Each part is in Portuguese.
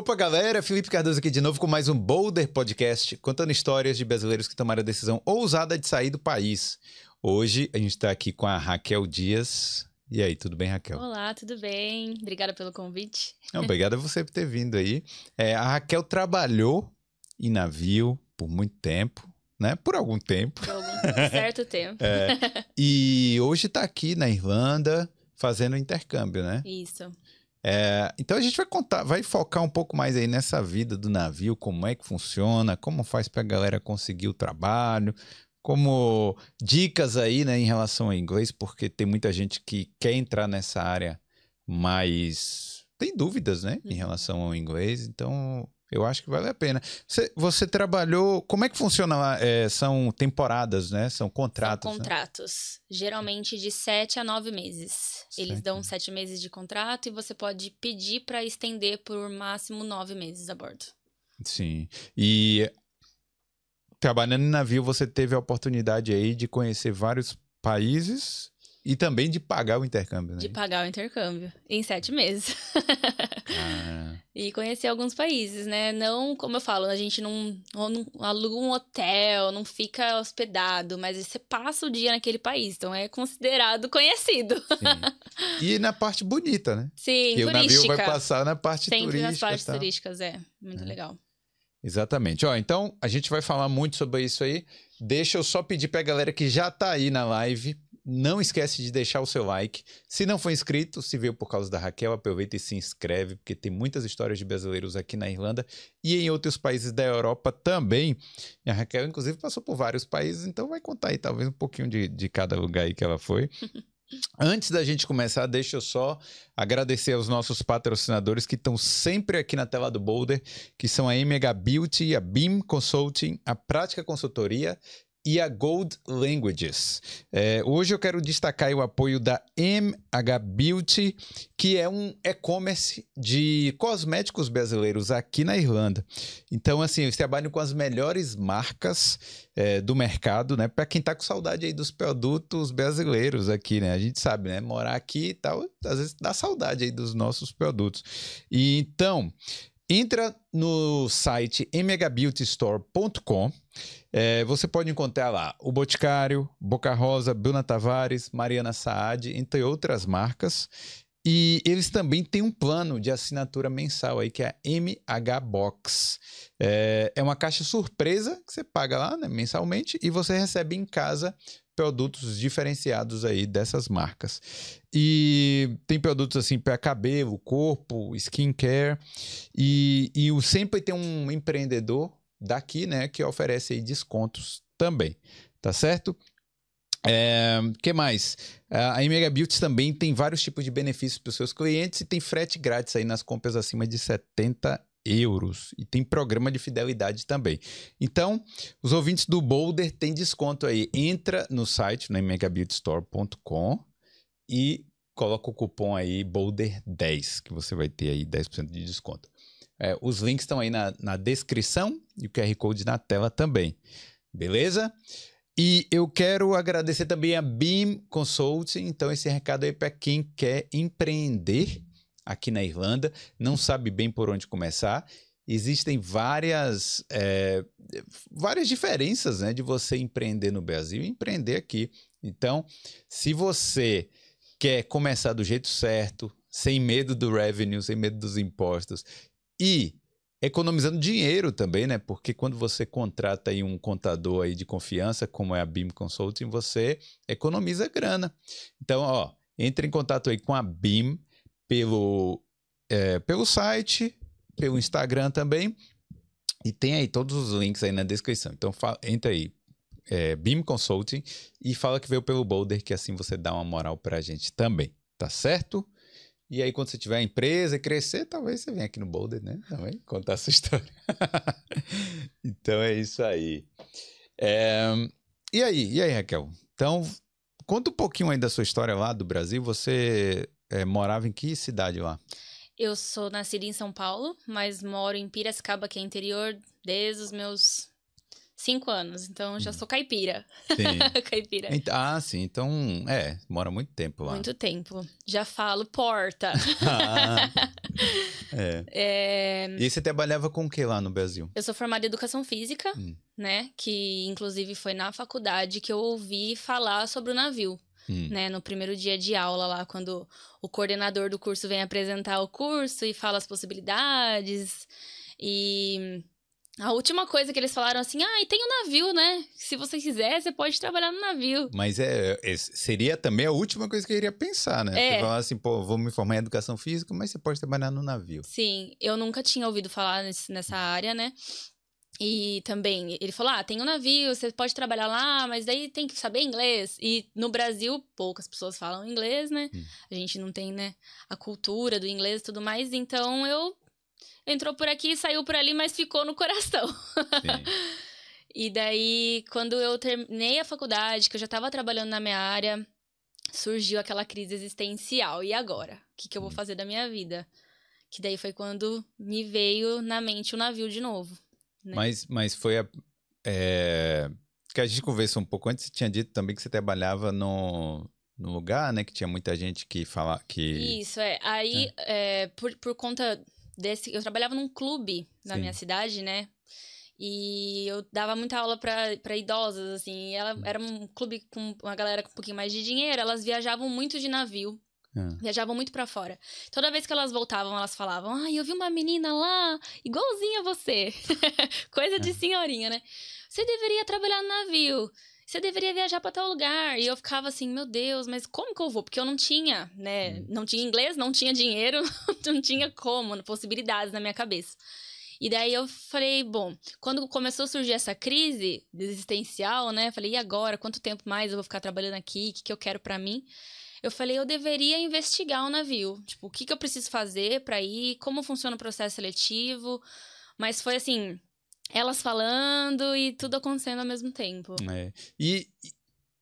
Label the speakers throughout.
Speaker 1: Opa, galera, Felipe Cardoso aqui de novo com mais um Boulder Podcast, contando histórias de brasileiros que tomaram a decisão ousada de sair do país. Hoje a gente está aqui com a Raquel Dias. E aí, tudo bem, Raquel?
Speaker 2: Olá, tudo bem? Obrigada pelo convite.
Speaker 1: Não, obrigado a você por ter vindo aí. É, a Raquel trabalhou em navio por muito tempo, né? Por algum tempo.
Speaker 2: Por algum certo tempo.
Speaker 1: É, e hoje está aqui na Irlanda fazendo intercâmbio, né?
Speaker 2: Isso.
Speaker 1: É, então a gente vai contar, vai focar um pouco mais aí nessa vida do navio, como é que funciona, como faz para a galera conseguir o trabalho, como dicas aí, né, em relação ao inglês, porque tem muita gente que quer entrar nessa área, mas tem dúvidas, né, em uhum. relação ao inglês. Então eu acho que vale a pena. Você, você trabalhou. Como é que funciona lá? É, são temporadas, né? São contratos.
Speaker 2: São né? contratos. Né? Geralmente de sete a nove meses. Eles dão sete meses de contrato e você pode pedir para estender por máximo nove meses a bordo.
Speaker 1: Sim. E trabalhando em navio, você teve a oportunidade aí de conhecer vários países e também de pagar o intercâmbio, né?
Speaker 2: De pagar o intercâmbio em sete meses. ah. E conhecer alguns países, né? Não, como eu falo, a gente não, não aluga um hotel, não fica hospedado, mas você passa o dia naquele país, então é considerado conhecido.
Speaker 1: Sim. E na parte bonita, né?
Speaker 2: Sim,
Speaker 1: que
Speaker 2: turística.
Speaker 1: o navio vai passar na parte
Speaker 2: Sempre
Speaker 1: turística.
Speaker 2: Sempre nas partes turísticas, é. Muito é. legal.
Speaker 1: Exatamente. Ó, então a gente vai falar muito sobre isso aí. Deixa eu só pedir pra galera que já tá aí na live não esquece de deixar o seu like. Se não for inscrito, se veio por causa da Raquel, aproveita e se inscreve, porque tem muitas histórias de brasileiros aqui na Irlanda e em outros países da Europa também. E a Raquel, inclusive, passou por vários países, então vai contar aí talvez um pouquinho de, de cada lugar aí que ela foi. Antes da gente começar, deixa eu só agradecer aos nossos patrocinadores que estão sempre aqui na tela do Boulder, que são a MH Beauty, a Beam Consulting, a Prática Consultoria e a Gold Languages. É, hoje eu quero destacar o apoio da MH Beauty, que é um e-commerce de cosméticos brasileiros aqui na Irlanda. Então, assim, eles trabalham com as melhores marcas é, do mercado, né? Para quem tá com saudade aí dos produtos brasileiros aqui, né? A gente sabe, né? Morar aqui e tal, às vezes dá saudade aí dos nossos produtos. E então, Entra no site mhbeautystore.com. É, você pode encontrar lá o Boticário, Boca Rosa, Bruna Tavares, Mariana Saad, entre outras marcas. E eles também têm um plano de assinatura mensal aí, que é a MH Box. É, é uma caixa surpresa que você paga lá né, mensalmente e você recebe em casa produtos diferenciados aí dessas marcas. E tem produtos assim para cabelo, corpo, skincare. E, e o sempre tem um empreendedor daqui, né, que oferece aí descontos também, tá certo? É, que mais? A Mega Beauty também tem vários tipos de benefícios para os seus clientes e tem frete grátis aí nas compras acima de 70 euros e tem programa de fidelidade também. Então, os ouvintes do Boulder têm desconto aí. Entra no site, no megabeautystore.com e coloca o cupom aí Boulder10, que você vai ter aí 10% de desconto. É, os links estão aí na, na descrição e o QR Code na tela também. Beleza? E eu quero agradecer também a Beam Consulting. Então, esse recado aí para quem quer empreender aqui na Irlanda, não sabe bem por onde começar. Existem várias, é, várias diferenças né, de você empreender no Brasil e empreender aqui. Então, se você quer começar do jeito certo, sem medo do revenue, sem medo dos impostos e economizando dinheiro também, né? Porque quando você contrata aí um contador aí de confiança, como é a BIM Consulting, você economiza grana. Então, ó, entre em contato aí com a BIM pelo, é, pelo site, pelo Instagram também. E tem aí todos os links aí na descrição. Então fala, entra aí, é, Beam Consulting, e fala que veio pelo Boulder, que assim você dá uma moral pra gente também, tá certo? E aí, quando você tiver a empresa e crescer, talvez você venha aqui no Boulder, né? Também contar a sua história. então é isso aí. É... E aí, e aí, Raquel? Então, conta um pouquinho aí da sua história lá do Brasil. Você é, morava em que cidade lá?
Speaker 2: Eu sou nascida em São Paulo, mas moro em Piracicaba, que é interior, desde os meus Cinco anos, então já hum. sou caipira.
Speaker 1: Sim. caipira. Ah, sim. Então, é, mora muito tempo lá.
Speaker 2: Muito tempo. Já falo porta.
Speaker 1: ah, é. é. E você trabalhava com o que lá no Brasil?
Speaker 2: Eu sou formada em Educação Física, hum. né? Que, inclusive, foi na faculdade que eu ouvi falar sobre o navio. Hum. Né, no primeiro dia de aula lá, quando o coordenador do curso vem apresentar o curso e fala as possibilidades. E a última coisa que eles falaram assim, ah, e tem um navio, né? Se você quiser, você pode trabalhar no navio.
Speaker 1: Mas é, é seria também a última coisa que eu iria pensar, né? É. Você falar assim, pô, vou me formar em educação física, mas você pode trabalhar no navio.
Speaker 2: Sim, eu nunca tinha ouvido falar nesse, nessa área, né? E também, ele falou: ah, tem um navio, você pode trabalhar lá, mas daí tem que saber inglês. E no Brasil, poucas pessoas falam inglês, né? Hum. A gente não tem, né, a cultura do inglês e tudo mais. Então eu entrou por aqui, saiu por ali, mas ficou no coração. e daí, quando eu terminei a faculdade, que eu já estava trabalhando na minha área, surgiu aquela crise existencial. E agora? O que, que eu vou hum. fazer da minha vida? Que daí foi quando me veio na mente o navio de novo.
Speaker 1: Né? Mas, mas foi a. É... Que a gente conversou um pouco antes, você tinha dito também que você trabalhava no, no lugar, né? Que tinha muita gente que fala que.
Speaker 2: Isso, é. Aí, é. É, por, por conta desse. Eu trabalhava num clube na Sim. minha cidade, né? E eu dava muita aula para idosas, assim. ela hum. era um clube com uma galera com um pouquinho mais de dinheiro. Elas viajavam muito de navio. É. Viajavam muito para fora. Toda vez que elas voltavam, elas falavam: Ai, eu vi uma menina lá, igualzinha a você. Coisa de é. senhorinha, né? Você deveria trabalhar no navio você deveria viajar para tal lugar. E eu ficava assim, meu Deus, mas como que eu vou? Porque eu não tinha, né? Hum. Não tinha inglês, não tinha dinheiro, não tinha como, possibilidades na minha cabeça. E daí eu falei, bom, quando começou a surgir essa crise existencial, né? Falei, e agora? Quanto tempo mais eu vou ficar trabalhando aqui? O que, que eu quero para mim? Eu falei, eu deveria investigar o navio. Tipo, o que, que eu preciso fazer para ir? Como funciona o processo seletivo? Mas foi assim, elas falando e tudo acontecendo ao mesmo tempo.
Speaker 1: É. E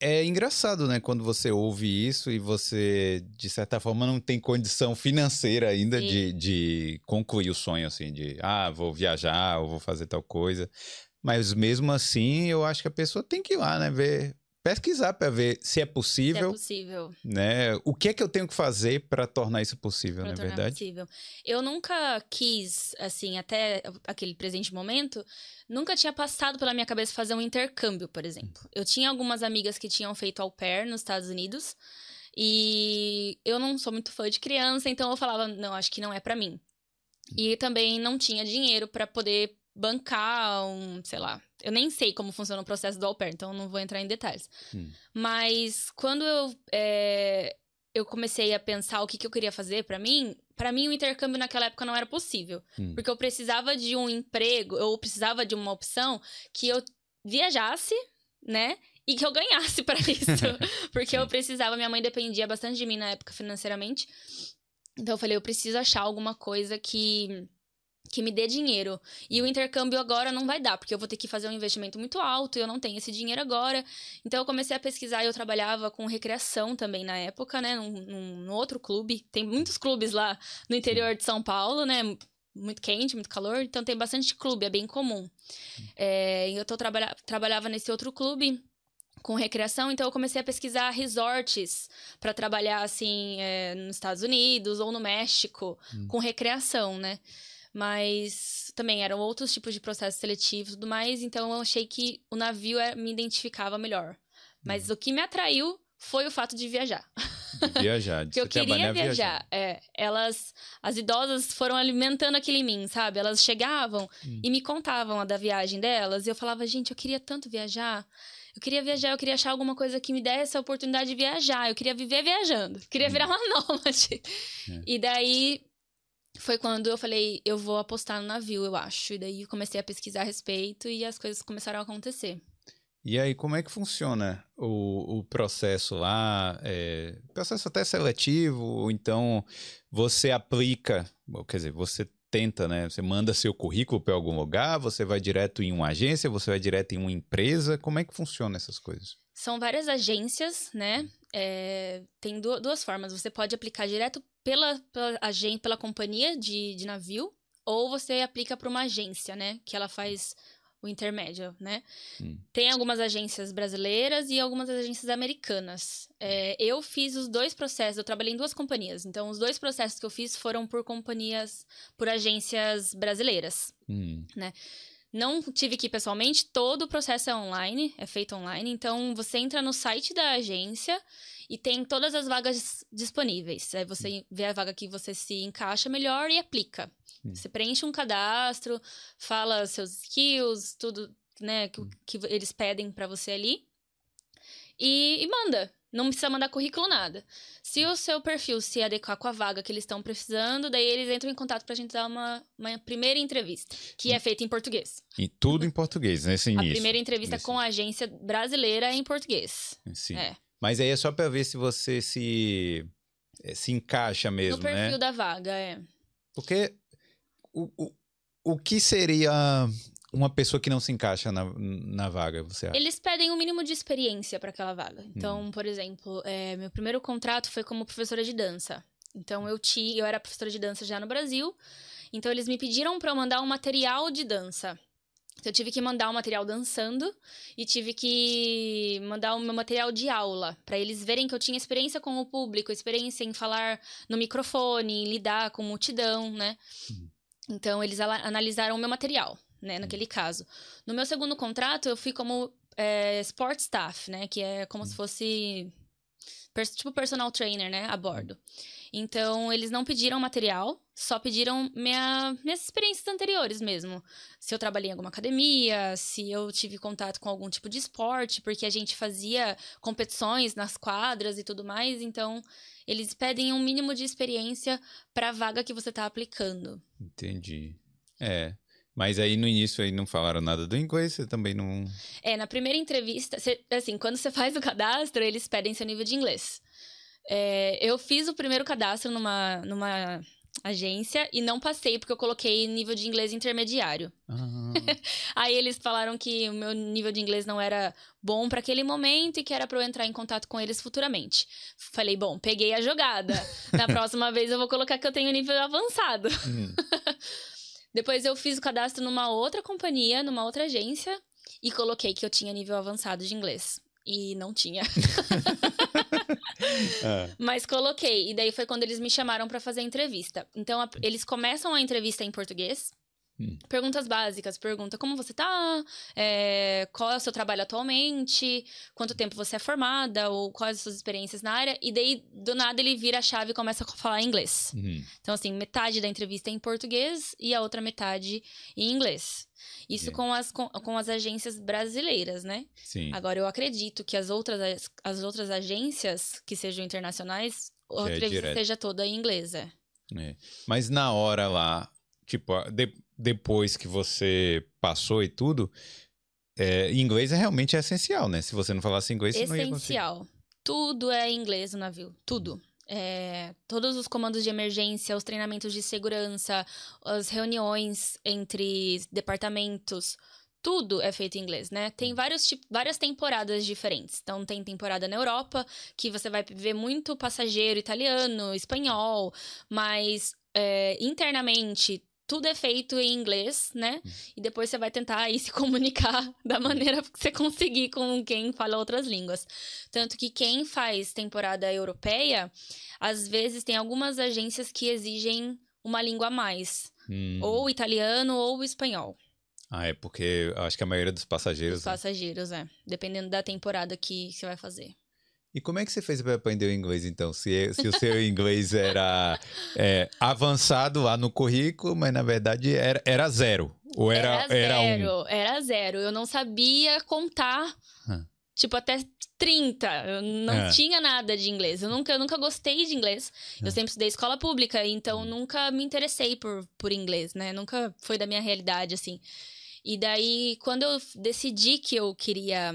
Speaker 1: é engraçado, né, quando você ouve isso e você, de certa forma, não tem condição financeira ainda de, de concluir o sonho, assim, de, ah, vou viajar, ou vou fazer tal coisa. Mas mesmo assim, eu acho que a pessoa tem que ir lá, né, ver, pesquisar para ver se é possível. Se é
Speaker 2: possível.
Speaker 1: Né? O que é que eu tenho que fazer para tornar isso possível, pra na verdade? Possível.
Speaker 2: Eu nunca quis, assim, até aquele presente momento, nunca tinha passado pela minha cabeça fazer um intercâmbio, por exemplo. Eu tinha algumas amigas que tinham feito au pair nos Estados Unidos. E eu não sou muito fã de criança, então eu falava, não, acho que não é para mim. E também não tinha dinheiro para poder bancar um, sei lá, eu nem sei como funciona o processo do au pair, então não vou entrar em detalhes. Hum. Mas quando eu, é, eu comecei a pensar o que, que eu queria fazer para mim, para mim o intercâmbio naquela época não era possível. Hum. Porque eu precisava de um emprego, eu precisava de uma opção que eu viajasse, né? E que eu ganhasse para isso. porque eu precisava, minha mãe dependia bastante de mim na época financeiramente. Então eu falei, eu preciso achar alguma coisa que que me dê dinheiro. E o intercâmbio agora não vai dar, porque eu vou ter que fazer um investimento muito alto e eu não tenho esse dinheiro agora. Então eu comecei a pesquisar e eu trabalhava com recreação também na época, né? Num, num, outro clube. Tem muitos clubes lá no interior de São Paulo, né? Muito quente, muito calor, então tem bastante clube, é bem comum. É, eu tô, trabalha, trabalhava nesse outro clube com recreação, então eu comecei a pesquisar resorts para trabalhar assim é, nos Estados Unidos ou no México hum. com recreação, né? Mas também eram outros tipos de processos seletivos e tudo mais, então eu achei que o navio é, me identificava melhor. Mas uhum. o que me atraiu foi o fato de viajar.
Speaker 1: De viajar, de
Speaker 2: que eu queria viajar. É, elas, as idosas foram alimentando aquilo em mim, sabe? Elas chegavam hum. e me contavam a da viagem delas, e eu falava, gente, eu queria tanto viajar. Eu queria viajar, eu queria achar alguma coisa que me desse a oportunidade de viajar. Eu queria viver viajando. Eu queria hum. virar uma nômade. É. E daí foi quando eu falei, eu vou apostar no navio, eu acho. E daí comecei a pesquisar a respeito e as coisas começaram a acontecer.
Speaker 1: E aí, como é que funciona o, o processo lá? É, processo até seletivo, ou então você aplica, quer dizer, você tenta, né? Você manda seu currículo para algum lugar, você vai direto em uma agência, você vai direto em uma empresa. Como é que funciona essas coisas?
Speaker 2: São várias agências, né? É, tem duas formas. Você pode aplicar direto pela, pela agência, pela companhia de, de navio, ou você aplica para uma agência, né? Que ela faz o intermédio, né? Hum. Tem algumas agências brasileiras e algumas agências americanas. É, eu fiz os dois processos, eu trabalhei em duas companhias, então os dois processos que eu fiz foram por companhias, por agências brasileiras, hum. né? Não tive que ir pessoalmente, todo o processo é online, é feito online, então você entra no site da agência e tem todas as vagas disponíveis. Aí você vê a vaga que você se encaixa melhor e aplica. Hum. Você preenche um cadastro, fala seus skills, tudo né, que, hum. que eles pedem para você ali. E, e, manda. Não precisa mandar currículo, nada. Se o seu perfil se adequar com a vaga que eles estão precisando, daí eles entram em contato pra gente dar uma, uma primeira entrevista, que é feita em português.
Speaker 1: E tudo em português, nesse início.
Speaker 2: A primeira entrevista nesse... com a agência brasileira é em português.
Speaker 1: Sim. É. Mas aí é só pra ver se você se, eh, se encaixa mesmo,
Speaker 2: né?
Speaker 1: No
Speaker 2: perfil né? da vaga, é.
Speaker 1: Porque o, o, o que seria uma pessoa que não se encaixa na, na vaga, você acha?
Speaker 2: Eles pedem o um mínimo de experiência para aquela vaga. Então, hum. por exemplo, é, meu primeiro contrato foi como professora de dança. Então, eu, ti, eu era professora de dança já no Brasil. Então, eles me pediram para eu mandar um material de dança. Então, eu tive que mandar um material dançando e tive que mandar o meu material de aula, para eles verem que eu tinha experiência com o público, experiência em falar no microfone, em lidar com multidão, né? Hum. Então, eles analisaram o meu material né, naquele caso. No meu segundo contrato, eu fui como é, sport staff, né, que é como se hum. fosse tipo personal trainer, né, a bordo. Então, eles não pediram material, só pediram minha, minhas experiências anteriores mesmo. Se eu trabalhei em alguma academia, se eu tive contato com algum tipo de esporte, porque a gente fazia competições nas quadras e tudo mais. Então, eles pedem um mínimo de experiência para a vaga que você está aplicando.
Speaker 1: Entendi. É. Mas aí no início aí não falaram nada do inglês, você também não.
Speaker 2: É, na primeira entrevista, você, assim, quando você faz o cadastro, eles pedem seu nível de inglês. É, eu fiz o primeiro cadastro numa, numa agência e não passei porque eu coloquei nível de inglês intermediário. Ah. Aí eles falaram que o meu nível de inglês não era bom para aquele momento e que era para eu entrar em contato com eles futuramente. Falei, bom, peguei a jogada. Na próxima vez eu vou colocar que eu tenho nível avançado. Hum. Depois eu fiz o cadastro numa outra companhia, numa outra agência, e coloquei que eu tinha nível avançado de inglês. E não tinha. é. Mas coloquei. E daí foi quando eles me chamaram para fazer a entrevista. Então, a, eles começam a entrevista em português. Hum. Perguntas básicas, pergunta como você tá, é, qual é o seu trabalho atualmente, quanto tempo você é formada, ou quais as suas experiências na área, e daí, do nada, ele vira a chave e começa a falar inglês. Uhum. Então, assim, metade da entrevista é em português e a outra metade em inglês. Isso com, as, com, com, as agências brasileiras, né?
Speaker 1: Sim.
Speaker 2: Agora, eu acredito que as outras, as, as outras agências que sejam internacionais, a é entrevista seja toda em inglês, é.
Speaker 1: é. Mas na hora lá, tipo, de, depois que você passou e tudo, é, inglês é realmente essencial, né? Se você não falasse inglês,
Speaker 2: essencial.
Speaker 1: você não ia.
Speaker 2: Essencial. Tudo é inglês no navio. Tudo. É, todos os comandos de emergência, os treinamentos de segurança, as reuniões entre departamentos, tudo é feito em inglês, né? Tem vários várias temporadas diferentes. Então, tem temporada na Europa, que você vai ver muito passageiro italiano, espanhol, mas é, internamente tudo é feito em inglês, né? Uhum. E depois você vai tentar aí se comunicar da maneira que você conseguir com quem fala outras línguas. Tanto que quem faz temporada europeia, às vezes tem algumas agências que exigem uma língua a mais. Hum. Ou italiano ou espanhol.
Speaker 1: Ah, é porque acho que a maioria dos passageiros.
Speaker 2: Dos né? passageiros, é. Dependendo da temporada que você vai fazer.
Speaker 1: E como é que você fez para aprender o inglês, então? Se, se o seu inglês era é, avançado lá no currículo, mas na verdade era, era zero. Ou era,
Speaker 2: era, era zero, um... era zero. Eu não sabia contar, hum. tipo, até 30. Eu não é. tinha nada de inglês. Eu nunca, eu nunca gostei de inglês. Eu é. sempre estudei escola pública, então hum. nunca me interessei por, por inglês, né? Nunca foi da minha realidade, assim. E daí, quando eu decidi que eu queria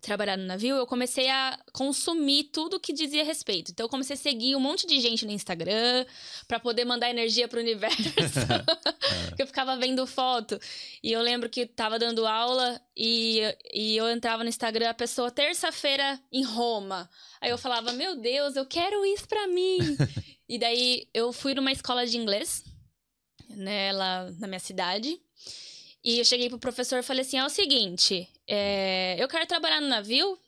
Speaker 2: trabalhar no navio, eu comecei a consumir tudo que dizia respeito. Então eu comecei a seguir um monte de gente no Instagram para poder mandar energia pro universo. Porque eu ficava vendo foto. E eu lembro que tava dando aula e, e eu entrava no Instagram, a pessoa terça-feira em Roma. Aí eu falava: "Meu Deus, eu quero isso para mim". e daí eu fui numa escola de inglês, né, lá na minha cidade. E eu cheguei pro professor e falei assim: é o seguinte, é, eu quero trabalhar no navio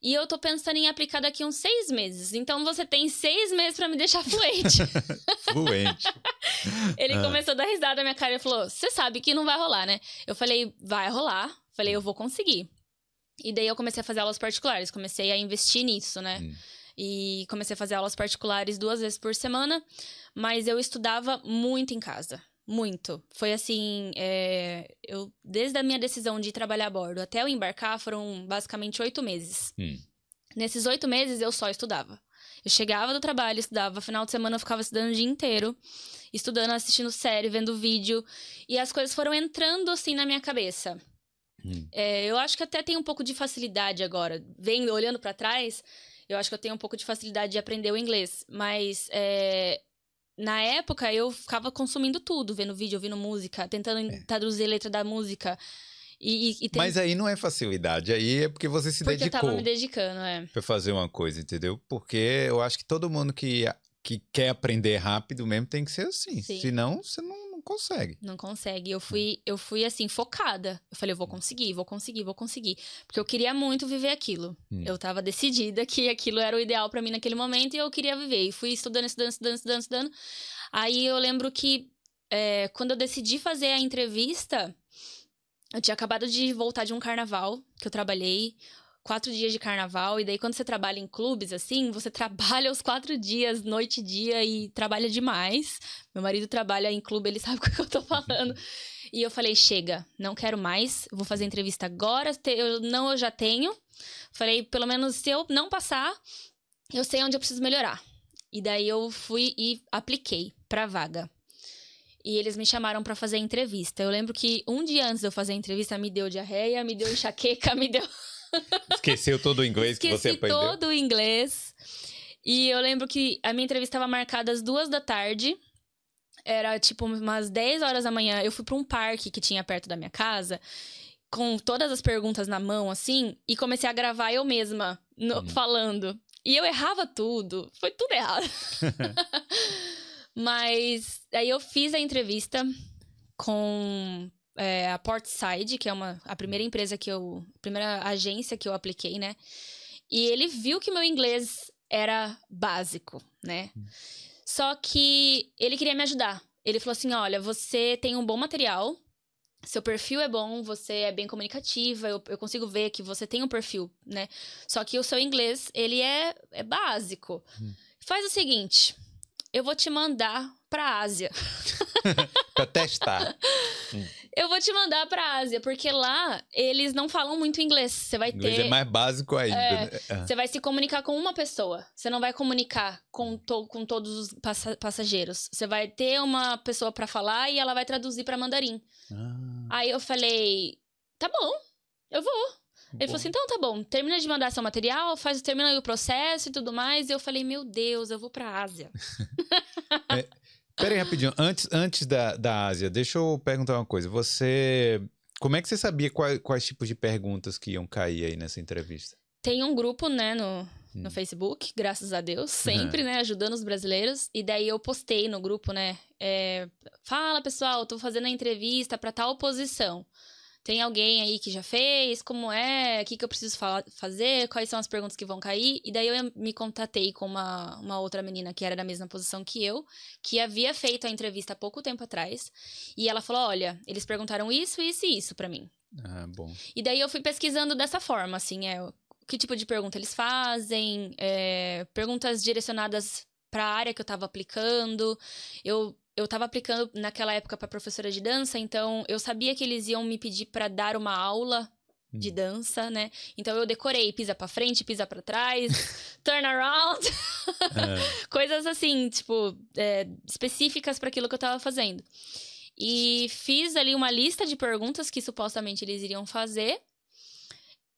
Speaker 2: e eu tô pensando em aplicar daqui uns seis meses. Então você tem seis meses para me deixar fluente.
Speaker 1: fluente.
Speaker 2: Ele ah. começou a dar risada na minha cara e falou: Você sabe que não vai rolar, né? Eu falei: Vai rolar. Falei: Eu vou conseguir. E daí eu comecei a fazer aulas particulares, comecei a investir nisso, né? Hum. E comecei a fazer aulas particulares duas vezes por semana, mas eu estudava muito em casa. Muito. Foi assim, é, eu desde a minha decisão de trabalhar a bordo até eu embarcar foram basicamente oito meses. Hum. Nesses oito meses eu só estudava. Eu chegava do trabalho, estudava, final de semana eu ficava estudando o dia inteiro, estudando, assistindo série, vendo vídeo, e as coisas foram entrando assim na minha cabeça. Hum. É, eu acho que até tem um pouco de facilidade agora, vendo, olhando para trás, eu acho que eu tenho um pouco de facilidade de aprender o inglês, mas é, na época eu ficava consumindo tudo, vendo vídeo, ouvindo música, tentando é. traduzir a letra da música. E, e, e tem...
Speaker 1: Mas aí não é facilidade, aí é porque você se
Speaker 2: porque
Speaker 1: dedicou.
Speaker 2: Eu tava me dedicando, é.
Speaker 1: Pra fazer uma coisa, entendeu? Porque eu acho que todo mundo que, que quer aprender rápido mesmo tem que ser assim. Sim. Senão, você não consegue.
Speaker 2: Não consegue. Eu fui, eu fui assim, focada. Eu falei, eu vou conseguir, vou conseguir, vou conseguir. Porque eu queria muito viver aquilo. Hum. Eu tava decidida que aquilo era o ideal para mim naquele momento e eu queria viver. E fui estudando, estudando, estudando, estudando, estudando. Aí eu lembro que é, quando eu decidi fazer a entrevista, eu tinha acabado de voltar de um carnaval que eu trabalhei quatro dias de carnaval. E daí, quando você trabalha em clubes, assim, você trabalha os quatro dias, noite e dia, e trabalha demais. Meu marido trabalha em clube, ele sabe o que eu tô falando. E eu falei, chega, não quero mais, vou fazer entrevista agora. Eu, não, eu já tenho. Falei, pelo menos se eu não passar, eu sei onde eu preciso melhorar. E daí eu fui e apliquei pra vaga. E eles me chamaram para fazer a entrevista. Eu lembro que um dia antes de eu fazer a entrevista, me deu diarreia, me deu enxaqueca, me deu.
Speaker 1: Esqueceu todo o inglês Esqueci que você aprendeu?
Speaker 2: todo o inglês. E eu lembro que a minha entrevista estava marcada às duas da tarde. Era tipo umas 10 horas da manhã. Eu fui para um parque que tinha perto da minha casa, com todas as perguntas na mão, assim, e comecei a gravar eu mesma, no, uhum. falando. E eu errava tudo. Foi tudo errado. Mas aí eu fiz a entrevista com é, a Portside, que é uma, a primeira empresa que eu. A primeira agência que eu apliquei, né? E ele viu que meu inglês era básico, né? Hum. Só que ele queria me ajudar. Ele falou assim: olha, você tem um bom material, seu perfil é bom, você é bem comunicativa, eu, eu consigo ver que você tem um perfil, né? Só que o seu inglês, ele é, é básico. Hum. Faz o seguinte, eu vou te mandar pra Ásia.
Speaker 1: pra testar.
Speaker 2: Hum. Eu vou te mandar pra Ásia, porque lá eles não falam muito inglês. Você vai
Speaker 1: inglês
Speaker 2: ter.
Speaker 1: é mais básico ainda. É,
Speaker 2: né? é. Você vai se comunicar com uma pessoa. Você não vai comunicar com, to com todos os passa passageiros. Você vai ter uma pessoa para falar e ela vai traduzir para mandarim. Ah. Aí eu falei: tá bom, eu vou. Ele falou assim: então tá bom, termina de mandar seu material, faz, termina aí o processo e tudo mais. E eu falei: meu Deus, eu vou pra Ásia.
Speaker 1: é, pera aí rapidinho, antes, antes da, da Ásia, deixa eu perguntar uma coisa. Você. Como é que você sabia quais, quais tipos de perguntas que iam cair aí nessa entrevista?
Speaker 2: Tem um grupo, né, no, no hum. Facebook, graças a Deus, sempre, né, ajudando os brasileiros. E daí eu postei no grupo, né, é, fala pessoal, tô fazendo a entrevista para tal posição. Tem alguém aí que já fez? Como é? O que, que eu preciso fa fazer? Quais são as perguntas que vão cair? E daí eu me contatei com uma, uma outra menina que era da mesma posição que eu, que havia feito a entrevista há pouco tempo atrás. E ela falou: olha, eles perguntaram isso, isso e isso para mim.
Speaker 1: Ah, bom.
Speaker 2: E daí eu fui pesquisando dessa forma, assim, é que tipo de pergunta eles fazem, é, perguntas direcionadas para a área que eu estava aplicando. Eu eu estava aplicando naquela época para professora de dança, então eu sabia que eles iam me pedir para dar uma aula de hum. dança, né? Então eu decorei pisa para frente, pisa para trás, turn around, é. coisas assim, tipo é, específicas para aquilo que eu estava fazendo. E fiz ali uma lista de perguntas que supostamente eles iriam fazer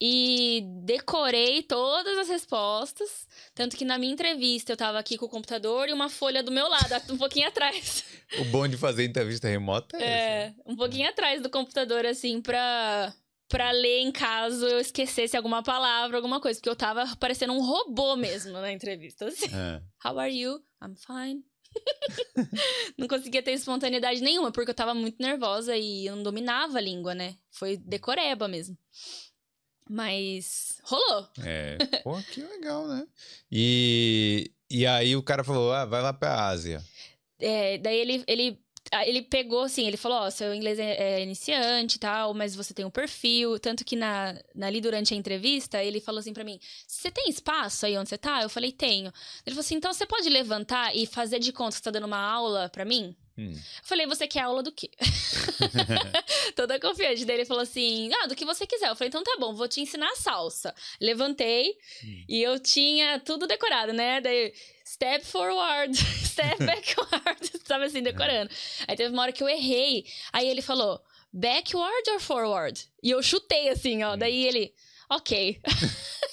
Speaker 2: e decorei todas as respostas. Tanto que na minha entrevista eu tava aqui com o computador e uma folha do meu lado, um pouquinho atrás.
Speaker 1: O bom de fazer entrevista remota é,
Speaker 2: é esse, um pouquinho atrás do computador, assim, pra, pra ler em caso eu esquecesse alguma palavra, alguma coisa. Porque eu tava parecendo um robô mesmo na entrevista. Assim. É. How are you? I'm fine. não conseguia ter espontaneidade nenhuma, porque eu tava muito nervosa e eu não dominava a língua, né? Foi decoreba mesmo. Mas rolou.
Speaker 1: É, pô, que legal, né? E, e aí o cara falou: ah, vai lá pra Ásia.
Speaker 2: É, daí ele, ele ele pegou assim, ele falou, ó, oh, seu inglês é, é, iniciante e tal, mas você tem um perfil. Tanto que na, na, ali durante a entrevista, ele falou assim para mim: Você tem espaço aí onde você tá? Eu falei, tenho. Ele falou assim: então você pode levantar e fazer de conta que você tá dando uma aula para mim? Hum. Falei, você quer aula do quê? Toda confiante. dele falou assim: Ah, do que você quiser. Eu falei, então tá bom, vou te ensinar salsa. Levantei hum. e eu tinha tudo decorado, né? Daí, step forward, step backward. Sabe assim, decorando. Aí teve uma hora que eu errei. Aí ele falou, backward or forward? E eu chutei assim, ó. Hum. Daí ele ok.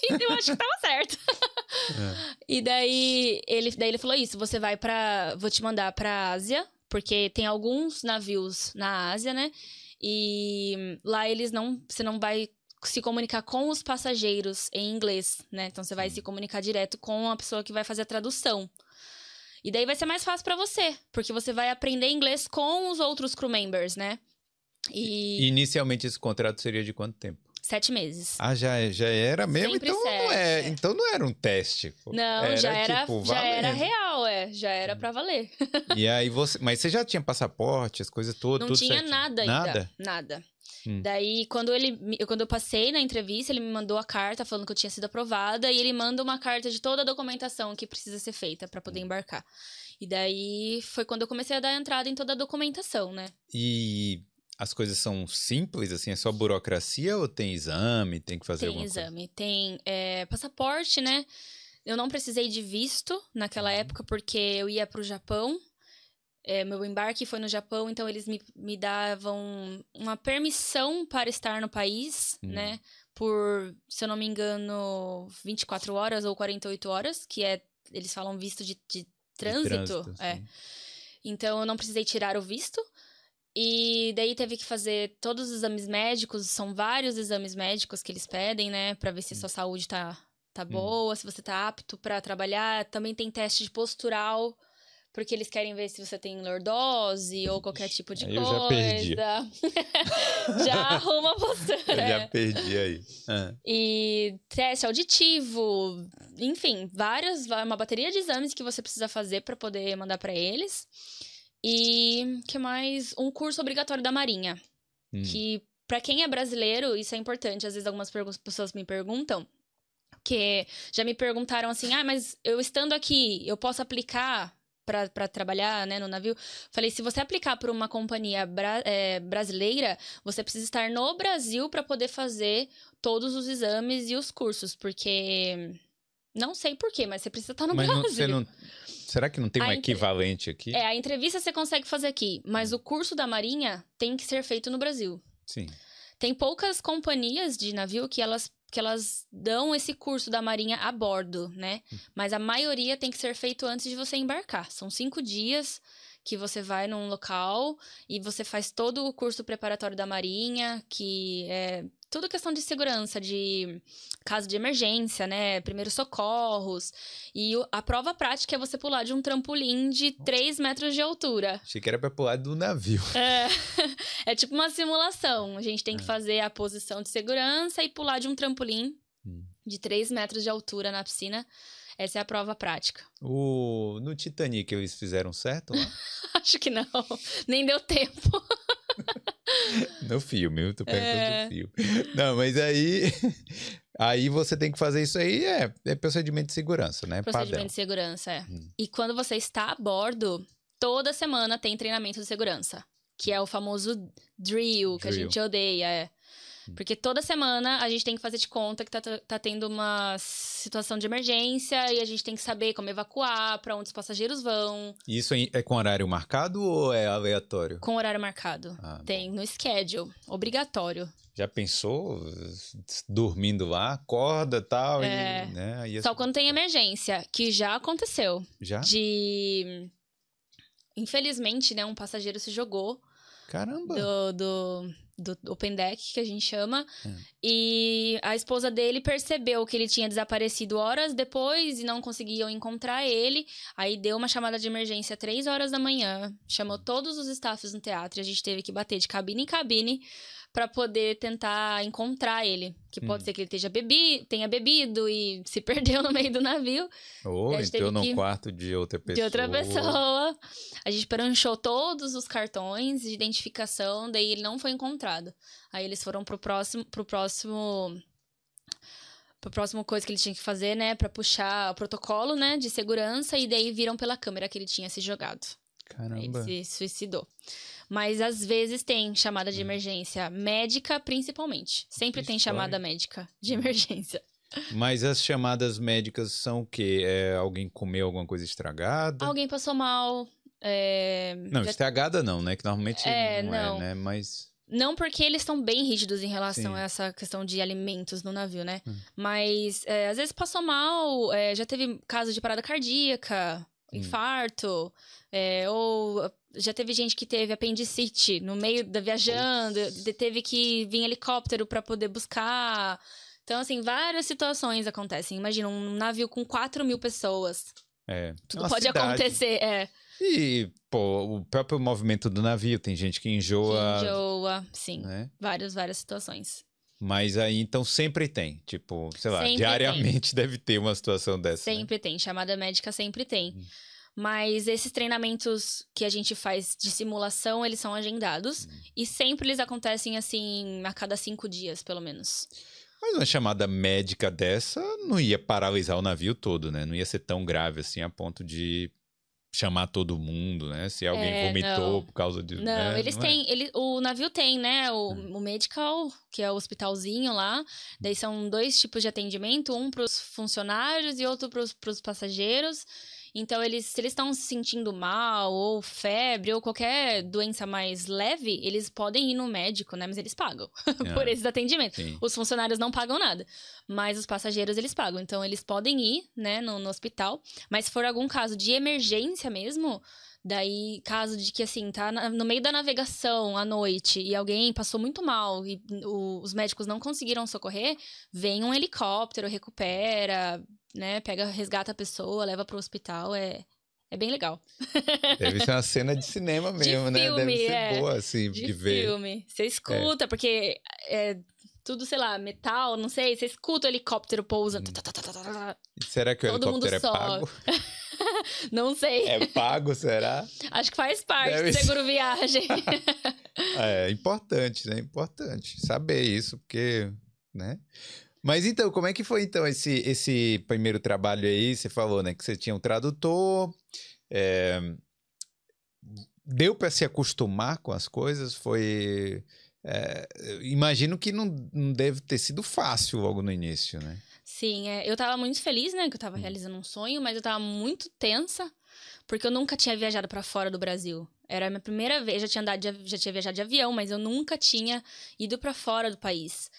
Speaker 2: eu acho que tava certo. É. E daí ele, daí ele falou isso: você vai para, vou te mandar para Ásia, porque tem alguns navios na Ásia, né? E lá eles não. Você não vai se comunicar com os passageiros em inglês, né? Então você vai se comunicar direto com a pessoa que vai fazer a tradução. E daí vai ser mais fácil para você, porque você vai aprender inglês com os outros crew members, né?
Speaker 1: E... Inicialmente esse contrato seria de quanto tempo?
Speaker 2: Sete meses.
Speaker 1: Ah, já, já era mesmo? Sempre então sete, não é, é. Então não era um teste.
Speaker 2: Não, era, já era, tipo, já era real, é. Já era para valer.
Speaker 1: E aí você. Mas você já tinha passaporte, as coisas todas?
Speaker 2: Não tinha certinho. nada ainda. Nada? Nada. Hum. Daí, quando ele. Quando eu passei na entrevista, ele me mandou a carta falando que eu tinha sido aprovada. E ele manda uma carta de toda a documentação que precisa ser feita para poder embarcar. E daí foi quando eu comecei a dar entrada em toda a documentação, né?
Speaker 1: E as coisas são simples, assim, é só burocracia ou tem exame, tem que fazer
Speaker 2: tem exame, coisa? tem é, passaporte, né? Eu não precisei de visto naquela uhum. época porque eu ia para o Japão. É, meu embarque foi no Japão, então eles me, me davam uma permissão para estar no país, uhum. né? Por, se eu não me engano, 24 horas ou 48 horas, que é, eles falam visto de, de trânsito. De trânsito é. Então eu não precisei tirar o visto. E daí teve que fazer todos os exames médicos, são vários exames médicos que eles pedem, né, para ver se a sua saúde tá, tá hum. boa, se você tá apto para trabalhar. Também tem teste de postural, porque eles querem ver se você tem lordose ou qualquer tipo de aí coisa. Eu já perdi. já arruma a postura. Eu
Speaker 1: já perdi aí.
Speaker 2: Ah. E teste auditivo, enfim, várias, uma bateria de exames que você precisa fazer para poder mandar para eles. E que mais? Um curso obrigatório da Marinha. Hum. Que, para quem é brasileiro, isso é importante. Às vezes algumas pessoas me perguntam. Que já me perguntaram assim: ah, mas eu estando aqui, eu posso aplicar para trabalhar né, no navio. Falei, se você aplicar para uma companhia bra é, brasileira, você precisa estar no Brasil para poder fazer todos os exames e os cursos, porque não sei porquê, mas você precisa estar no mas Brasil. Não, você não,
Speaker 1: Será que não tem um entre... equivalente aqui?
Speaker 2: É, a entrevista você consegue fazer aqui, mas o curso da Marinha tem que ser feito no Brasil.
Speaker 1: Sim.
Speaker 2: Tem poucas companhias de navio que elas, que elas dão esse curso da Marinha a bordo, né? Hum. Mas a maioria tem que ser feito antes de você embarcar. São cinco dias que você vai num local e você faz todo o curso preparatório da Marinha, que é tudo questão de segurança, de caso de emergência, né? Primeiros socorros. E a prova prática é você pular de um trampolim de 3 metros de altura.
Speaker 1: Achei que era pra pular do navio.
Speaker 2: É, é tipo uma simulação. A gente tem que é. fazer a posição de segurança e pular de um trampolim hum. de 3 metros de altura na piscina. Essa é a prova prática.
Speaker 1: O... No Titanic eles fizeram certo?
Speaker 2: Acho que não. Nem deu tempo.
Speaker 1: no filme, eu tô perguntando é... no filme. Não, mas aí. Aí você tem que fazer isso aí, é, é procedimento de segurança, né?
Speaker 2: Procedimento Padrão. de segurança, é. Hum. E quando você está a bordo, toda semana tem treinamento de segurança. Que é o famoso drill, que drill. a gente odeia. É. Porque toda semana a gente tem que fazer de conta que tá, tá tendo uma situação de emergência e a gente tem que saber como evacuar, para onde os passageiros vão.
Speaker 1: Isso é com horário marcado ou é aleatório?
Speaker 2: Com horário marcado. Ah, tem no schedule, obrigatório.
Speaker 1: Já pensou dormindo lá, acorda tal, é, e,
Speaker 2: né? Só quando tem emergência, que já aconteceu.
Speaker 1: Já?
Speaker 2: De infelizmente, né, um passageiro se jogou
Speaker 1: Caramba!
Speaker 2: Do, do, do Open Deck, que a gente chama. É. E a esposa dele percebeu que ele tinha desaparecido horas depois e não conseguiam encontrar ele. Aí deu uma chamada de emergência três horas da manhã, chamou todos os staffs no teatro e a gente teve que bater de cabine em cabine para poder tentar encontrar ele. Que pode hum. ser que ele esteja bebi, tenha bebido e se perdeu no meio do navio.
Speaker 1: Ou entrou no quarto de outra pessoa.
Speaker 2: De outra pessoa. A gente pranchou todos os cartões de identificação, daí ele não foi encontrado. Aí eles foram pro próximo, pro próximo pro próximo coisa que ele tinha que fazer, né, para puxar o protocolo, né, de segurança e daí viram pela câmera que ele tinha se jogado.
Speaker 1: Caramba.
Speaker 2: Ele se suicidou. Mas às vezes tem chamada de hum. emergência médica, principalmente. Sempre tem chamada médica de emergência.
Speaker 1: Mas as chamadas médicas são o quê? É alguém comeu alguma coisa estragada?
Speaker 2: Alguém passou mal. É...
Speaker 1: Não, já... estragada não, né? Que normalmente é, não, não, é, né? Mas.
Speaker 2: Não porque eles estão bem rígidos em relação Sim. a essa questão de alimentos no navio, né? Hum. Mas é, às vezes passou mal, é, já teve caso de parada cardíaca, hum. infarto, é, ou já teve gente que teve apendicite no meio da viajando, teve que vir helicóptero para poder buscar. Então, assim, várias situações acontecem. Imagina um navio com 4 mil pessoas.
Speaker 1: É.
Speaker 2: Tudo é pode cidade. acontecer, é.
Speaker 1: E, pô, o próprio movimento do navio, tem gente que enjoa.
Speaker 2: Que enjoa, sim. Né? Várias, várias situações.
Speaker 1: Mas aí, então, sempre tem. Tipo, sei lá, sempre diariamente tem. deve ter uma situação dessa.
Speaker 2: Sempre
Speaker 1: né?
Speaker 2: tem. Chamada médica sempre tem. Hum. Mas esses treinamentos que a gente faz de simulação, eles são agendados. Hum. E sempre eles acontecem, assim, a cada cinco dias, pelo menos.
Speaker 1: Mas uma chamada médica dessa não ia paralisar o navio todo, né? Não ia ser tão grave assim a ponto de chamar todo mundo, né? Se alguém é, vomitou não. por causa de.
Speaker 2: Não,
Speaker 1: né?
Speaker 2: eles não é? têm. É? Ele, o navio tem, né? O, hum. o medical, que é o hospitalzinho lá. Daí são dois tipos de atendimento: um para os funcionários e outro para os passageiros. Então, eles, se eles estão se sentindo mal, ou febre, ou qualquer doença mais leve, eles podem ir no médico, né? Mas eles pagam é. por esses atendimentos. Sim. Os funcionários não pagam nada, mas os passageiros eles pagam. Então, eles podem ir, né, no, no hospital. Mas se for algum caso de emergência mesmo, Daí, caso de que, assim, tá no meio da navegação à noite e alguém passou muito mal e o, os médicos não conseguiram socorrer, vem um helicóptero, recupera, né? Pega, resgata a pessoa, leva pro hospital. É, é bem legal.
Speaker 1: Deve ser uma cena de cinema mesmo,
Speaker 2: de
Speaker 1: né?
Speaker 2: Filme,
Speaker 1: Deve ser
Speaker 2: é,
Speaker 1: boa, assim,
Speaker 2: de,
Speaker 1: de ver.
Speaker 2: filme. Você escuta, é. porque é tudo, sei lá, metal, não sei. Você escuta o helicóptero pousando. Hum.
Speaker 1: Será que o Todo helicóptero é pago?
Speaker 2: Não sei.
Speaker 1: É pago, será?
Speaker 2: Acho que faz parte Deve do seguro viagem.
Speaker 1: é importante, né? Importante saber isso, porque, né? Mas então, como é que foi então esse, esse primeiro trabalho aí? Você falou, né, que você tinha um tradutor. É... Deu para se acostumar com as coisas? Foi. É... Imagino que não, não deve ter sido fácil logo no início, né?
Speaker 2: Sim, é, eu tava muito feliz, né, que eu tava hum. realizando um sonho, mas eu tava muito tensa, porque eu nunca tinha viajado para fora do Brasil. Era a minha primeira vez, já tinha andado de, já tinha viajado de avião, mas eu nunca tinha ido para fora do país.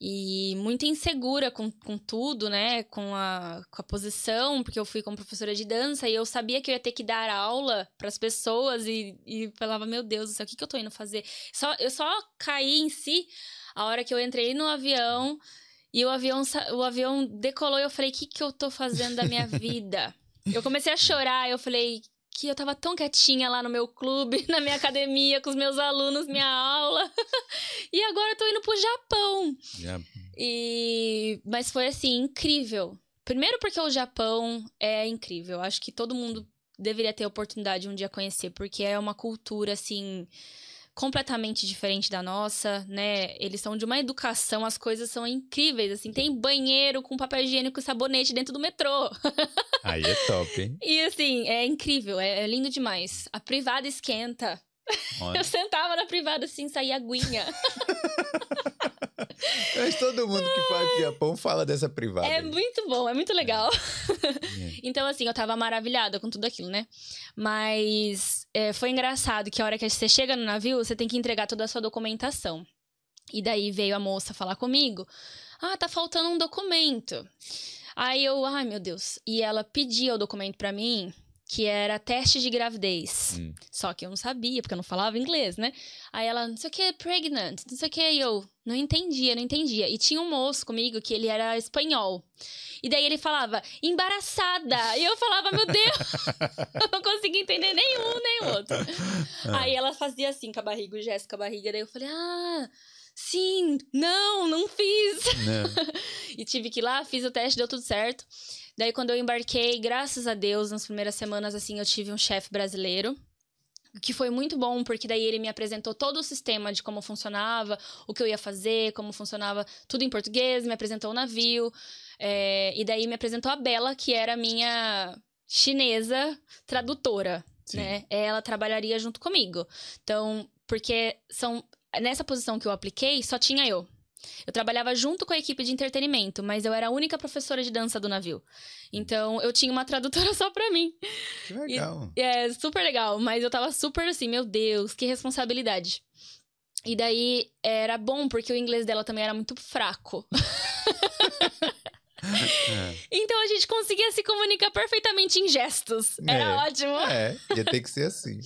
Speaker 2: E muito insegura com, com tudo, né? Com a, com a posição, porque eu fui como professora de dança e eu sabia que eu ia ter que dar aula para as pessoas e, e falava, meu Deus do céu, o que, que eu tô indo fazer? Só, eu só caí em si a hora que eu entrei no avião e o avião, o avião decolou e eu falei: o que, que eu tô fazendo da minha vida? eu comecei a chorar, eu falei que eu tava tão quietinha lá no meu clube, na minha academia, com os meus alunos, minha aula. e agora eu tô indo pro Japão. Yeah. E... Mas foi assim, incrível. Primeiro porque o Japão é incrível. Acho que todo mundo deveria ter a oportunidade de um dia conhecer, porque é uma cultura assim completamente diferente da nossa, né? Eles são de uma educação, as coisas são incríveis, assim, tem banheiro com papel higiênico e sabonete dentro do metrô.
Speaker 1: Aí é top, hein?
Speaker 2: e assim, é incrível, é, é lindo demais. A privada esquenta. Olha. Eu sentava na privada assim, saía aguinha.
Speaker 1: Mas todo mundo que faz Japão fala dessa privada.
Speaker 2: É muito bom, é muito legal. É. então, assim, eu tava maravilhada com tudo aquilo, né? Mas é, foi engraçado que a hora que você chega no navio, você tem que entregar toda a sua documentação. E daí veio a moça falar comigo: Ah, tá faltando um documento. Aí eu, ai meu Deus. E ela pedia o documento para mim que era teste de gravidez. Hum. Só que eu não sabia, porque eu não falava inglês, né? Aí ela, não sei o que, pregnant, não sei o que, e eu não entendia, não entendia. E tinha um moço comigo que ele era espanhol. E daí ele falava, embaraçada. E eu falava, meu Deus, eu não conseguia entender nenhum, nem o outro. Aí ela fazia assim com a barriga, o gesto com a barriga. Daí eu falei, ah, sim, não, não fiz. Não. e tive que ir lá, fiz o teste, deu tudo certo. Daí, quando eu embarquei, graças a Deus, nas primeiras semanas, assim, eu tive um chefe brasileiro. Que foi muito bom, porque daí ele me apresentou todo o sistema de como funcionava, o que eu ia fazer, como funcionava tudo em português, me apresentou o navio. É, e daí me apresentou a Bela, que era minha chinesa tradutora, Sim. né? Ela trabalharia junto comigo. Então, porque são nessa posição que eu apliquei, só tinha eu. Eu trabalhava junto com a equipe de entretenimento, mas eu era a única professora de dança do navio. Então eu tinha uma tradutora só pra mim.
Speaker 1: Que legal.
Speaker 2: E, é, super legal. Mas eu tava super assim, meu Deus, que responsabilidade. E daí era bom, porque o inglês dela também era muito fraco. É. Então a gente conseguia se comunicar perfeitamente em gestos. Era é, ótimo.
Speaker 1: É, ia ter que ser assim.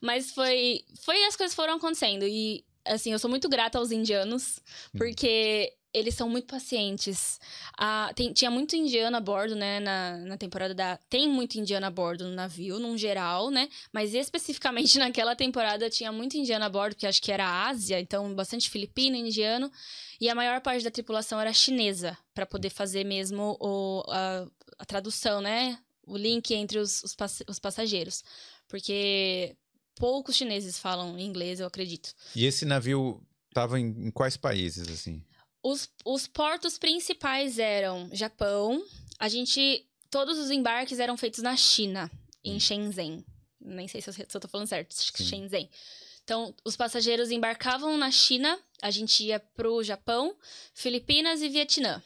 Speaker 2: Mas foi, foi as coisas foram acontecendo e assim, eu sou muito grata aos indianos, hum. porque eles são muito pacientes. Ah, tem, tinha muito indiano a bordo, né, na, na temporada da... Tem muito indiano a bordo no navio, num geral, né? Mas especificamente naquela temporada tinha muito indiano a bordo, porque acho que era Ásia, então bastante filipino, indiano. E a maior parte da tripulação era chinesa, para poder fazer mesmo o, a, a, tradução, né? O link entre os, os, os passageiros. Porque poucos chineses falam inglês, eu acredito.
Speaker 1: E esse navio estava em, em, quais países, assim?
Speaker 2: Os, os portos principais eram Japão. A gente. Todos os embarques eram feitos na China, em hum. Shenzhen. Nem sei se eu, se eu tô falando certo. Sim. Shenzhen. Então, os passageiros embarcavam na China, a gente ia pro Japão, Filipinas e Vietnã.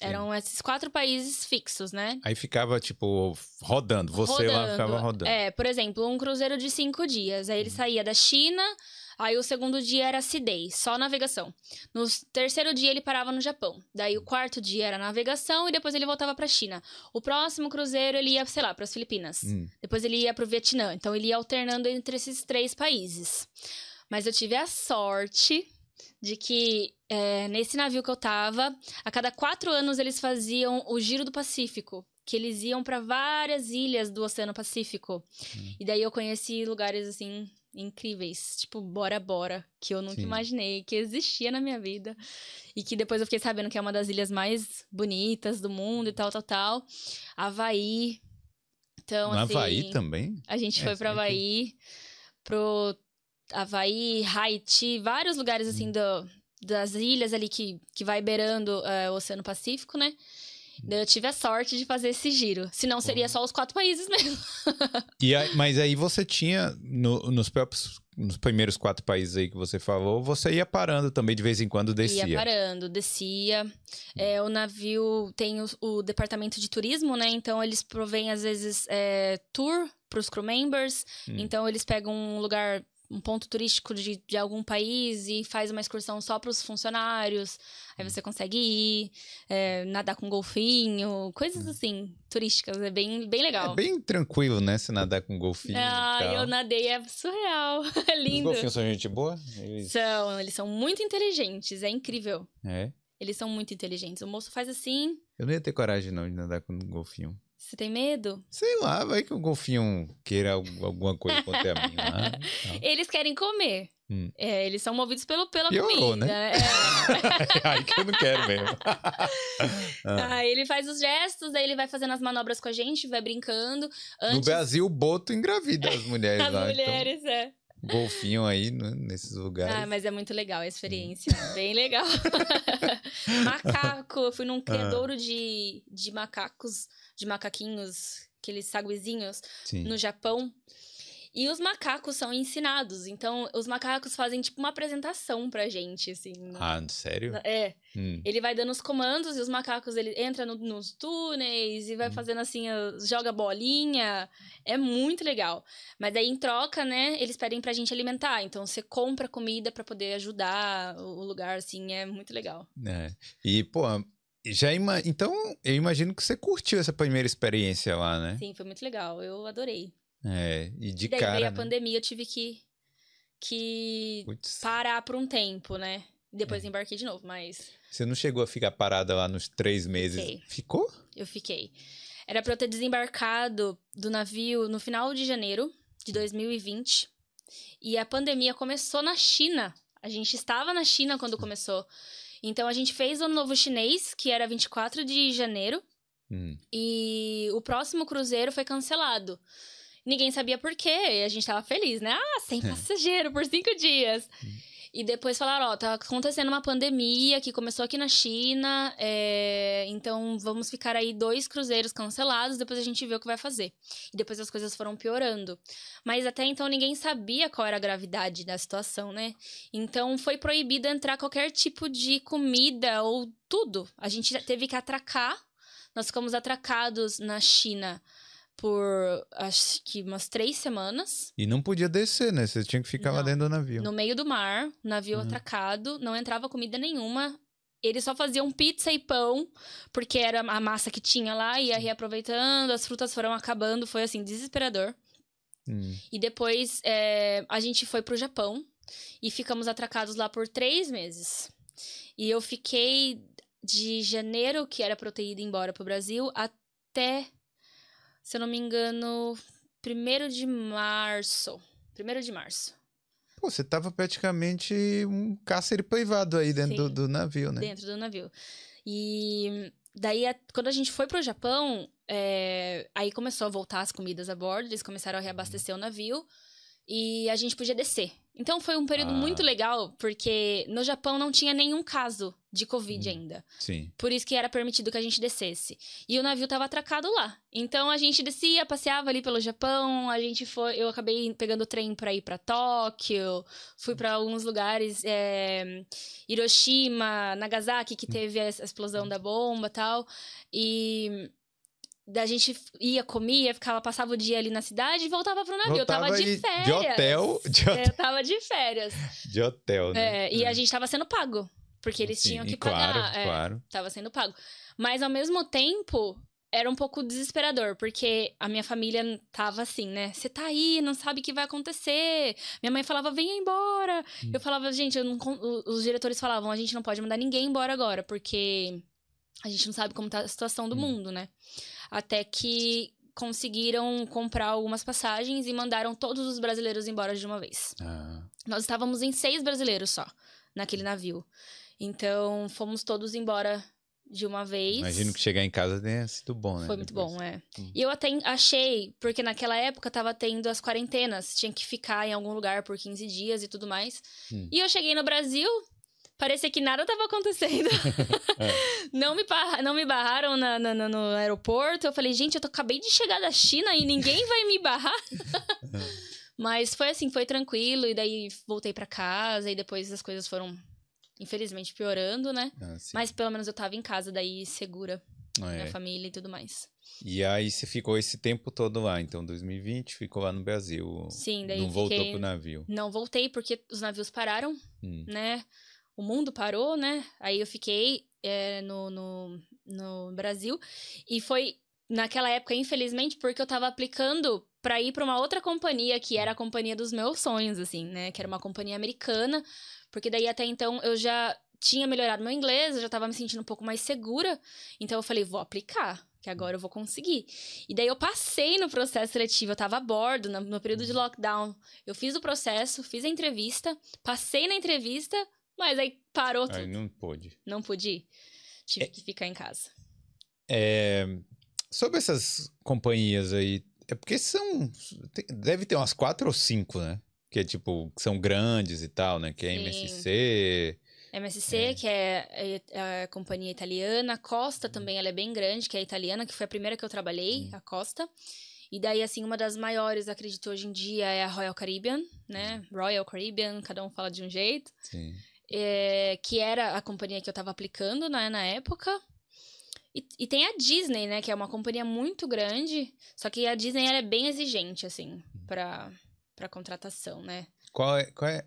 Speaker 2: Eram esses quatro países fixos, né?
Speaker 1: Aí ficava, tipo, rodando. Você rodando. lá ficava rodando.
Speaker 2: É, por exemplo, um cruzeiro de cinco dias. Aí ele uhum. saía da China, aí o segundo dia era Sidei, só navegação. No terceiro dia ele parava no Japão. Daí o quarto dia era navegação e depois ele voltava pra China. O próximo cruzeiro ele ia, sei lá, para as Filipinas. Hum. Depois ele ia pro Vietnã. Então ele ia alternando entre esses três países. Mas eu tive a sorte de que é, nesse navio que eu tava, a cada quatro anos eles faziam o Giro do Pacífico. Que eles iam para várias ilhas do Oceano Pacífico. Hum. E daí eu conheci lugares assim incríveis, tipo Bora Bora, que eu nunca Sim. imaginei que existia na minha vida. E que depois eu fiquei sabendo que é uma das ilhas mais bonitas do mundo e tal, tal, tal. Havaí. Então,
Speaker 1: no
Speaker 2: assim.
Speaker 1: Havaí também?
Speaker 2: A gente é, foi para Havaí, pro Havaí, Haiti, vários lugares assim hum. do, das ilhas ali que, que vai beirando uh, o Oceano Pacífico, né? Daí eu tive a sorte de fazer esse giro. Senão seria só os quatro países mesmo.
Speaker 1: e aí, mas aí você tinha, no, nos próprios nos primeiros quatro países aí que você falou, você ia parando também de vez em quando descia.
Speaker 2: Ia parando, descia. É, o navio tem o, o, departamento de turismo, né? Então eles provêm às vezes é, tour para os crew members. Hum. Então eles pegam um lugar um ponto turístico de, de algum país e faz uma excursão só para os funcionários. Aí você consegue ir, é, nadar com golfinho, coisas assim, turísticas. É bem, bem legal.
Speaker 1: É bem tranquilo, né? Se nadar com golfinho.
Speaker 2: Ah, eu nadei, é surreal. É lindo.
Speaker 1: Os golfinhos são gente boa?
Speaker 2: Eles... São, eles são muito inteligentes, é incrível.
Speaker 1: É.
Speaker 2: Eles são muito inteligentes. O moço faz assim.
Speaker 1: Eu não ia ter coragem, não, de nadar com um golfinho.
Speaker 2: Você tem medo?
Speaker 1: Sei lá, vai que o golfinho queira alguma coisa contra a mim lá.
Speaker 2: Eles querem comer. Hum. É, eles são movidos pelo, pela Piorou, comida. Né? É.
Speaker 1: Aí que eu não quero mesmo.
Speaker 2: ah. Aí ele faz os gestos, aí ele vai fazendo as manobras com a gente, vai brincando.
Speaker 1: Antes... No Brasil, o boto engravida as mulheres
Speaker 2: as
Speaker 1: lá.
Speaker 2: As então. mulheres, então... é
Speaker 1: golfinho aí né, nesses lugares.
Speaker 2: Ah, mas é muito legal a experiência. Bem legal. Macaco, eu fui num criadouro ah. de, de macacos de macaquinhos, aqueles saguezinhos, Sim. no Japão. E os macacos são ensinados. Então, os macacos fazem, tipo, uma apresentação pra gente, assim.
Speaker 1: Né? Ah, sério?
Speaker 2: É. Hum. Ele vai dando os comandos e os macacos, ele entra no, nos túneis e vai hum. fazendo, assim, joga bolinha. É muito legal. Mas aí, em troca, né, eles pedem pra gente alimentar. Então, você compra comida para poder ajudar o lugar, assim. É muito legal.
Speaker 1: É. E, pô, já ima... Então, eu imagino que você curtiu essa primeira experiência lá, né?
Speaker 2: Sim, foi muito legal. Eu adorei.
Speaker 1: É, e de
Speaker 2: e daí
Speaker 1: cara.
Speaker 2: veio a
Speaker 1: né?
Speaker 2: pandemia, eu tive que, que parar por um tempo, né?
Speaker 1: É.
Speaker 2: Depois embarquei de novo, mas
Speaker 1: você não chegou a ficar parada lá nos três meses?
Speaker 2: Fiquei.
Speaker 1: Ficou?
Speaker 2: eu fiquei. Era pra eu ter desembarcado do navio no final de janeiro de 2020. E a pandemia começou na China. A gente estava na China quando começou. Então a gente fez o novo chinês, que era 24 de janeiro,
Speaker 1: Hum.
Speaker 2: e o próximo cruzeiro foi cancelado. Ninguém sabia por quê, e a gente tava feliz, né? Ah, sem passageiro por cinco dias. E depois falaram, ó, tá acontecendo uma pandemia que começou aqui na China, é, então vamos ficar aí dois cruzeiros cancelados, depois a gente vê o que vai fazer. E depois as coisas foram piorando. Mas até então ninguém sabia qual era a gravidade da situação, né? Então foi proibido entrar qualquer tipo de comida ou tudo. A gente teve que atracar. Nós ficamos atracados na China por acho que umas três semanas.
Speaker 1: E não podia descer, né? Você tinha que ficar lá
Speaker 2: Não.
Speaker 1: dentro do navio.
Speaker 2: No meio do mar, navio
Speaker 1: Uhum.
Speaker 2: atracado, não entrava comida nenhuma. Eles só faziam pizza e pão, porque era a massa que tinha lá, ia reaproveitando, as frutas foram acabando, foi assim, desesperador.
Speaker 1: Hum.
Speaker 2: E depois é, a gente foi pro Japão e ficamos atracados lá por três meses. E eu fiquei de janeiro, que era pra eu ter ido embora pro Brasil, até, se eu não me engano, primeiro de março. Primeiro de março.
Speaker 1: Pô, você tava praticamente um cárcere privado aí dentro do, do navio, né?
Speaker 2: dentro do navio. E daí, a- quando a gente foi pro Japão, é, aí começou a voltar as comidas a bordo, eles começaram a reabastecer o navio e a gente podia descer. Então foi um período
Speaker 1: Ah.
Speaker 2: muito legal, porque no Japão não tinha nenhum caso de Covid
Speaker 1: Hum.
Speaker 2: ainda.
Speaker 1: Sim.
Speaker 2: Por isso que era permitido que a gente descesse. E o navio tava atracado lá. Então a gente descia, passeava ali pelo Japão, a gente foi, eu acabei pegando o trem pra ir pra Tóquio, fui pra alguns lugares, é, Hiroshima, Nagasaki, que teve a explosão da bomba, tal. E da gente ia, comia, ficava, passava o dia ali na cidade e voltava pro navio. eu tava de férias.
Speaker 1: de hotel, de hotel,
Speaker 2: Eu tava de férias.
Speaker 1: de hotel né?
Speaker 2: É, e a gente tava sendo pago. Porque eles
Speaker 1: Sim,
Speaker 2: tinham que
Speaker 1: claro,
Speaker 2: pagar. é
Speaker 1: claro.
Speaker 2: tava sendo pago. Mas ao mesmo tempo, era um pouco desesperador, porque a minha família tava assim, né? Você tá aí, não sabe o que vai acontecer. Minha mãe falava, venha embora.
Speaker 1: Hum.
Speaker 2: Eu falava, gente, eu não os diretores falavam, a gente não pode mandar ninguém embora agora, porque a gente não sabe como tá a situação do
Speaker 1: Hum.
Speaker 2: mundo, né? Até que conseguiram comprar algumas passagens e mandaram todos os brasileiros embora de uma vez.
Speaker 1: Ah,
Speaker 2: Nós estávamos em seis brasileiros só naquele navio. Então, fomos todos embora de uma vez.
Speaker 1: imagino que chegar em casa tenha sido bom, né?
Speaker 2: Foi muito
Speaker 1: depois.
Speaker 2: bom, é.
Speaker 1: Hum.
Speaker 2: E eu até achei, porque naquela época tava tendo as quarentenas, tinha que ficar em algum lugar por 15 dias e tudo mais.
Speaker 1: Hum.
Speaker 2: E eu cheguei no Brasil, parecia que nada tava acontecendo.
Speaker 1: É.
Speaker 2: não, me não me barraram na- na- na- no aeroporto. Eu falei, gente, eu tô- acabei de chegar da China e ninguém vai me barrar. Mas foi assim, foi tranquilo, e daí voltei pra casa, e depois as coisas foram, infelizmente, piorando, né?
Speaker 1: Ah.
Speaker 2: Mas pelo menos eu tava em casa daí, segura,
Speaker 1: Ah, é.
Speaker 2: minha família e tudo mais.
Speaker 1: E aí você ficou esse tempo todo lá, então 2020 ficou lá no Brasil.
Speaker 2: Sim, daí
Speaker 1: Não voltou
Speaker 2: fiquei-
Speaker 1: pro navio.
Speaker 2: Não voltei porque os navios pararam,
Speaker 1: Hum.
Speaker 2: né? O mundo parou, né? Aí eu fiquei é, no, no, no Brasil. E foi naquela época, infelizmente, porque eu tava aplicando pra ir pra uma outra companhia, que era a companhia dos meus sonhos, assim, né? Que era uma companhia americana. Porque daí até então eu já tinha melhorado meu inglês, eu já tava me sentindo um pouco mais segura. Então eu falei, vou aplicar, que agora eu vou conseguir. E daí eu passei no processo seletivo, eu tava a bordo, no, no período de lockdown. Eu fiz o processo, fiz a entrevista, passei na entrevista, mas aí parou tudo.
Speaker 1: Aí não pôde.
Speaker 2: Não pude ir. Tive que ficar em casa.
Speaker 1: É, sobre essas companhias aí, é porque são. deve ter umas quatro ou cinco, né? Que é tipo, que são grandes e tal, né? Que é
Speaker 2: Sim.
Speaker 1: MSC.
Speaker 2: MSC,
Speaker 1: É.
Speaker 2: que é, é a companhia italiana. Costa também, ela é bem grande, que é italiana, que foi a primeira que eu trabalhei, a Costa. E daí, assim, uma das maiores, acredito, hoje em dia é a Royal Caribbean, né? Royal Caribbean, cada um fala de um jeito.
Speaker 1: Sim.
Speaker 2: É, que era a companhia que eu tava aplicando né, na época. E, e tem a Disney, né? Que é uma companhia muito grande. Só que a Disney é bem exigente, assim, pra, pra contratação, né?
Speaker 1: Qual é, qual é.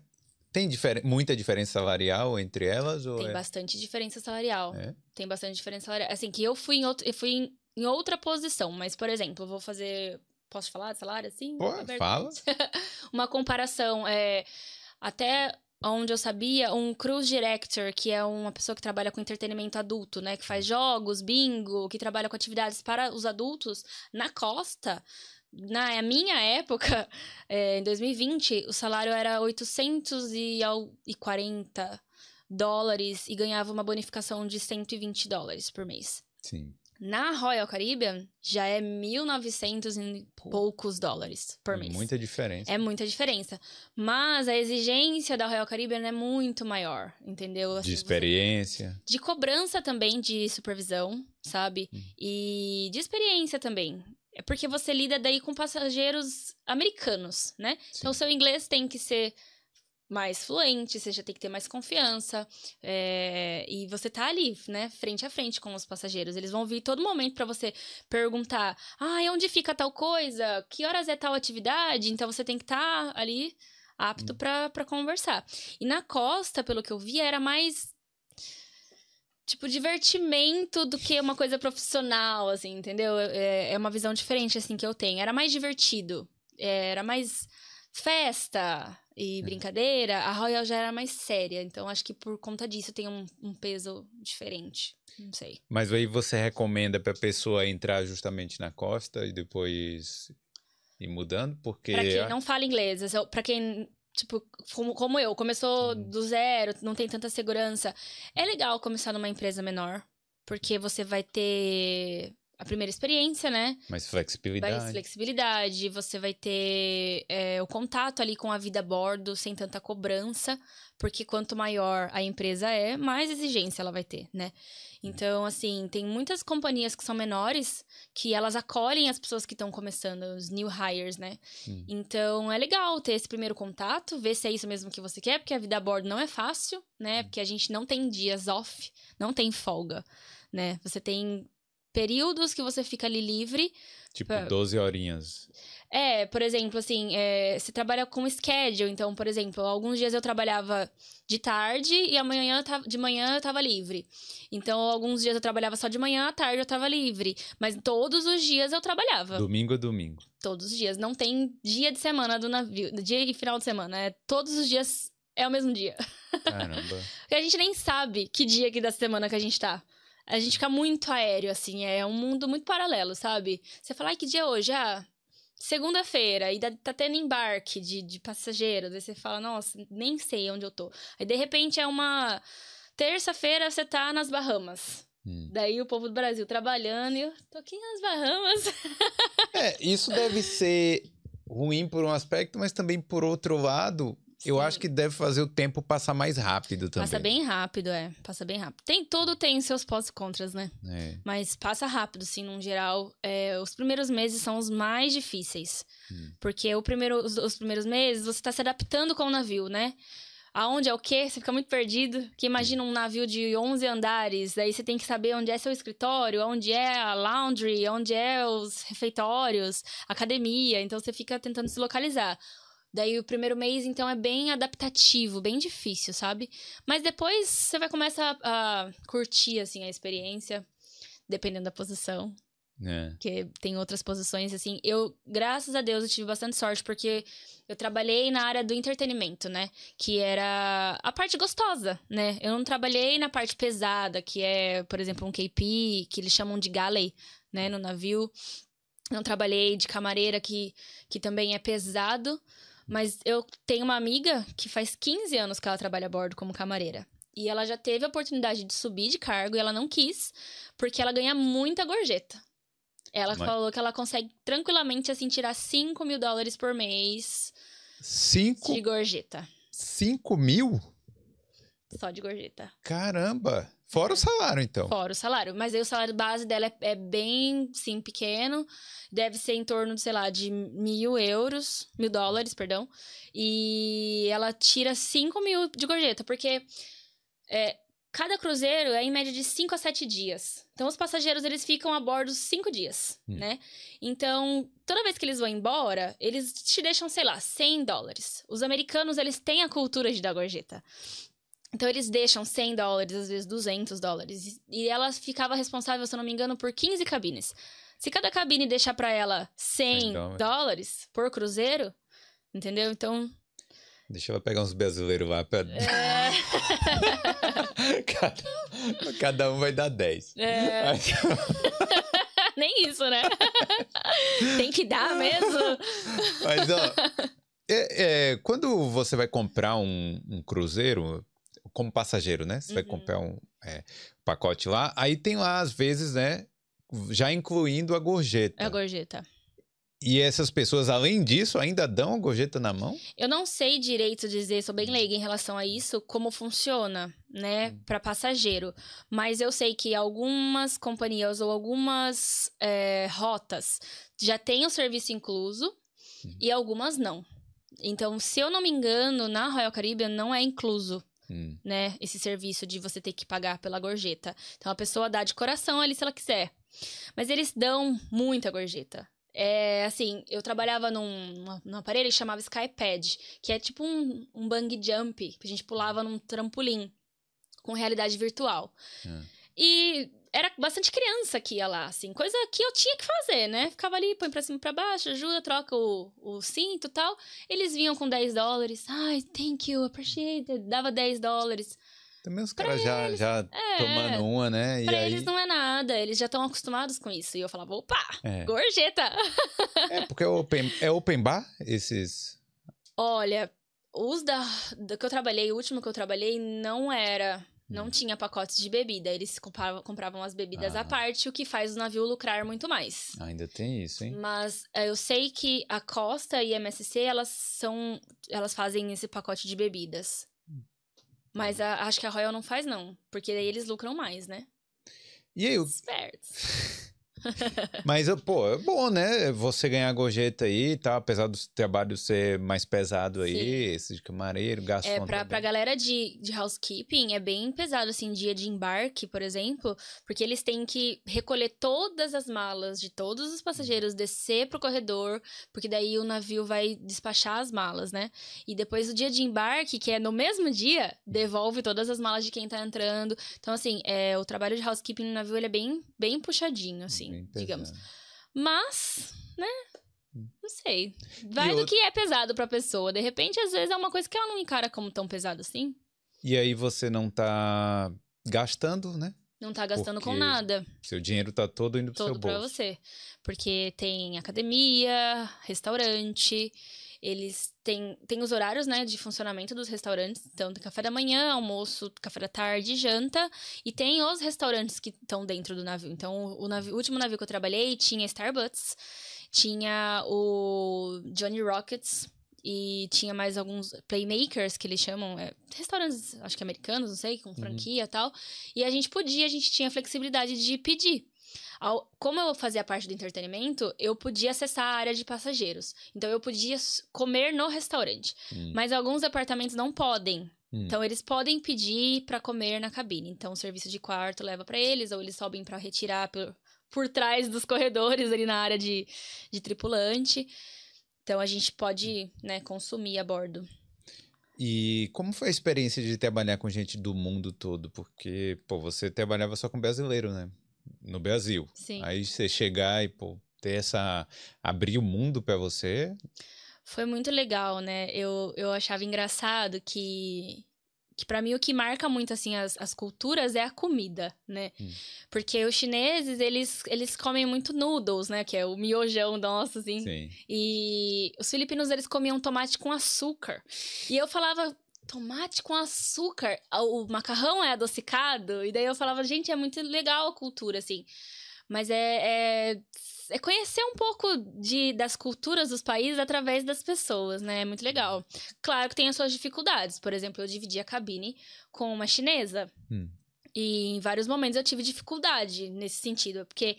Speaker 1: Tem difer muita diferença salarial entre elas? Ou
Speaker 2: Tem
Speaker 1: é...
Speaker 2: bastante diferença salarial.
Speaker 1: É?
Speaker 2: Tem bastante diferença salarial. Assim, que eu fui em, outro, eu fui em, em outra posição, mas, por exemplo, eu vou fazer. Posso falar de salário assim?
Speaker 1: Pô, fala.
Speaker 2: Uma comparação. É, até onde eu sabia, um cruise director, que é uma pessoa que trabalha com entretenimento adulto, né? Que faz jogos, bingo, que trabalha com atividades para os adultos, na costa. Na minha época, é, em 2020, o salário era 840 dólares e ganhava uma bonificação de 120 dólares por mês.
Speaker 1: Sim.
Speaker 2: Na Royal Caribbean, já é 1.900 e poucos dólares por mês.
Speaker 1: Muita diferença.
Speaker 2: É muita diferença. Mas a exigência da Royal Caribbean é muito maior, entendeu?
Speaker 1: Assim, de experiência.
Speaker 2: Você... De cobrança também de supervisão, sabe? Hum. E de experiência também. É porque você lida daí com passageiros americanos, né? Sim. Então, o seu inglês tem que ser mais fluente, você já tem que ter mais confiança. É, e você tá ali, né, frente a frente com os passageiros. Eles vão vir todo momento para você perguntar: ah, onde fica tal coisa? Que horas é tal atividade? Então você tem que estar tá ali apto hum. para conversar. E na costa, pelo que eu vi, era mais tipo, divertimento do que uma coisa profissional, assim, entendeu? É, é uma visão diferente, assim, que eu tenho. Era mais divertido. É, era mais festa, e uhum. brincadeira, a Royal já era mais séria. Então, acho que por conta disso tem um, um peso diferente. Não sei.
Speaker 1: Mas aí você recomenda para a pessoa entrar justamente na costa e depois ir mudando? Porque.
Speaker 2: Pra quem não fala inglês, para quem tipo, como, como eu, começou hum. do zero, não tem tanta segurança. É legal começar numa empresa menor, porque você vai ter a primeira experiência, né?
Speaker 1: Mais flexibilidade.
Speaker 2: Mais flexibilidade, você vai ter é, o contato ali com a vida a bordo, sem tanta cobrança, porque quanto maior a empresa é, mais exigência ela vai ter, né? Então, assim, tem muitas companhias que são menores que elas acolhem as pessoas que estão começando, os new hires, né? Hum. Então, é legal ter esse primeiro contato, ver se é isso mesmo que você quer, porque a vida a bordo não é fácil, né? Porque a gente não tem dias off, não tem folga, né? Você tem períodos que você fica ali livre.
Speaker 1: Tipo, pra... 12 horinhas.
Speaker 2: É, por exemplo, assim, é, você trabalha com schedule. Então, por exemplo, alguns dias eu trabalhava de tarde e amanhã de manhã eu tava livre. Então, alguns dias eu trabalhava só de manhã, à tarde eu tava livre. Mas todos os dias eu trabalhava.
Speaker 1: Domingo a domingo.
Speaker 2: Todos os dias. Não tem dia de semana do navio, dia e final de semana. É todos os dias é o mesmo dia.
Speaker 1: Caramba.
Speaker 2: e a gente nem sabe que dia aqui da semana que a gente tá a gente fica muito aéreo, assim, é um mundo muito paralelo, sabe? Você fala, ai, que dia é hoje? Ah, segunda-feira, e tá tendo embarque de, de passageiros, aí você fala, nossa, nem sei onde eu tô. Aí, de repente, é uma terça-feira, você tá nas Bahamas. Hum. Daí o povo do Brasil trabalhando e eu tô aqui nas Bahamas.
Speaker 1: é, isso deve ser ruim por um aspecto, mas também por outro lado, eu acho que deve fazer o tempo passar mais rápido também.
Speaker 2: Passa bem rápido, é. Passa bem rápido. Tem, todo tem seus pós e contras, né?
Speaker 1: É.
Speaker 2: Mas passa rápido, sim, no geral. É, os primeiros meses são os mais difíceis. Hum. Porque o primeiro, os, os, primeiros meses você tá se adaptando com o navio, né? Aonde é o quê? Você fica muito perdido. Que imagina um navio de 11 andares, aí você tem que saber onde é seu escritório, onde é a laundry, onde é os refeitórios, academia. Então você fica tentando se localizar. Daí o primeiro mês, então, é bem adaptativo, bem difícil, sabe? Mas depois você vai começar a, a curtir, assim, a experiência, dependendo da posição.
Speaker 1: É.
Speaker 2: Porque tem outras posições, assim. Eu, graças a Deus, eu tive bastante sorte, porque eu trabalhei na área do entretenimento, né? Que era a parte gostosa, né? Eu não trabalhei na parte pesada, que é, por exemplo, um KP, que eles chamam de galley, né? No navio. Não trabalhei de camareira, que, que também é pesado. Mas eu tenho uma amiga que faz 15 anos que ela trabalha a bordo como camareira. E ela já teve a oportunidade de subir de cargo e ela não quis, porque ela ganha muita gorjeta. Ela Mas... falou que ela consegue tranquilamente, assim, tirar 5 mil dólares por mês.
Speaker 1: 5?
Speaker 2: De gorjeta.
Speaker 1: 5 mil?
Speaker 2: Só de gorjeta.
Speaker 1: Caramba! Fora o salário, então.
Speaker 2: Fora o salário. Mas aí o salário base dela é, é, bem, sim, pequeno. Deve ser em torno, sei lá, de mil euros, mil dólares, perdão. E ela tira cinco mil de gorjeta, porque é, cada cruzeiro é em média de 5 a 7 dias. Então, os passageiros, eles ficam a bordo 5 dias, hum. né? Então, toda vez que eles vão embora, eles te deixam, sei lá, 100 dólares. Os americanos, eles têm a cultura de dar gorjeta. Então, eles deixam 100 dólares, às vezes 200 dólares. E ela ficava responsável, se eu não me engano, por 15 cabines. Se cada cabine deixar para ela 100, 100 dólares. dólares por cruzeiro, entendeu? Então,
Speaker 1: Deixa ela pegar uns brasileiros lá. Pra... É. cada, cada, um vai dar 10. É.
Speaker 2: Nem isso, né? Tem que dar mesmo.
Speaker 1: Mas, ó, é, é, quando você vai comprar um, um, cruzeiro, como passageiro, né? Você uhum. vai comprar um é, pacote lá, aí tem lá, às vezes, né? Já incluindo a gorjeta.
Speaker 2: A gorjeta.
Speaker 1: E essas pessoas, além disso, ainda dão a gorjeta na mão?
Speaker 2: Eu não sei direito dizer, sou bem leiga em relação a isso, como funciona, né, hum. para passageiro. Mas eu sei que algumas companhias ou algumas é, rotas já têm o serviço incluso hum. e algumas não. Então, se eu não me engano, na Royal Caribbean não é incluso. Hum. Né, esse serviço de você ter que pagar pela gorjeta. Então a pessoa dá de coração ali se ela quiser. Mas eles dão muita gorjeta. É, assim, eu trabalhava num, num aparelho que chamava Skypad, que é tipo um, um bang jump, que a gente pulava num trampolim com realidade virtual. É. E era bastante criança que ia lá, assim, coisa que eu tinha que fazer, né? Ficava ali, põe pra cima e pra baixo, ajuda, troca o, o cinto e tal. Eles vinham com 10 dólares. Ai, thank you, appreciate it. Dava 10 dólares.
Speaker 1: Também os caras já, já é, tomando uma, né?
Speaker 2: E pra aí... eles não é nada, eles já estão acostumados com isso. E eu falava, opa, é. gorjeta!
Speaker 1: É, porque é open, é open bar esses.
Speaker 2: Olha, os da, da que eu trabalhei, o último que eu trabalhei, não era. Não hum. tinha pacotes de bebida. Eles compravam, compravam as bebidas ah. à parte, o que faz o navio lucrar muito mais.
Speaker 1: Ainda tem isso, hein?
Speaker 2: Mas é, eu sei que a Costa e a MSC, elas são. Elas fazem esse pacote de bebidas. Mas a, acho que a Royal não faz, não. Porque daí eles lucram mais, né?
Speaker 1: E aí?
Speaker 2: Espertos.
Speaker 1: Mas, pô, é bom, né? Você ganhar gorjeta aí, tá? Apesar do trabalho ser mais pesado aí, Sim. esse de camareiro, garçom
Speaker 2: É, pra, pra galera de, de housekeeping, é bem pesado, assim, dia de embarque, por exemplo, porque eles têm que recolher todas as malas de todos os passageiros, descer pro corredor, porque daí o navio vai despachar as malas, né? E depois o dia de embarque, que é no mesmo dia, devolve todas as malas de quem tá entrando. Então, assim, é, o trabalho de housekeeping no navio, ele é bem, bem puxadinho, assim digamos. Mas, né? Hum. Não sei. Vai e do que é pesado pra pessoa. De repente, às vezes, é uma coisa que ela não encara como tão pesado assim.
Speaker 1: E aí você não tá gastando, né?
Speaker 2: Não tá gastando Porque com nada.
Speaker 1: Seu dinheiro tá todo indo pro todo seu bolso.
Speaker 2: Todo pra você. Porque tem academia, restaurante, eles têm, têm os horários, né, de funcionamento dos restaurantes. Então, tem café da manhã, almoço, café da tarde, janta. E tem os restaurantes que estão dentro do navio. Então, o, navio, o último navio que eu trabalhei tinha Starbucks, tinha o Johnny Rockets, e tinha mais alguns playmakers que eles chamam, é, restaurantes, acho que americanos, não sei, com uhum. franquia e uhum. tal. E a gente podia, a gente tinha flexibilidade de pedir. Ao, como eu fazia parte do entretenimento, eu podia acessar a área de passageiros. Então eu podia comer no restaurante. Hum. Mas alguns departamentos não podem. Hum. Então eles podem pedir para comer na cabine. Então o serviço de quarto leva para eles, ou eles sobem para retirar por, por trás dos corredores ali na área de, de tripulante. Então a gente pode né, consumir a bordo.
Speaker 1: E como foi a experiência de trabalhar com gente do mundo todo? Porque, pô, você trabalhava só com brasileiro, né? No Brasil.
Speaker 2: Sim.
Speaker 1: Aí você chegar e pô, ter essa abrir o mundo para você.
Speaker 2: Foi muito legal, né? Eu, eu achava engraçado que que para mim o que marca muito assim as, as culturas é a comida, né? Hum. Porque os chineses, eles, eles comem muito noodles, né, que é o miojão nosso assim.
Speaker 1: Sim.
Speaker 2: E os filipinos eles comiam tomate com açúcar. E eu falava, tomate com açúcar. O macarrão é adocicado. E daí eu falava, gente, é muito legal a cultura, assim. Mas é, é, é, conhecer um pouco de, das culturas dos países através das pessoas, né? É muito legal. Claro que tem as suas dificuldades. Por exemplo, eu dividi a cabine com uma chinesa. Hum. E em vários momentos eu tive dificuldade nesse sentido. Porque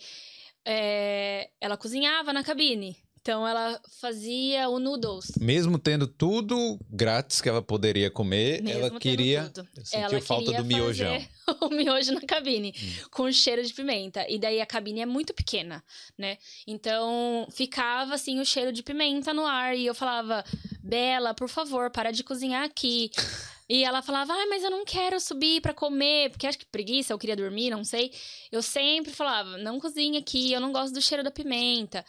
Speaker 2: é, ela cozinhava na cabine. Então ela fazia o noodles.
Speaker 1: Mesmo tendo tudo grátis que ela poderia comer, Mesmo ela queria. Sentiu ela falta do miojão.
Speaker 2: o miojo na cabine, hum. com cheiro de pimenta. E daí a cabine é muito pequena, né? Então ficava assim o cheiro de pimenta no ar. E eu falava, Bela, por favor, para de cozinhar aqui. E ela falava, ah, mas eu não quero subir para comer, porque acho que preguiça, eu queria dormir, não sei. Eu sempre falava, não cozinhe aqui, eu não gosto do cheiro da pimenta.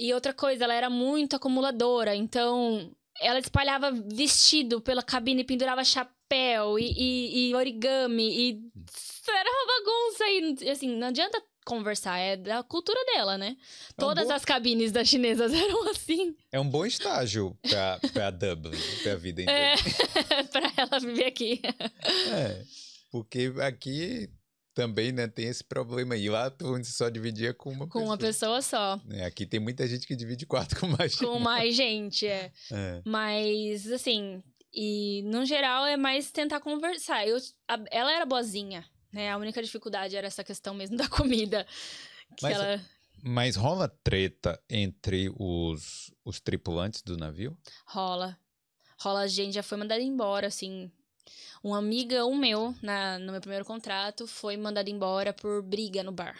Speaker 2: E outra coisa, ela era muito acumuladora, então ela espalhava vestido pela cabine, pendurava chapéu e, e, e origami, e era uma bagunça. E assim, não adianta conversar, é da cultura dela, né? É Todas bom... as cabines das chinesas eram assim.
Speaker 1: É um bom estágio pra, pra Dublin, pra vida inteira.
Speaker 2: É, pra ela viver aqui.
Speaker 1: É, porque aqui também, né, tem esse problema aí. Lá tu só dividia com uma
Speaker 2: com pessoa. Com uma pessoa só.
Speaker 1: É, aqui tem muita gente que divide quarto com mais
Speaker 2: gente. Com mais gente, é. é. Mas, assim, e no geral é mais tentar conversar. Eu, a, ela era boazinha, né? A única dificuldade era essa questão mesmo da comida. Que
Speaker 1: mas,
Speaker 2: ela...
Speaker 1: mas rola treta entre os, os tripulantes do navio?
Speaker 2: Rola. Rola, a gente já foi mandada embora, assim, um amigão meu, na, no meu primeiro contrato, foi mandado embora por briga no bar.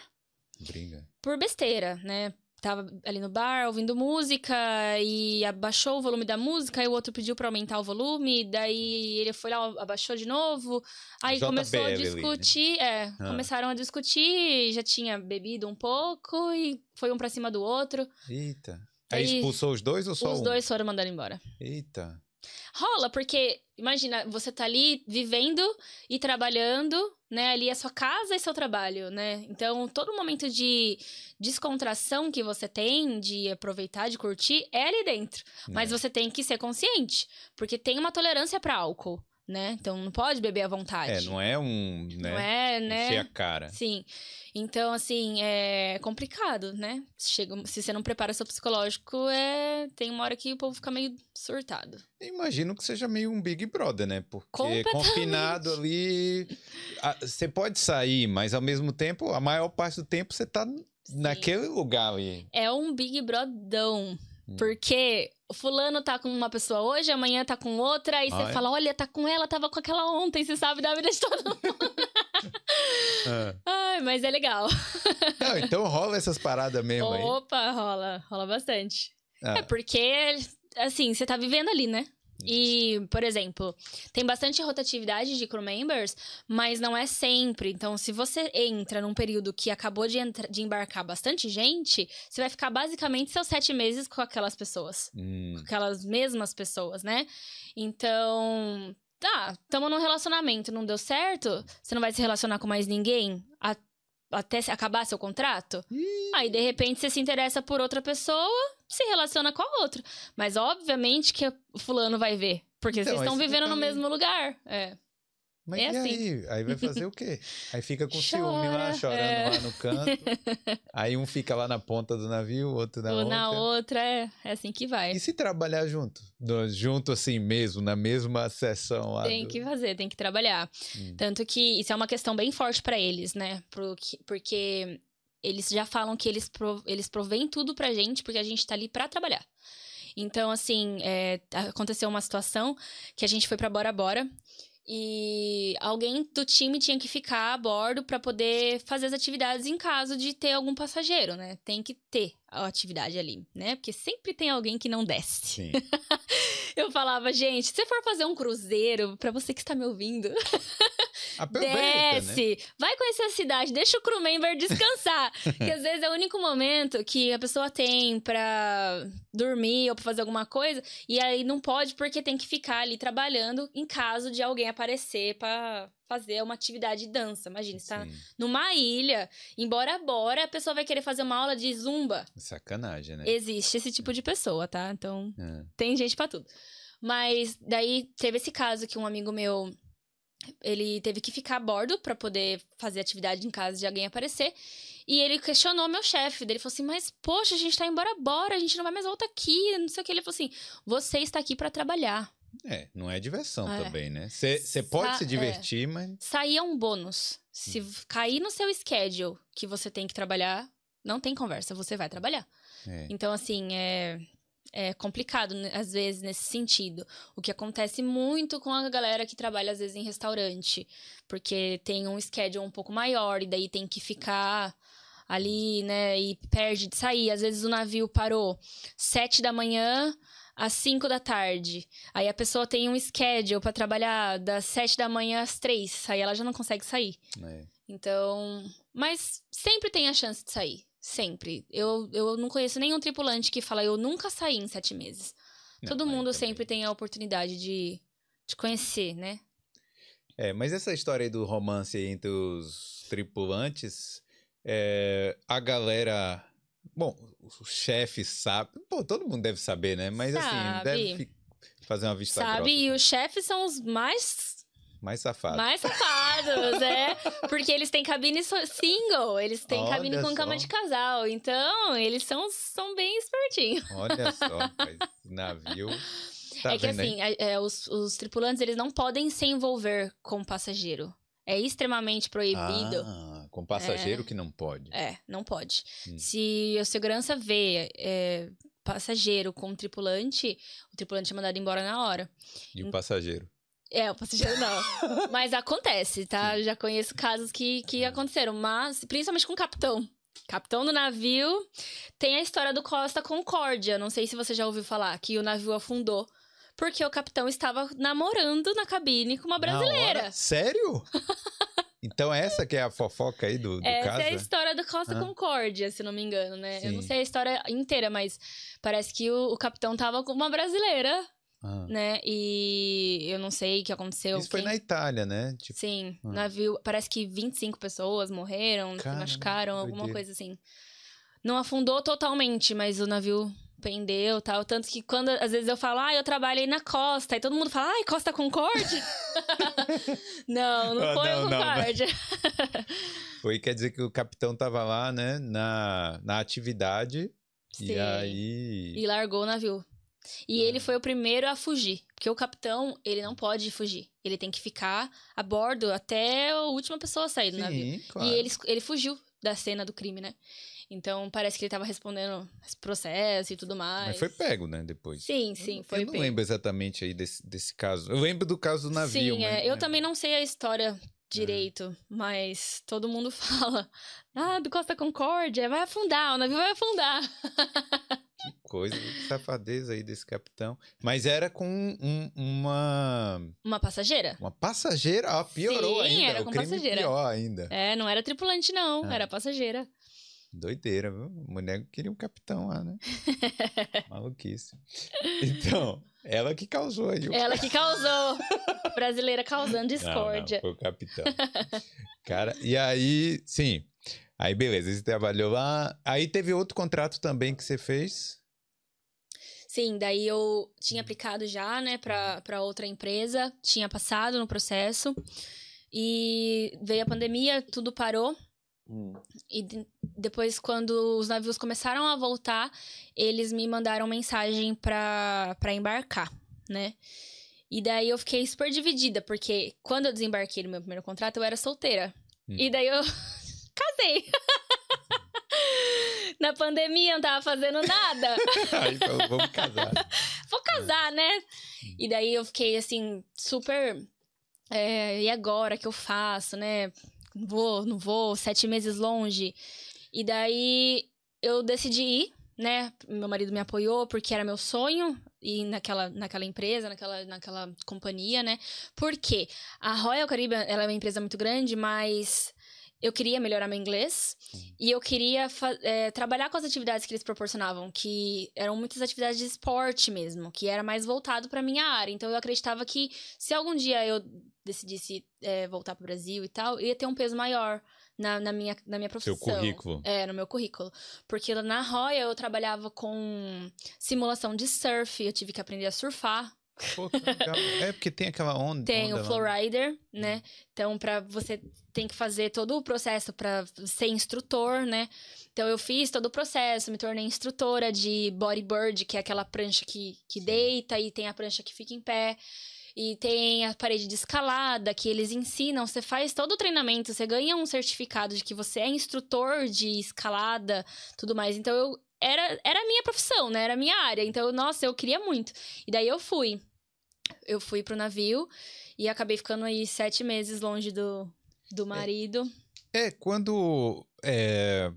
Speaker 1: Briga?
Speaker 2: Por besteira, né? Tava ali no bar ouvindo música e abaixou o volume da música, e o outro pediu para aumentar o volume, daí ele foi lá, abaixou de novo. Aí JBL começou a discutir, ali, né? é, ah. começaram a discutir, já tinha bebido um pouco e foi um pra cima do outro.
Speaker 1: Eita. Aí, aí expulsou os dois ou só
Speaker 2: os um? Os dois foram mandados embora.
Speaker 1: Eita.
Speaker 2: Rola, porque imagina, você tá ali vivendo e trabalhando, né? Ali é sua casa e seu trabalho, né? Então, todo momento de descontração que você tem, de aproveitar, de curtir, é ali dentro. É. Mas você tem que ser consciente, porque tem uma tolerância para álcool. Né? Então não pode beber à vontade.
Speaker 1: É, não é um, né?
Speaker 2: Não é, né?
Speaker 1: Encher a cara.
Speaker 2: Sim. Então, assim, é complicado, né? Chega, se você não prepara seu psicológico, é... tem uma hora que o povo fica meio surtado.
Speaker 1: Imagino que seja meio um Big Brother, né? Porque confinado ali. Você pode sair, mas ao mesmo tempo, a maior parte do tempo você tá Sim. naquele lugar ali.
Speaker 2: É um Big Brodão. Hum. Porque o fulano tá com uma pessoa hoje, amanhã tá com outra, aí você fala: olha, tá com ela, tava com aquela ontem, você sabe da vida de todo mundo. É. Ai, mas é legal.
Speaker 1: Não, então rola essas paradas mesmo
Speaker 2: Opa,
Speaker 1: aí.
Speaker 2: Opa, rola. Rola bastante. Ah. É porque, assim, você tá vivendo ali, né? E, por exemplo, tem bastante rotatividade de crew members, mas não é sempre. Então, se você entra num período que acabou de, de embarcar bastante gente, você vai ficar basicamente seus sete meses com aquelas pessoas. Hum. Com aquelas mesmas pessoas, né? Então, tá, tamo num relacionamento, não deu certo, você não vai se relacionar com mais ninguém até acabar seu contrato? Ih. Aí, de repente, você se interessa por outra pessoa, se relaciona com a outra. Mas, obviamente, que o fulano vai ver. Porque então, vocês estão vivendo no mesmo lugar. É.
Speaker 1: Mas é e assim. aí? Aí vai fazer o quê? Aí fica com Chora, ciúme lá, chorando é. lá no canto. aí um fica lá na ponta do navio, o outro na Ou outra.
Speaker 2: na outra, é, é assim que vai.
Speaker 1: E se trabalhar junto? junto assim mesmo, na mesma sessão lá?
Speaker 2: Tem do... que fazer, tem que trabalhar. Hum. Tanto que isso é uma questão bem forte para eles, né? Porque eles já falam que eles, prov eles provêm tudo pra gente, porque a gente tá ali para trabalhar. Então, assim, é, aconteceu uma situação que a gente foi para Bora Bora e alguém do time tinha que ficar a bordo para poder fazer as atividades em caso de ter algum passageiro, né? Tem que ter a atividade ali, né? Porque sempre tem alguém que não desce. Eu falava, gente, se for fazer um cruzeiro, para você que está me ouvindo, desce, né? vai conhecer a cidade, deixa o crew member descansar. que às vezes é o único momento que a pessoa tem para dormir ou pra fazer alguma coisa, e aí não pode porque tem que ficar ali trabalhando em caso de alguém aparecer para fazer uma atividade de dança. Imagina, você tá numa ilha, embora bora, a pessoa vai querer fazer uma aula de zumba.
Speaker 1: Sacanagem, né?
Speaker 2: Existe esse tipo de pessoa, tá? Então, é. tem gente para tudo. Mas daí teve esse caso que um amigo meu ele teve que ficar a bordo para poder fazer atividade em casa de alguém aparecer. E ele questionou meu chefe. Ele falou assim: Mas, poxa, a gente tá embora, bora, a gente não vai mais voltar aqui. Não sei o que. Ele falou assim: Você está aqui para trabalhar.
Speaker 1: É, não é diversão é. também, né? Você pode Sa se divertir, é. mas.
Speaker 2: Sair é um bônus. Se hum. cair no seu schedule que você tem que trabalhar, Não tem conversa, você vai trabalhar. É. Então, assim, é, é complicado, né, às vezes, nesse sentido. O que acontece muito com a galera que trabalha, às vezes, em restaurante. Porque tem um schedule um pouco maior, e daí tem que ficar ali, né? E perde de sair. Às vezes o navio parou sete da manhã às 5 da tarde. Aí a pessoa tem um schedule para trabalhar das 7 da manhã às 3. Aí ela já não consegue sair. É. Então. Mas sempre tem a chance de sair. Sempre. Eu, eu não conheço nenhum tripulante que fala, eu nunca saí em sete meses. Não, Todo mundo sempre tem a oportunidade de, de conhecer, né?
Speaker 1: É, mas essa história aí do romance entre os tripulantes, é, a galera Bom, o chefe sabe. Pô, todo mundo deve saber, né? Mas assim, sabe. assim, deve fazer uma vista
Speaker 2: Sabe,
Speaker 1: grossa,
Speaker 2: e os chefes são os mais
Speaker 1: mais safados.
Speaker 2: Mais safados, é. Porque eles têm cabine single, eles têm Olha cabine com só. cama de casal. Então, eles são, são bem espertinhos.
Speaker 1: Olha só, mas navio. Tá
Speaker 2: é que assim, é, os, os tripulantes, eles não podem se envolver com o passageiro. É extremamente proibido.
Speaker 1: Ah, com passageiro é, que não pode.
Speaker 2: É, não pode. Hum. Se a segurança vê é, passageiro com tripulante, o tripulante é mandado embora na hora.
Speaker 1: E o passageiro?
Speaker 2: É, o passageiro não. mas acontece, tá? Já conheço casos que, que aconteceram, mas principalmente com o capitão. Capitão do navio. Tem a história do Costa Concórdia. Não sei se você já ouviu falar, que o navio afundou porque o capitão estava namorando na cabine com uma brasileira.
Speaker 1: Sério? Então essa que é a fofoca aí do, do
Speaker 2: Essa
Speaker 1: caso?
Speaker 2: é a história do Costa ah. Concórdia, se não me engano, né? Sim. Eu não sei a história inteira, mas parece que o, o capitão tava com uma brasileira, ah. né? E eu não sei o que aconteceu.
Speaker 1: Isso quem... foi na Itália, né?
Speaker 2: Tipo... Sim, ah. navio. Parece que 25 pessoas morreram, Caramba, machucaram, alguma coisa assim. Não afundou totalmente, mas o navio pendeu tal. Tanto que quando às vezes eu falo, ah, eu trabalhei na Costa, e todo mundo fala, ai, Costa Concórdia? não, não ah, foi não, o Concórdia.
Speaker 1: foi, quer dizer que o capitão tava lá, né, na, na atividade. Sim. E aí.
Speaker 2: E largou o navio. E ah. ele foi o primeiro a fugir. Porque o capitão, ele não pode fugir. Ele tem que ficar a bordo até a última pessoa sair do Sim, navio. Claro. E ele, ele fugiu da cena do crime, né? Então parece que ele estava respondendo esse processo e tudo mais.
Speaker 1: Mas foi pego, né, depois.
Speaker 2: Sim, sim,
Speaker 1: eu,
Speaker 2: foi
Speaker 1: Eu não
Speaker 2: pego.
Speaker 1: lembro exatamente aí desse, desse caso. Eu lembro do caso do navio.
Speaker 2: Sim, é, eu também não sei a história direito, é. mas todo mundo fala: ah, do Costa Concórdia, vai afundar, o navio vai afundar.
Speaker 1: Que coisa, que safadeza aí desse capitão. Mas era com um, uma.
Speaker 2: Uma passageira?
Speaker 1: Uma passageira? Ah, piorou
Speaker 2: Sim,
Speaker 1: ainda.
Speaker 2: Era
Speaker 1: o
Speaker 2: com passageira.
Speaker 1: pior ainda.
Speaker 2: É, não era tripulante, não, ah. era passageira.
Speaker 1: Doideira, viu? A mulher queria um capitão lá, né? Maluquice. Então, ela que causou aí. O...
Speaker 2: Ela que causou. Brasileira causando discórdia.
Speaker 1: Não, não, foi o capitão. Cara, e aí, sim. Aí, beleza, você trabalhou lá. Aí teve outro contrato também que você fez?
Speaker 2: Sim, daí eu tinha aplicado já, né, para outra empresa, tinha passado no processo. E veio a pandemia, tudo parou. Hum. E de, depois, quando os navios começaram a voltar, eles me mandaram mensagem pra, pra embarcar, né? E daí eu fiquei super dividida, porque quando eu desembarquei no meu primeiro contrato, eu era solteira. Hum. E daí eu casei. Na pandemia, eu não tava fazendo nada.
Speaker 1: Aí falou, vamos casar.
Speaker 2: Vou casar, né? Hum. E daí eu fiquei assim, super. É, e agora que eu faço, né? Vou, não vou, sete meses longe. E daí eu decidi ir, né? Meu marido me apoiou porque era meu sonho ir naquela, naquela empresa, naquela, naquela companhia, né? Porque a Royal Caribbean, ela é uma empresa muito grande, mas eu queria melhorar meu inglês uhum. e eu queria é, trabalhar com as atividades que eles proporcionavam, que eram muitas atividades de esporte mesmo, que era mais voltado para minha área. Então eu acreditava que se algum dia eu decidisse é, voltar para o Brasil e tal, ia ter um peso maior na, na, minha, na minha profissão.
Speaker 1: Seu currículo.
Speaker 2: É, no meu currículo. Porque na Royal eu trabalhava com simulação de surf, eu tive que aprender a surfar.
Speaker 1: Pô, é porque tem aquela onda.
Speaker 2: Tem
Speaker 1: onda
Speaker 2: o Flowrider, né? Hum. Então, para você tem que fazer todo o processo para ser instrutor, né? Então, eu fiz todo o processo, me tornei instrutora de bodyboard, que é aquela prancha que, que deita e tem a prancha que fica em pé. E tem a parede de escalada que eles ensinam. Você faz todo o treinamento, você ganha um certificado de que você é instrutor de escalada, tudo mais. Então eu era, era a minha profissão, né? Era a minha área. Então, nossa, eu queria muito. E daí eu fui. Eu fui pro navio e acabei ficando aí sete meses longe do, do marido.
Speaker 1: É, é quando. É,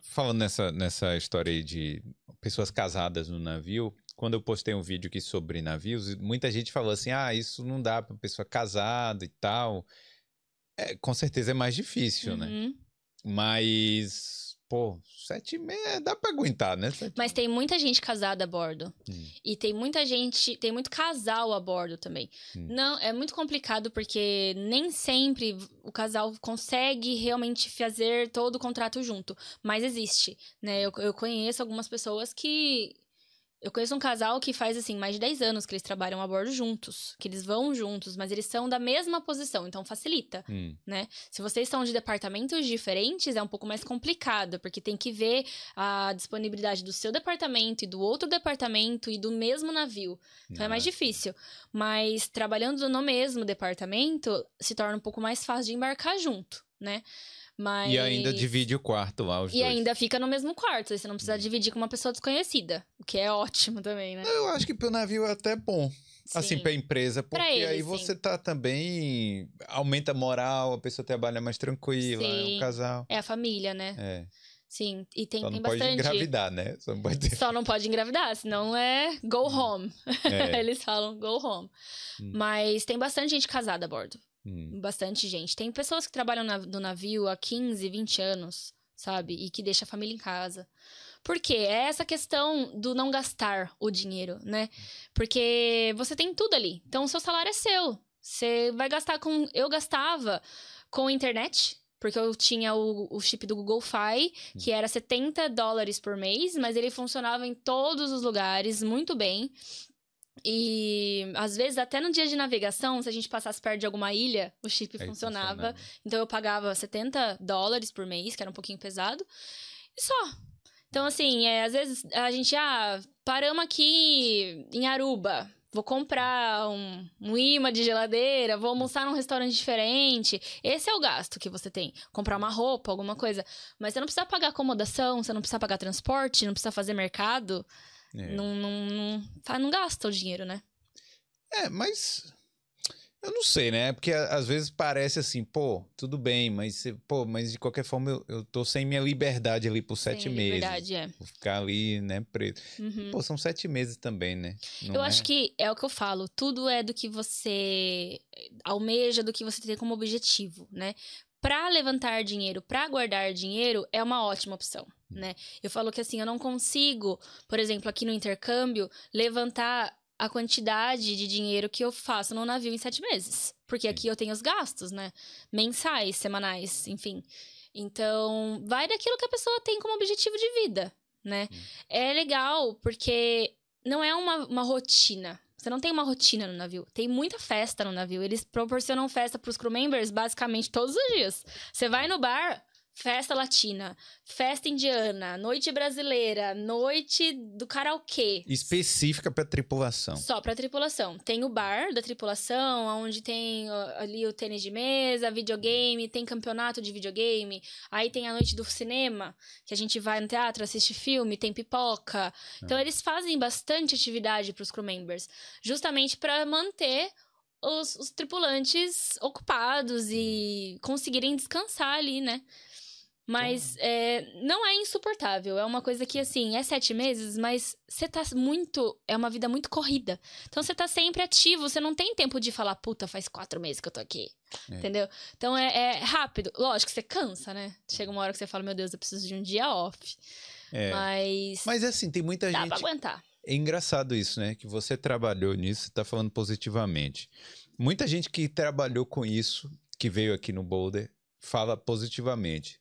Speaker 1: falando nessa, nessa história aí de pessoas casadas no navio, quando eu postei um vídeo aqui sobre navios, muita gente falou assim: ah, isso não dá pra pessoa casada e tal. É, com certeza é mais difícil, né?
Speaker 2: Uhum.
Speaker 1: Mas Pô, sete e meia dá pra aguentar, né? Sete...
Speaker 2: Mas tem muita gente casada a bordo.
Speaker 1: Hum.
Speaker 2: E tem muita gente, tem muito casal a bordo também.
Speaker 1: Hum.
Speaker 2: Não, é muito complicado porque nem sempre o casal consegue realmente fazer todo o contrato junto. Mas existe, né? Eu, eu conheço algumas pessoas que eu conheço um casal que faz, assim, mais de 10 anos que eles trabalham a bordo juntos. Que eles vão juntos, mas eles são da mesma posição, então facilita,
Speaker 1: Hum.
Speaker 2: né? Se vocês são de departamentos diferentes, é um pouco mais complicado, porque tem que ver a disponibilidade do seu departamento e do outro departamento e do mesmo navio. Então é mais
Speaker 1: Ah,
Speaker 2: difícil. Mas trabalhando no mesmo departamento, se torna um pouco mais fácil de embarcar junto, né? Mas...
Speaker 1: E ainda divide o quarto lá, os
Speaker 2: E
Speaker 1: dois.
Speaker 2: ainda fica no mesmo quarto, aí você não precisa dividir com uma pessoa desconhecida, o que é ótimo também, né?
Speaker 1: Eu acho que pro navio é até bom. Assim,
Speaker 2: Sim.
Speaker 1: pra empresa, porque
Speaker 2: Pra ele,
Speaker 1: aí
Speaker 2: sim.
Speaker 1: você tá também. Aumenta a moral, a pessoa trabalha mais tranquila, é um
Speaker 2: Sim.
Speaker 1: casal.
Speaker 2: É a família, né?
Speaker 1: É.
Speaker 2: Sim, e tem,
Speaker 1: Só
Speaker 2: tem
Speaker 1: não pode
Speaker 2: bastante.
Speaker 1: engravidar, né? Só não pode ter.
Speaker 2: Só não pode engravidar, senão é go home.
Speaker 1: É.
Speaker 2: Eles falam go home.
Speaker 1: Hum.
Speaker 2: Mas tem bastante gente casada a bordo.
Speaker 1: Hum.
Speaker 2: Bastante gente. Tem pessoas que trabalham na- no navio há 15, 20 anos, sabe? E que deixa a família em casa. Por quê? É essa questão do não gastar o dinheiro, né? Porque você tem tudo ali. Então, o seu salário é seu. Você vai gastar com. Eu gastava com internet. Porque eu tinha o, o chip do Google Fi, que era 70 dólares por mês, mas ele funcionava em todos os lugares muito bem. E às vezes, até no dia de navegação, se a gente passasse perto de alguma ilha, o chip
Speaker 1: Aí
Speaker 2: funcionava. Então eu pagava 70 dólares por mês, que era um pouquinho pesado. E só. Então, assim, é, às vezes a gente, ah, paramos aqui em Aruba. Vou comprar um, um imã de geladeira, vou almoçar num restaurante diferente. Esse é o gasto que você tem. Comprar uma roupa, alguma coisa. Mas você não precisa pagar acomodação, você não precisa pagar transporte, não precisa fazer mercado.
Speaker 1: É.
Speaker 2: Não, não, não, não gasta o dinheiro, né?
Speaker 1: É, mas. Eu não sei, né? Porque às vezes parece assim, pô, tudo bem, mas, pô, mas de qualquer forma eu, eu tô sem minha liberdade ali por sete
Speaker 2: Sem
Speaker 1: meses.
Speaker 2: liberdade, é.
Speaker 1: Vou ficar ali, né, preso.
Speaker 2: Uhum.
Speaker 1: Pô, são sete meses também, né? Não
Speaker 2: Eu
Speaker 1: é?
Speaker 2: acho que é o que eu falo, tudo é do que você almeja, do que você tem como objetivo, né? Pra levantar dinheiro, pra guardar dinheiro, é uma ótima opção,
Speaker 1: Hum.
Speaker 2: né? Eu falo que assim, eu não consigo, por exemplo, aqui no intercâmbio, levantar a quantidade de dinheiro que eu faço no navio em sete meses. Porque
Speaker 1: Sim.
Speaker 2: aqui eu tenho os gastos, né? Mensais, semanais, enfim. Então, vai daquilo que a pessoa tem como objetivo de vida, né?
Speaker 1: Hum.
Speaker 2: É legal, porque não é uma, uma rotina. Você não tem uma rotina no navio. Tem muita festa no navio. Eles proporcionam festa pros crew members basicamente todos os dias. Você vai no bar, festa latina, festa indiana, noite brasileira, noite do karaokê.
Speaker 1: Específica pra tripulação.
Speaker 2: Só pra tripulação. Tem o bar da tripulação, onde tem ali o tênis de mesa, videogame, tem campeonato de videogame. Aí tem a noite do cinema, que a gente vai no teatro, assiste filme, tem pipoca. Então
Speaker 1: Ah.
Speaker 2: eles fazem bastante atividade pros crew members, justamente pra manter os, os tripulantes ocupados e conseguirem descansar ali, né? Mas é, não é insuportável. É uma coisa que, assim, é sete meses, mas você tá muito. É uma vida muito corrida. Então você tá sempre ativo, você não tem tempo de falar, puta, faz quatro meses que eu tô aqui.
Speaker 1: É.
Speaker 2: Entendeu? Então é, é rápido. Lógico, você cansa, né? Chega uma hora que você fala, meu Deus, eu preciso de um dia off.
Speaker 1: É.
Speaker 2: Mas.
Speaker 1: Mas assim, tem muita
Speaker 2: dá
Speaker 1: gente.
Speaker 2: pra aguentar.
Speaker 1: É engraçado isso, né? Que você trabalhou nisso, você tá falando positivamente. Muita gente que trabalhou com isso, que veio aqui no Boulder, fala positivamente.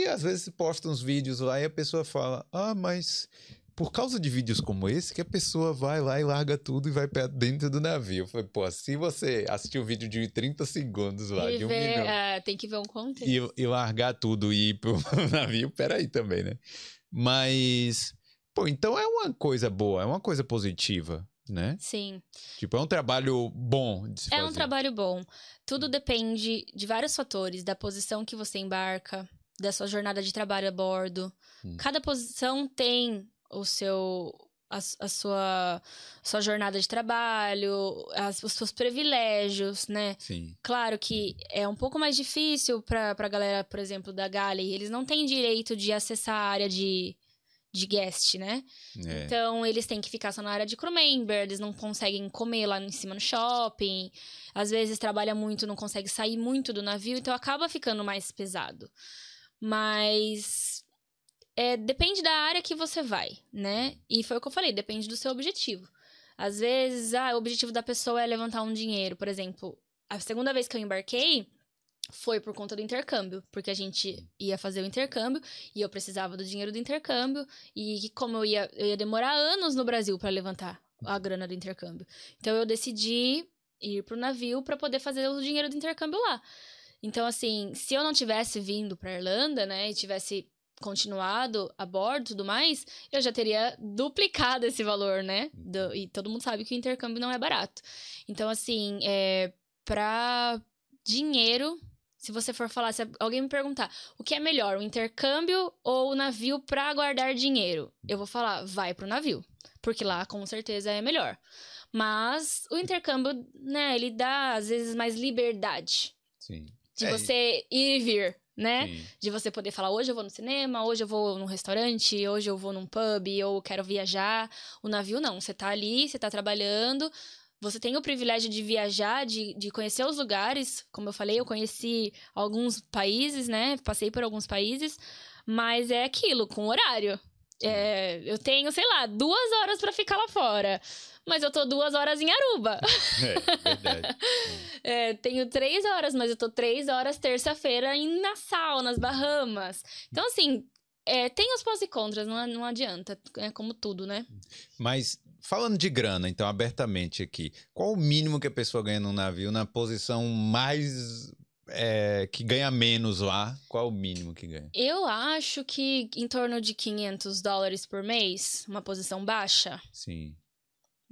Speaker 1: E às vezes posta uns vídeos lá e a pessoa fala: Ah, mas por causa de vídeos como esse, que a pessoa vai lá e larga tudo e vai pra dentro do navio. Eu falei, pô, se você assistir um vídeo de 30 segundos lá,
Speaker 2: E
Speaker 1: de um
Speaker 2: ver-
Speaker 1: minuto,
Speaker 2: é, tem que ver um contexto.
Speaker 1: e, e largar tudo e ir pro navio, peraí também, né? Mas, pô, então é uma coisa boa, é uma coisa positiva, né?
Speaker 2: Sim.
Speaker 1: Tipo, é um trabalho bom de se
Speaker 2: É
Speaker 1: fazer.
Speaker 2: um trabalho bom. Tudo depende de vários fatores, da posição que você embarca, da sua jornada de trabalho a bordo.
Speaker 1: Hum.
Speaker 2: Cada posição tem o seu a, a sua sua jornada de trabalho, as, os seus privilégios, né?
Speaker 1: Sim.
Speaker 2: Claro que é um pouco mais difícil para a galera, por exemplo, da Galley. Eles não têm direito de acessar a área de, de guest, né?
Speaker 1: É.
Speaker 2: Então, eles têm que ficar só na área de crew member, eles não conseguem comer lá em cima no shopping. Às vezes trabalha muito, não consegue sair muito do navio, então acaba ficando mais pesado. Mas é, depende da área que você vai, né? E foi o que eu falei, depende do seu objetivo. Às vezes, ah, o objetivo da pessoa é levantar um dinheiro. Por exemplo, a segunda vez que eu embarquei foi por conta do intercâmbio, porque a gente ia fazer o intercâmbio e eu precisava do dinheiro do intercâmbio e como eu ia, eu ia demorar anos no Brasil para levantar a grana do intercâmbio. Então eu decidi ir pro navio para poder fazer o dinheiro do intercâmbio lá. Então assim, se eu não tivesse vindo para Irlanda, né, e tivesse continuado a bordo e tudo mais, eu já teria duplicado esse valor, né? Do- e todo mundo sabe que o intercâmbio não é barato. Então, assim, é, pra dinheiro, se você for falar, se alguém me perguntar o que é melhor, o intercâmbio ou o navio pra guardar dinheiro, eu vou falar, vai pro navio, porque lá com certeza é melhor. Mas o intercâmbio, né, ele dá às vezes mais liberdade
Speaker 1: Sim.
Speaker 2: De
Speaker 1: É,
Speaker 2: você ir e vir, né?
Speaker 1: sim.
Speaker 2: De você poder falar, hoje eu vou no cinema, hoje eu vou num restaurante, hoje eu vou num pub, ou quero viajar. O navio não, você tá ali, você tá trabalhando, você tem o privilégio de viajar, de, de conhecer os lugares. Como eu falei, eu conheci alguns países, né? Passei por alguns países, mas é aquilo, com horário. É, eu tenho, sei lá, duas horas pra ficar lá fora. Mas eu tô duas horas em Aruba.
Speaker 1: É, verdade.
Speaker 2: É, tenho três horas, mas eu tô três horas terça-feira em Nassau, nas Bahamas. Então, assim, é, tem os pós e contras, não, não adianta. É como tudo, né?
Speaker 1: Mas falando de grana, então, abertamente aqui, qual o mínimo que a pessoa ganha num navio na posição mais. é, que ganha menos lá? Qual o mínimo que ganha?
Speaker 2: Eu acho que em torno de 500 dólares por mês, uma posição baixa.
Speaker 1: Sim.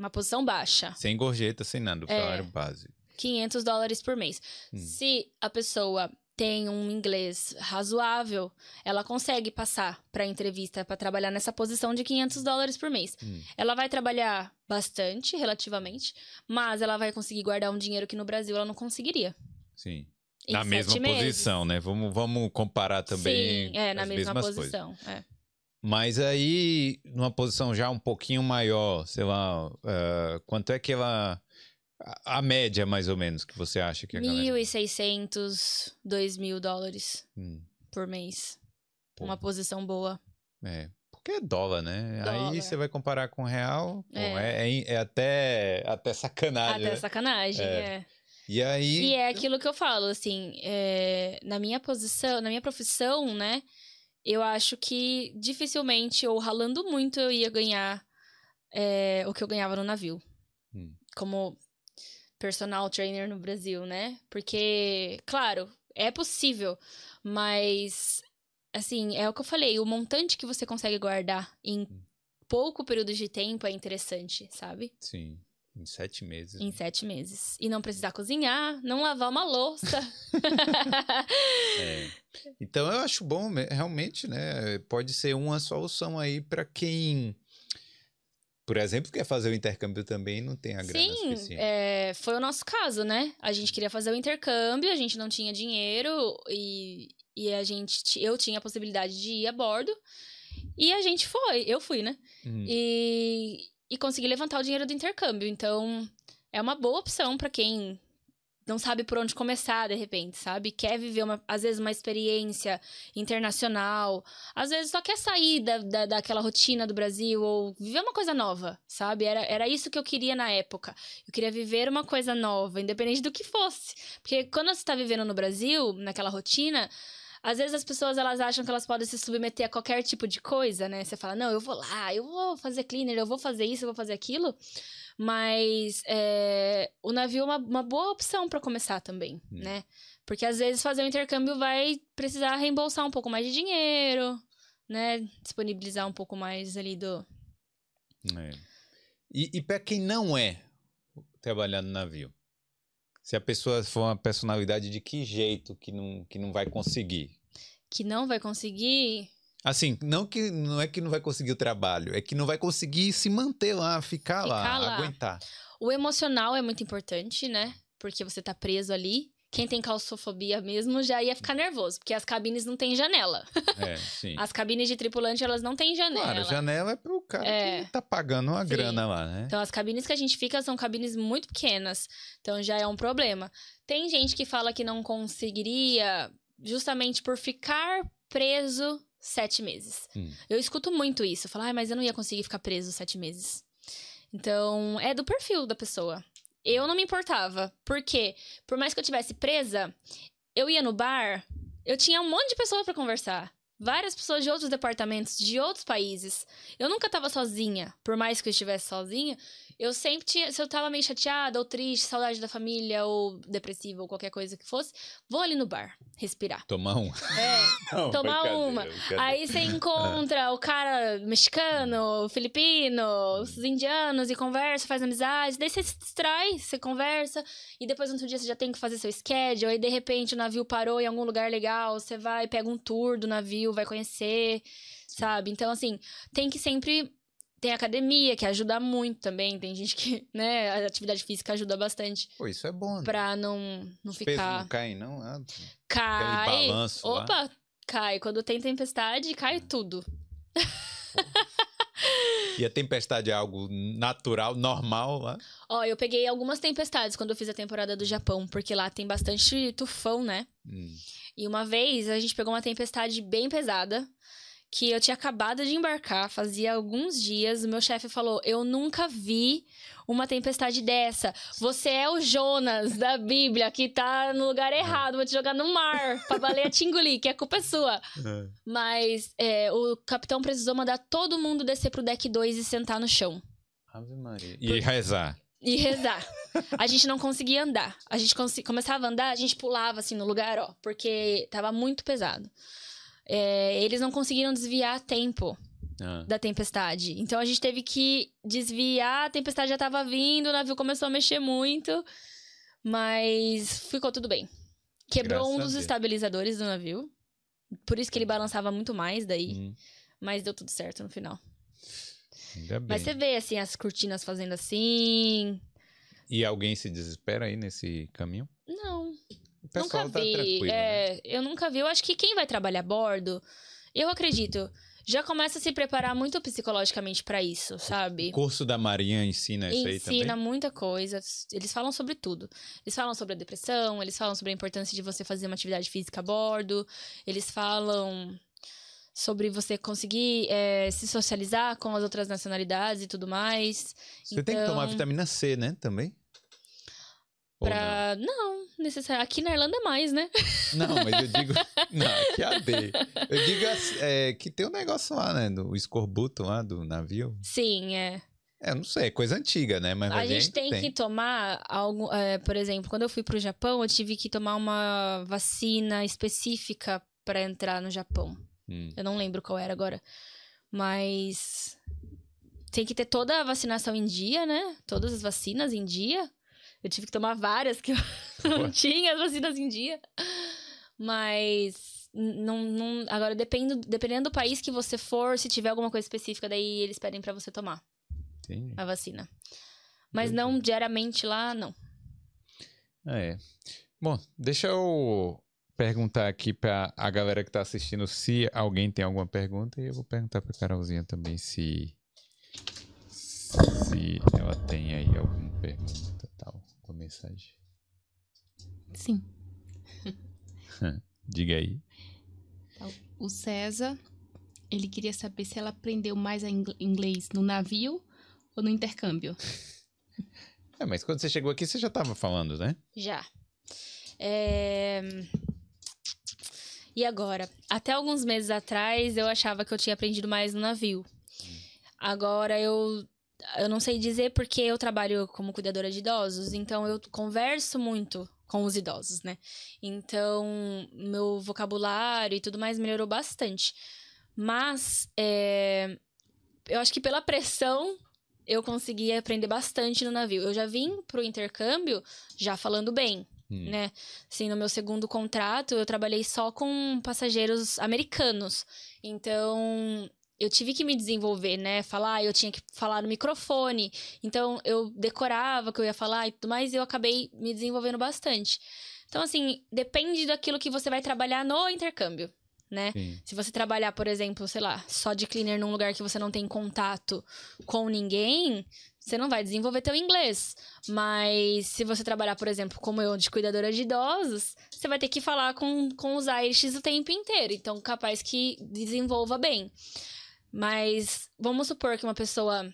Speaker 2: Uma posição baixa.
Speaker 1: Sem gorjeta, sem nada, o
Speaker 2: É.
Speaker 1: salário básico.
Speaker 2: 500 dólares por mês.
Speaker 1: Hum.
Speaker 2: Se a pessoa tem um inglês razoável, ela consegue passar para entrevista para trabalhar nessa posição de 500 dólares por mês.
Speaker 1: Hum.
Speaker 2: Ela vai trabalhar bastante, relativamente, mas ela vai conseguir guardar um dinheiro que no Brasil ela não conseguiria.
Speaker 1: Sim.
Speaker 2: Em
Speaker 1: na mesma
Speaker 2: meses.
Speaker 1: posição, né? Vamos, vamos comparar também.
Speaker 2: Sim, é, na mesma posição. É.
Speaker 1: Mas aí, numa posição já um pouquinho maior, sei lá, eh, quanto é que ela. A, a média, mais ou menos, que você acha que a galera.
Speaker 2: 1.600, 2.000 dólares
Speaker 1: Hum,
Speaker 2: por mês.
Speaker 1: Pô.
Speaker 2: Uma posição boa.
Speaker 1: é. Porque é dólar, né?
Speaker 2: Dólar.
Speaker 1: Aí você vai comparar com real,
Speaker 2: É.
Speaker 1: é, é- é até, até sacanagem.
Speaker 2: Até
Speaker 1: né?
Speaker 2: sacanagem,
Speaker 1: É.
Speaker 2: é.
Speaker 1: E aí.
Speaker 2: E é aquilo que eu falo, assim, é, na minha posição, na minha profissão, né? Eu acho que dificilmente, ou ralando muito, eu ia ganhar é, o que eu ganhava no navio.
Speaker 1: Hum.
Speaker 2: Como personal trainer no Brasil, né? Porque, claro, é possível, mas, assim, é o que eu falei, o montante que você consegue guardar em pouco período de tempo é interessante, sabe?
Speaker 1: Sim, em sete meses.
Speaker 2: Em
Speaker 1: né?
Speaker 2: sete meses. E não precisar cozinhar, não lavar uma louça.
Speaker 1: É. Então eu acho bom, me- realmente, né? Pode ser uma solução aí para quem, por exemplo, quer fazer o intercâmbio também e não tem a grana
Speaker 2: Sim,
Speaker 1: suficiente.
Speaker 2: é, foi o nosso caso, né? A gente queria fazer o intercâmbio, a gente não tinha dinheiro e, e a gente, eu tinha a possibilidade de ir a bordo. E a gente foi, eu fui, né?
Speaker 1: Hum,
Speaker 2: E, e consegui levantar o dinheiro do intercâmbio. Então, é uma boa opção pra quem não sabe por onde começar, de repente, sabe? Quer viver, uma, às vezes, uma experiência internacional. Às vezes só quer sair da, da, daquela rotina do Brasil ou viver uma coisa nova, sabe? Era, era isso que eu queria na época. Eu queria viver uma coisa nova, independente do que fosse. Porque quando você tá vivendo no Brasil, naquela rotina... Às vezes as pessoas elas acham que elas podem se submeter a qualquer tipo de coisa, né? Você fala, não, eu vou lá, eu vou fazer cleaner, eu vou fazer isso, eu vou fazer aquilo. Mas é, o navio é uma, uma boa opção para começar também,
Speaker 1: Hum.
Speaker 2: né? Porque às vezes fazer o intercâmbio vai precisar reembolsar um pouco mais de dinheiro, né? Disponibilizar um pouco mais ali do.
Speaker 1: é. E, e para quem não é trabalhar no navio? Se a pessoa for uma personalidade de que jeito que não, que não vai conseguir?
Speaker 2: Que não vai conseguir.
Speaker 1: Assim, não que não é que não vai conseguir o trabalho, é que não vai conseguir se manter lá, ficar, ficar lá, lá, aguentar.
Speaker 2: O emocional é muito importante, né? Porque você tá preso ali quem tem claustrofobia mesmo já ia ficar nervoso, porque as cabines não têm janela. É, sim. As cabines de tripulante, elas não têm janela.
Speaker 1: Claro, janela é pro cara é. que tá pagando uma sim. grana lá, né?
Speaker 2: Então, as cabines que a gente fica são cabines muito pequenas. Então, já é um problema. Tem gente que fala que não conseguiria justamente por ficar preso sete meses. Hum. Eu escuto muito isso. Falar, ah, mas eu não ia conseguir ficar preso sete meses. Então, é do perfil da pessoa eu não me importava. Porque, por mais que eu tivesse presa, eu ia no bar, eu tinha um monte de pessoas para conversar. Várias pessoas de outros departamentos, de outros países. Eu nunca tava sozinha. Por mais que eu estivesse sozinha, eu sempre tinha. Se eu tava meio chateada, ou triste, saudade da família, ou depressiva, ou qualquer coisa que fosse, vou ali no bar, respirar.
Speaker 1: Tomar um?
Speaker 2: É, Não, tomar uma. Aí você encontra o cara mexicano, filipino, os indianos e conversa, faz amizade. Daí você se distrai, você conversa, e depois no outro dia você já tem que fazer seu schedule. Aí de repente o navio parou em algum lugar legal, você vai, pega um tour do navio, vai conhecer, sabe? Então, assim, tem que sempre tem academia, que ajuda muito também. Tem gente que, né, a atividade física ajuda bastante.
Speaker 1: Pô, isso é bom, né?
Speaker 2: Pra não, não Os ficar.
Speaker 1: não caem, não? Ah,
Speaker 2: cai. Opa, lá. cai. Quando tem tempestade, cai é. tudo.
Speaker 1: E a tempestade é algo natural, normal lá?
Speaker 2: Ó, eu peguei algumas tempestades quando eu fiz a temporada do Japão, porque lá tem bastante tufão, né? Hum. E uma vez a gente pegou uma tempestade bem pesada que eu tinha acabado de embarcar, fazia alguns dias. O meu chefe falou: Eu nunca vi uma tempestade dessa. Você é o Jonas da Bíblia que tá no lugar errado, vou te jogar no mar pra baleia te engolir, que a culpa é sua. É. Mas é, o capitão precisou mandar todo mundo descer pro deck 2 e sentar no chão.
Speaker 1: Ave Maria. E Por... rezar.
Speaker 2: E rezar. A gente não conseguia andar. A gente começava a andar, a gente pulava assim no lugar, ó, porque tava muito pesado é, eles não conseguiram desviar a tempo ah. da tempestade. Então a gente teve que desviar, a tempestade já estava vindo, o navio começou a mexer muito, mas ficou tudo bem. Quebrou Graças um dos estabilizadores do navio, por isso que ele balançava muito mais daí, hum. mas deu tudo certo no final. Ainda bem. Mas você vê assim as cortinas fazendo assim.
Speaker 1: E alguém se desespera aí nesse caminho?
Speaker 2: Não nunca tá vi. É, né? Eu nunca vi. Eu acho que quem vai trabalhar a bordo, eu acredito, já começa a se preparar muito psicologicamente para isso, sabe?
Speaker 1: O curso da Marinha ensina isso
Speaker 2: ensina aí
Speaker 1: também?
Speaker 2: Ensina muita coisa. Eles falam sobre tudo. Eles falam sobre a depressão, eles falam sobre a importância de você fazer uma atividade física a bordo, eles falam sobre você conseguir é, se socializar com as outras nacionalidades e tudo mais.
Speaker 1: Você então... tem que tomar então vitamina C, né? Também?
Speaker 2: Pra. Não, não necessariamente. Aqui na Irlanda é mais, né?
Speaker 1: Não, mas eu digo. não, aqui é AD. Eu digo é, que tem um negócio lá, né? Do escorbuto lá do navio.
Speaker 2: Sim, é.
Speaker 1: É, não sei, é coisa antiga, né? Mas
Speaker 2: a, gente tem, tem, que tomar algo. É, por exemplo, quando eu fui pro Japão, eu tive que tomar uma vacina específica para entrar no Japão. Hum. Eu não lembro qual era agora. Mas tem que ter toda a vacinação em dia, né? Todas as vacinas em dia. Eu tive que tomar várias que eu não tinha as vacinas em dia. Mas não, não agora depende, dependendo do país que você for, se tiver alguma coisa específica, daí eles pedem para você tomar Entendi. a vacina. Mas Entendi. não diariamente lá, não.
Speaker 1: É. Bom, deixa eu perguntar aqui para a galera que tá assistindo se alguém tem alguma pergunta e eu vou perguntar para Carolzinha também se se ela tem aí alguma pergunta mensagem.
Speaker 3: Sim.
Speaker 1: Diga aí.
Speaker 3: Então, o César, ele queria saber se ela aprendeu mais inglês no navio ou no intercâmbio.
Speaker 1: É, mas quando você chegou aqui, você já estava falando, né?
Speaker 2: Já. É... E agora? Até alguns meses atrás, eu achava que eu tinha aprendido mais no navio. Agora eu eu não sei dizer porque eu trabalho como cuidadora de idosos, então eu converso muito com os idosos, né? Então, meu vocabulário e tudo mais melhorou bastante. Mas, é, eu acho que pela pressão, eu consegui aprender bastante no navio. Eu já vim pro intercâmbio já falando bem, hum. né? Assim, no meu segundo contrato, eu trabalhei só com passageiros americanos. Então, eu tive que me desenvolver, né? Falar, eu tinha que falar no microfone. Então, eu decorava o que eu ia falar e tudo mais, e eu acabei me desenvolvendo bastante. Então, assim, depende daquilo que você vai trabalhar no intercâmbio, né? Sim. Se você trabalhar, por exemplo, sei lá, só de cleaner num lugar que você não tem contato com ninguém, você não vai desenvolver teu inglês. Mas se você trabalhar, por exemplo, como eu, de cuidadora de idosos, você vai ter que falar com, com os Irish o tempo inteiro. Então, capaz que desenvolva bem. Mas vamos supor que uma pessoa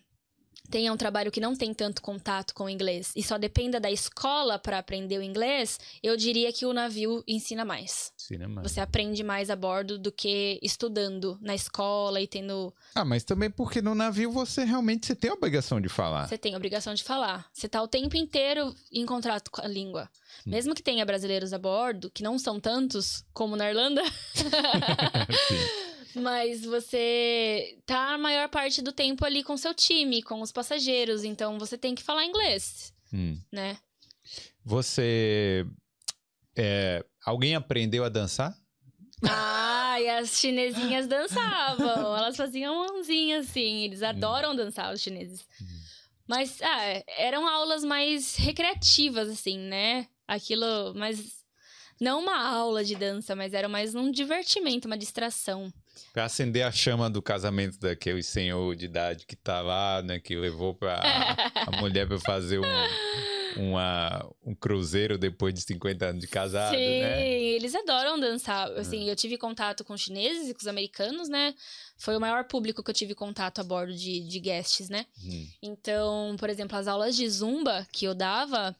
Speaker 2: tenha um trabalho que não tem tanto contato com o inglês e só dependa da escola para aprender o inglês, eu diria que o navio ensina mais. Ensina mais. Você aprende mais a bordo do que estudando na escola e tendo.
Speaker 1: Ah, mas também porque no navio você realmente você tem a obrigação de falar.
Speaker 2: Você tem a obrigação de falar. Você tá o tempo inteiro em contrato com a língua. Hum. Mesmo que tenha brasileiros a bordo, que não são tantos como na Irlanda. Sim. Mas você tá a maior parte do tempo ali com seu time, com os passageiros, então você tem que falar inglês, hum. né?
Speaker 1: Você. É, alguém aprendeu a dançar?
Speaker 2: Ah, e as chinesinhas dançavam. Elas faziam mãozinha assim. Eles hum. adoram hum. dançar, os chineses. Hum. Mas, ah, eram aulas mais recreativas, assim, né? Aquilo, mas. Não uma aula de dança, mas era mais um divertimento, uma distração.
Speaker 1: Pra acender a chama do casamento daquele senhor de idade que tá lá, né? Que levou pra a mulher pra fazer um, uma, um cruzeiro depois de 50 anos de casado,
Speaker 2: Sim,
Speaker 1: né?
Speaker 2: eles adoram dançar. Assim, é. eu tive contato com os chineses e com os americanos, né? Foi o maior público que eu tive contato a bordo de, de guests, né? Hum. Então, por exemplo, as aulas de zumba que eu dava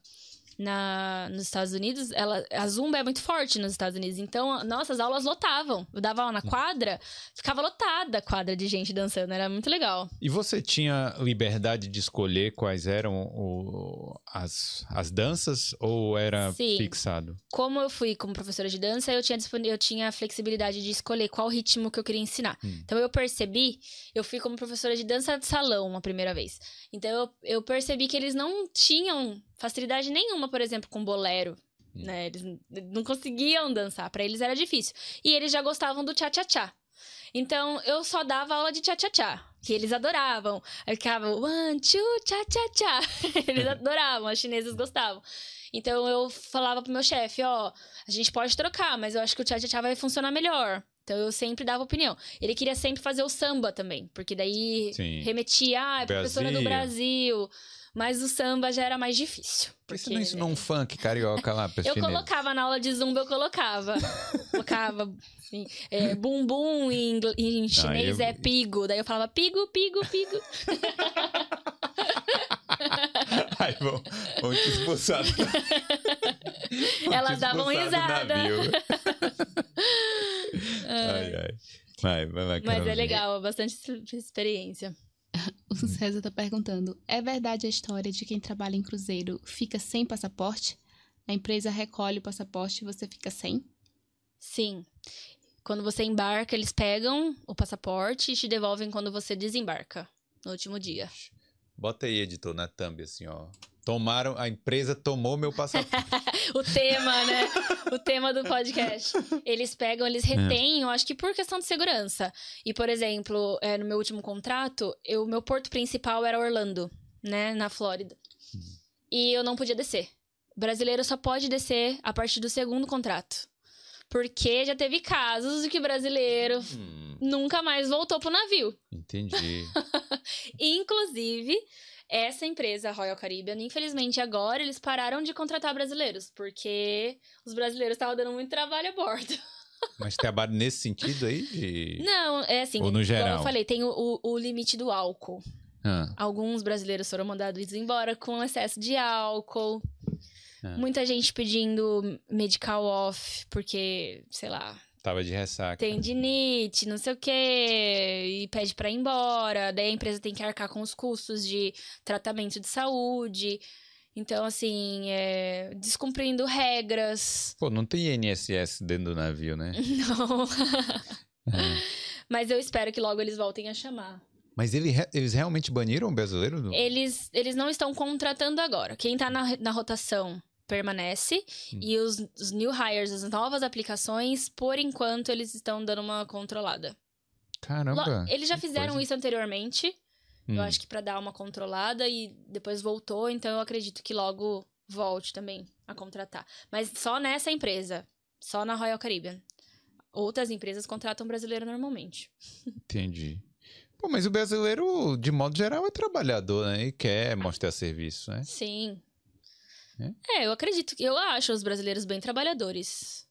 Speaker 2: na, nos Estados Unidos, ela, a Zumba é muito forte nos Estados Unidos. Então, nossas aulas lotavam. Eu dava aula na quadra, ficava lotada a quadra de gente dançando. Era muito legal.
Speaker 1: E você tinha liberdade de escolher quais eram o, as, as danças ou era Sim. fixado?
Speaker 2: Como eu fui como professora de dança, eu tinha, eu tinha a flexibilidade de escolher qual ritmo que eu queria ensinar. Hum. Então, eu percebi, eu fui como professora de dança de salão uma primeira vez. Então, eu, eu percebi que eles não tinham facilidade nenhuma, por exemplo, com bolero. Hum. Né? Eles não conseguiam dançar, para eles era difícil. E eles já gostavam do tchá-tchá-tchá. Então, eu só dava aula de tchá-tchá-tchá, que eles adoravam. Aí ficava one, two, tchá-tchá-tchá. eles adoravam, os chineses gostavam. Então, eu falava pro meu chefe, ó, a gente pode trocar, mas eu acho que o tchá-tchá-tchá vai funcionar melhor. Então eu sempre dava opinião. Ele queria sempre fazer o samba também, porque daí Sim. remetia, ah, é professora do Brasil. Mas o samba já era mais difícil.
Speaker 1: Por que você não ensinou um funk carioca lá pra
Speaker 2: Eu colocava na aula de zumba, eu colocava. colocava assim, é, bumbum em, em chinês eu... é pigo. Daí eu falava pigo, pigo, pigo.
Speaker 1: Ai, vão, vão te expulsar.
Speaker 2: Elas davam risada.
Speaker 1: ai, ai. Vai, vai lá,
Speaker 2: Mas é legal, bastante experiência.
Speaker 3: O César tá perguntando: é verdade a história de quem trabalha em cruzeiro fica sem passaporte? A empresa recolhe o passaporte e você fica sem?
Speaker 2: Sim. Quando você embarca, eles pegam o passaporte e te devolvem quando você desembarca, no último dia.
Speaker 1: Bota aí, editor, na thumb, assim, ó. Tomaram, a empresa tomou meu passaporte.
Speaker 2: o tema, né? O tema do podcast. Eles pegam, eles é. retêm, eu acho que por questão de segurança. E, por exemplo, é, no meu último contrato, o meu porto principal era Orlando, né? Na Flórida. E eu não podia descer. O brasileiro só pode descer a partir do segundo contrato. Porque já teve casos de que brasileiro hum. nunca mais voltou pro navio.
Speaker 1: Entendi.
Speaker 2: Inclusive, essa empresa, Royal Caribbean, infelizmente agora eles pararam de contratar brasileiros, porque os brasileiros estavam dando muito trabalho a bordo.
Speaker 1: Mas trabalho nesse sentido aí? De...
Speaker 2: Não, é assim.
Speaker 1: Ou no geral? Como
Speaker 2: eu falei, tem o, o limite do álcool. Ah. Alguns brasileiros foram mandados embora com excesso de álcool. Ah. Muita gente pedindo medical off, porque, sei lá,
Speaker 1: Tava de ressaca.
Speaker 2: Tendinite, não sei o quê, e pede para ir embora. Daí a empresa tem que arcar com os custos de tratamento de saúde. Então, assim, é, descumprindo regras.
Speaker 1: Pô, não tem INSS dentro do navio, né?
Speaker 2: Não. é. Mas eu espero que logo eles voltem a chamar.
Speaker 1: Mas ele, eles realmente baniram o brasileiro? Do...
Speaker 2: Eles, eles não estão contratando agora. Quem está na, na rotação permanece. Hum. E os, os new hires, as novas aplicações, por enquanto, eles estão dando uma controlada.
Speaker 1: Caramba!
Speaker 2: Eles já fizeram coisa. isso anteriormente. Hum. Eu acho que para dar uma controlada e depois voltou. Então eu acredito que logo volte também a contratar. Mas só nessa empresa. Só na Royal Caribbean. Outras empresas contratam brasileiro normalmente.
Speaker 1: Entendi. Pô, mas o brasileiro, de modo geral, é trabalhador, né? E quer mostrar serviço, né?
Speaker 2: Sim. É, é eu acredito que eu acho os brasileiros bem trabalhadores.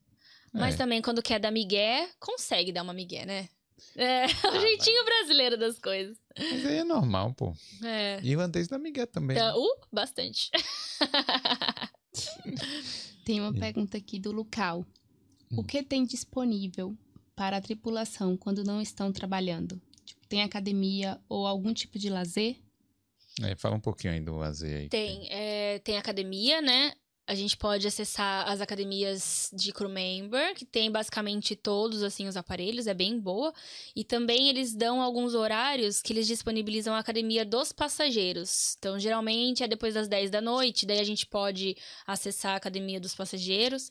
Speaker 2: Mas é. também, quando quer dar migué, consegue dar uma migué, né? É, ah, o jeitinho mas... brasileiro das coisas.
Speaker 1: Mas aí é normal, pô.
Speaker 2: É.
Speaker 1: Irlandês da migué também.
Speaker 2: Então, uh, bastante.
Speaker 3: Tem uma pergunta aqui do Lucal. Hum. O que tem disponível para a tripulação quando não estão trabalhando? Tem academia ou algum tipo de lazer?
Speaker 1: É, fala um pouquinho aí do lazer aí.
Speaker 2: Tem, é, tem academia, né? A gente pode acessar as academias de crew member, que tem basicamente todos assim os aparelhos, é bem boa. E também eles dão alguns horários que eles disponibilizam a academia dos passageiros. Então, geralmente é depois das 10 da noite, daí a gente pode acessar a academia dos passageiros.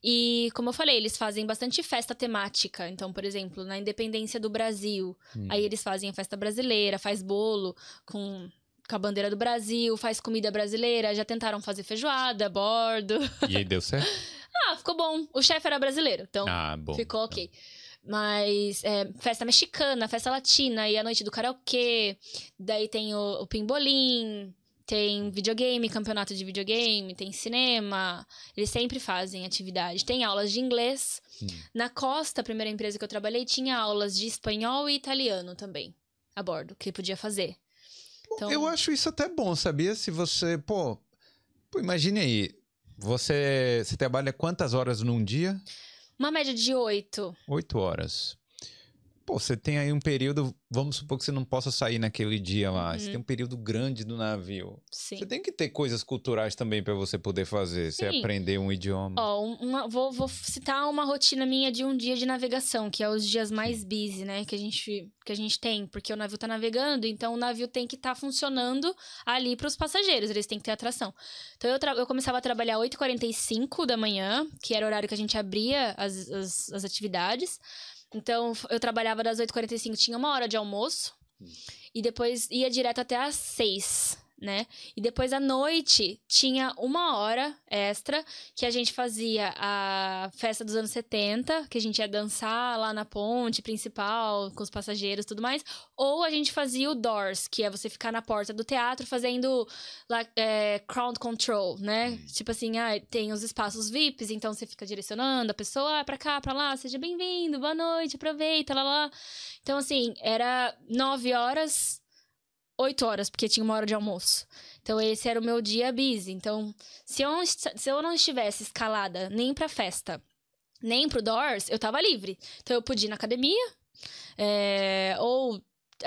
Speaker 2: E, como eu falei, eles fazem bastante festa temática. Então, por exemplo, na Independência do Brasil, hum. aí eles fazem a festa brasileira, faz bolo com com a bandeira do Brasil, faz comida brasileira, já tentaram fazer feijoada a bordo.
Speaker 1: E aí deu certo?
Speaker 2: ah, ficou bom. O chefe era brasileiro, então
Speaker 1: ah, bom,
Speaker 2: ficou ok. Mas é, festa mexicana, festa latina, e a noite do karaokê, daí tem o, o pimbolim, tem videogame, campeonato de videogame, tem cinema. Eles sempre fazem atividade. Tem aulas de inglês. Hum. Na Costa, a primeira empresa que eu trabalhei, tinha aulas de espanhol e italiano também a bordo, que podia fazer.
Speaker 1: Então... Eu acho isso até bom, sabia? Se você, pô, pô imagine aí, você, você trabalha quantas horas num dia?
Speaker 2: Uma média de oito.
Speaker 1: Oito horas. Pô, você tem aí um período, vamos supor que você não possa sair naquele dia lá. Uhum. Você tem um período grande do navio.
Speaker 2: Sim.
Speaker 1: Você tem que ter coisas culturais também para você poder fazer, Sim. você aprender um idioma.
Speaker 2: Ó, uma, vou, vou, citar uma rotina minha de um dia de navegação, que é os dias mais busy, né, que a gente que a gente tem, porque o navio tá navegando, então o navio tem que estar tá funcionando ali para os passageiros, eles têm que ter atração. Então eu, eu começava a trabalhar 8h45 da manhã, que era o horário que a gente abria as, as, as atividades. Então, eu trabalhava das 8h45, tinha uma hora de almoço. Hum. E depois ia direto até às 6 né? E depois à noite tinha uma hora extra que a gente fazia a festa dos anos 70, que a gente ia dançar lá na ponte principal com os passageiros e tudo mais. Ou a gente fazia o Doors, que é você ficar na porta do teatro fazendo lá, é, crowd control, né? Hum. Tipo assim, ah, tem os espaços VIPs, então você fica direcionando a pessoa ah, pra cá, pra lá, seja bem-vindo, boa noite, aproveita, lá, lá. Então, assim, era nove horas 8 horas, porque tinha uma hora de almoço. Então, esse era o meu dia busy. Então, se eu não, se eu não estivesse escalada nem pra festa, nem pro Doors, eu tava livre. Então, eu podia ir na academia, é, ou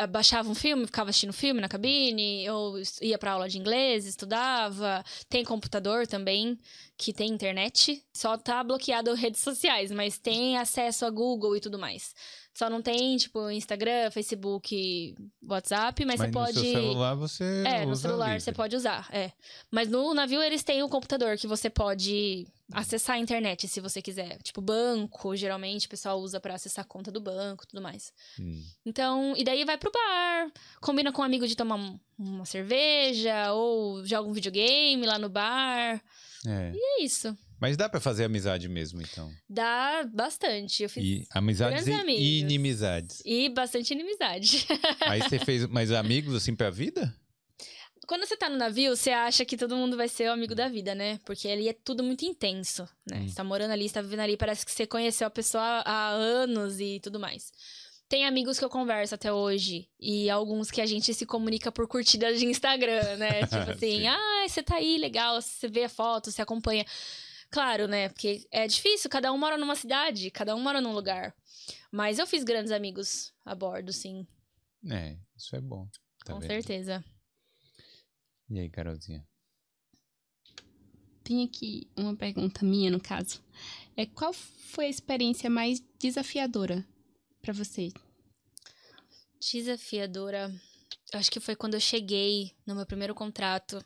Speaker 2: baixava um filme, ficava assistindo filme na cabine, ou ia para aula de inglês, estudava. Tem computador também, que tem internet. Só tá bloqueado redes sociais, mas tem acesso a Google e tudo mais. Só não tem, tipo, Instagram, Facebook, WhatsApp, mas, mas você pode. No
Speaker 1: seu celular você.
Speaker 2: É, no celular livre. você pode usar, é. Mas no navio eles têm o um computador que você pode acessar a internet se você quiser. Tipo, banco, geralmente o pessoal usa para acessar a conta do banco tudo mais. Hum. Então, e daí vai pro bar, combina com um amigo de tomar uma cerveja, ou joga um videogame lá no bar. É. E é isso.
Speaker 1: Mas dá para fazer amizade mesmo, então?
Speaker 2: Dá bastante. Eu fiz
Speaker 1: e amizades e, e inimizades.
Speaker 2: E bastante inimizade.
Speaker 1: Aí você fez mais amigos assim pra vida?
Speaker 2: Quando você tá no navio, você acha que todo mundo vai ser o amigo da vida, né? Porque ali é tudo muito intenso, né? Hum. Você tá morando ali, você tá vivendo ali, parece que você conheceu a pessoa há anos e tudo mais. Tem amigos que eu converso até hoje e alguns que a gente se comunica por curtidas de Instagram, né? Tipo assim, ah, você tá aí, legal, você vê a foto, você acompanha. Claro, né? Porque é difícil, cada um mora numa cidade, cada um mora num lugar. Mas eu fiz grandes amigos a bordo, sim.
Speaker 1: É, isso é bom.
Speaker 2: Tá Com vendo? certeza.
Speaker 1: E aí, Carolzinha?
Speaker 3: Tem aqui uma pergunta minha, no caso. É, qual foi a experiência mais desafiadora para você?
Speaker 2: Desafiadora. Acho que foi quando eu cheguei no meu primeiro contrato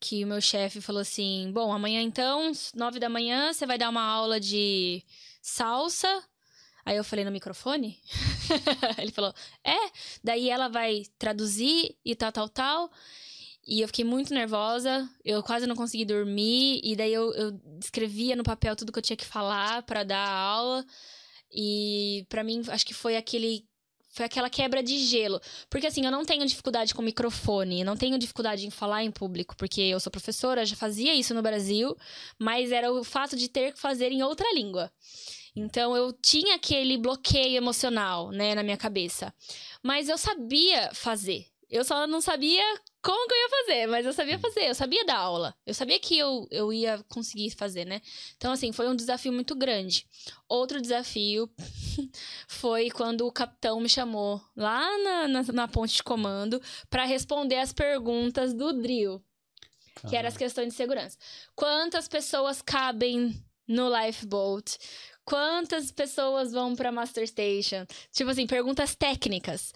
Speaker 2: que o meu chefe falou assim: Bom, amanhã então, nove da manhã, você vai dar uma aula de salsa. Aí eu falei no microfone. Ele falou: É, daí ela vai traduzir e tal, tal, tal. E eu fiquei muito nervosa, eu quase não consegui dormir, e daí eu, eu escrevia no papel tudo que eu tinha que falar para dar a aula. E para mim, acho que foi aquele foi aquela quebra de gelo. Porque assim, eu não tenho dificuldade com microfone, não tenho dificuldade em falar em público, porque eu sou professora, já fazia isso no Brasil, mas era o fato de ter que fazer em outra língua. Então eu tinha aquele bloqueio emocional, né, na minha cabeça. Mas eu sabia fazer. Eu só não sabia como que eu ia fazer, mas eu sabia fazer, eu sabia dar aula. Eu sabia que eu, eu ia conseguir fazer, né? Então, assim, foi um desafio muito grande. Outro desafio foi quando o capitão me chamou lá na, na, na ponte de comando para responder as perguntas do drill, que eram as questões de segurança. Quantas pessoas cabem no lifeboat? Quantas pessoas vão para Master Station? Tipo assim, perguntas técnicas.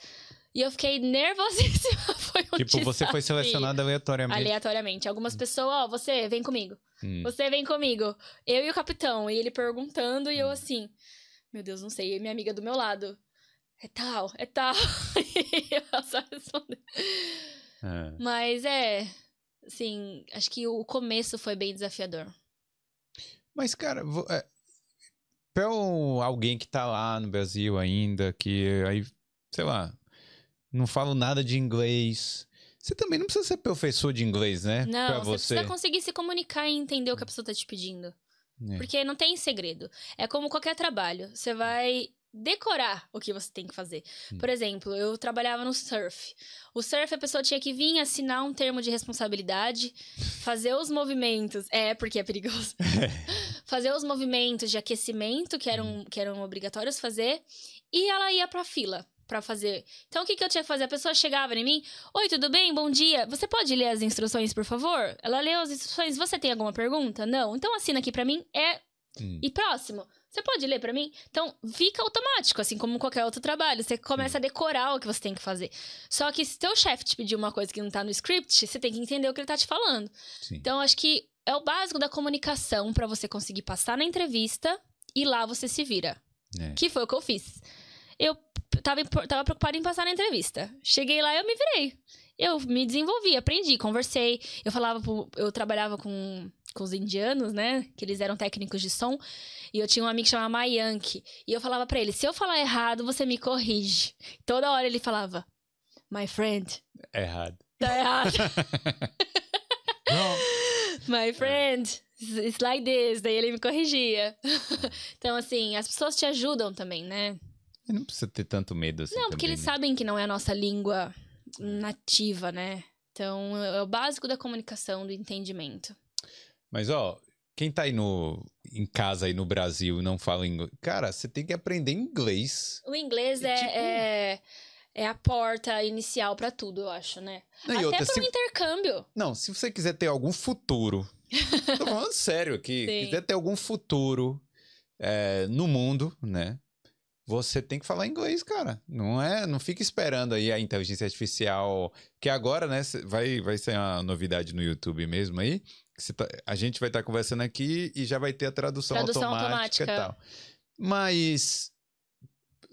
Speaker 2: E eu fiquei nervosíssima. Foi um
Speaker 1: Tipo, você foi selecionada aleatoriamente.
Speaker 2: Aleatoriamente. Algumas pessoas, ó, oh, você vem comigo. Hum. Você vem comigo. Eu e o capitão. E ele perguntando, e eu hum. assim, meu Deus, não sei. E minha amiga do meu lado. É tal, é tal. e eu só respondi. É. Mas é. Assim, acho que o começo foi bem desafiador.
Speaker 1: Mas, cara, é, pra alguém que tá lá no Brasil ainda, que aí, sei lá, não falo nada de inglês. Você também não precisa ser professor de inglês, né?
Speaker 2: Não, pra você, você precisa conseguir se comunicar e entender o que a pessoa tá te pedindo. É. Porque não tem segredo. É como qualquer trabalho. Você vai decorar o que você tem que fazer. Hum. Por exemplo, eu trabalhava no surf. O surf, a pessoa tinha que vir assinar um termo de responsabilidade, fazer os movimentos. É, porque é perigoso. fazer os movimentos de aquecimento, que eram, hum. que eram obrigatórios fazer, e ela ia pra fila para fazer. Então, o que, que eu tinha que fazer? A pessoa chegava em mim: Oi, tudo bem? Bom dia. Você pode ler as instruções, por favor? Ela leu as instruções. Você tem alguma pergunta? Não. Então, assina aqui para mim. É. Hum. E próximo. Você pode ler para mim? Então, fica automático, assim como qualquer outro trabalho. Você começa a decorar o que você tem que fazer. Só que se teu chefe te pedir uma coisa que não tá no script, você tem que entender o que ele tá te falando. Sim. Então, acho que é o básico da comunicação para você conseguir passar na entrevista e lá você se vira. É. Que foi o que eu fiz. Eu tava, tava preocupada em passar na entrevista. Cheguei lá e eu me virei. Eu me desenvolvi, aprendi, conversei. Eu falava, eu trabalhava com, com os indianos, né? Que eles eram técnicos de som. E eu tinha um amigo que chamava Mayank. E eu falava para ele: se eu falar errado, você me corrige. Toda hora ele falava: My friend.
Speaker 1: Errado.
Speaker 2: Tá errado. My friend. It's like this. Daí ele me corrigia. então, assim, as pessoas te ajudam também, né?
Speaker 1: Não precisa ter tanto medo assim.
Speaker 2: Não,
Speaker 1: porque
Speaker 2: também, eles né? sabem que não é a nossa língua nativa, né? Então, é o básico da comunicação, do entendimento.
Speaker 1: Mas, ó, quem tá aí no, em casa aí no Brasil e não fala inglês, cara, você tem que aprender inglês.
Speaker 2: O inglês é, tipo... é, é, a porta inicial para tudo, eu acho, né? Não, Até outra, pro se... intercâmbio.
Speaker 1: Não, se você quiser ter algum futuro, tô falando sério aqui, Sim. quiser ter algum futuro é, no mundo, né? Você tem que falar inglês, cara. Não é, não fica esperando aí a inteligência artificial, que agora, né, vai, vai ser uma novidade no YouTube mesmo aí. Tá, a gente vai estar tá conversando aqui e já vai ter a tradução, tradução automática, automática, e tal. Mas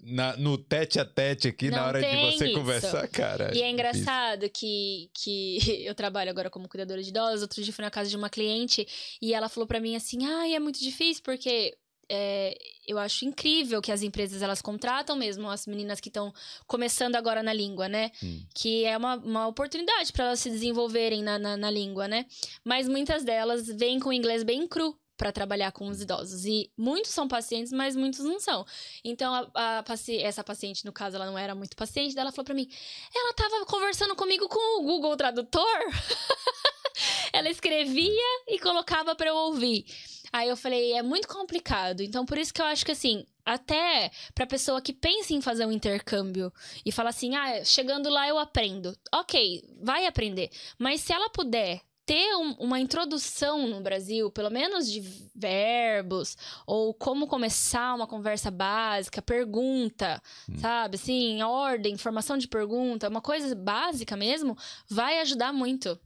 Speaker 1: na, no tete a tete aqui, não na hora de você isso. conversar, cara.
Speaker 2: E é, é engraçado que, que eu trabalho agora como cuidadora de idosos. Outro dia fui na casa de uma cliente e ela falou para mim assim: ah, é muito difícil porque é, eu acho incrível que as empresas elas contratam mesmo as meninas que estão começando agora na língua, né? Hum. Que é uma, uma oportunidade para elas se desenvolverem na, na, na, língua, né? Mas muitas delas vêm com o inglês bem cru para trabalhar com os idosos. E muitos são pacientes, mas muitos não são. Então, a, a paci essa paciente, no caso, ela não era muito paciente, ela falou para mim: ela tava conversando comigo com o Google Tradutor. ela escrevia e colocava para eu ouvir. Aí eu falei, é muito complicado. Então, por isso que eu acho que assim, até pra pessoa que pensa em fazer um intercâmbio e fala assim: ah, chegando lá eu aprendo. Ok, vai aprender. Mas se ela puder ter um, uma introdução no Brasil, pelo menos de verbos, ou como começar uma conversa básica, pergunta, hum. sabe? Assim, ordem, formação de pergunta, uma coisa básica mesmo, vai ajudar muito.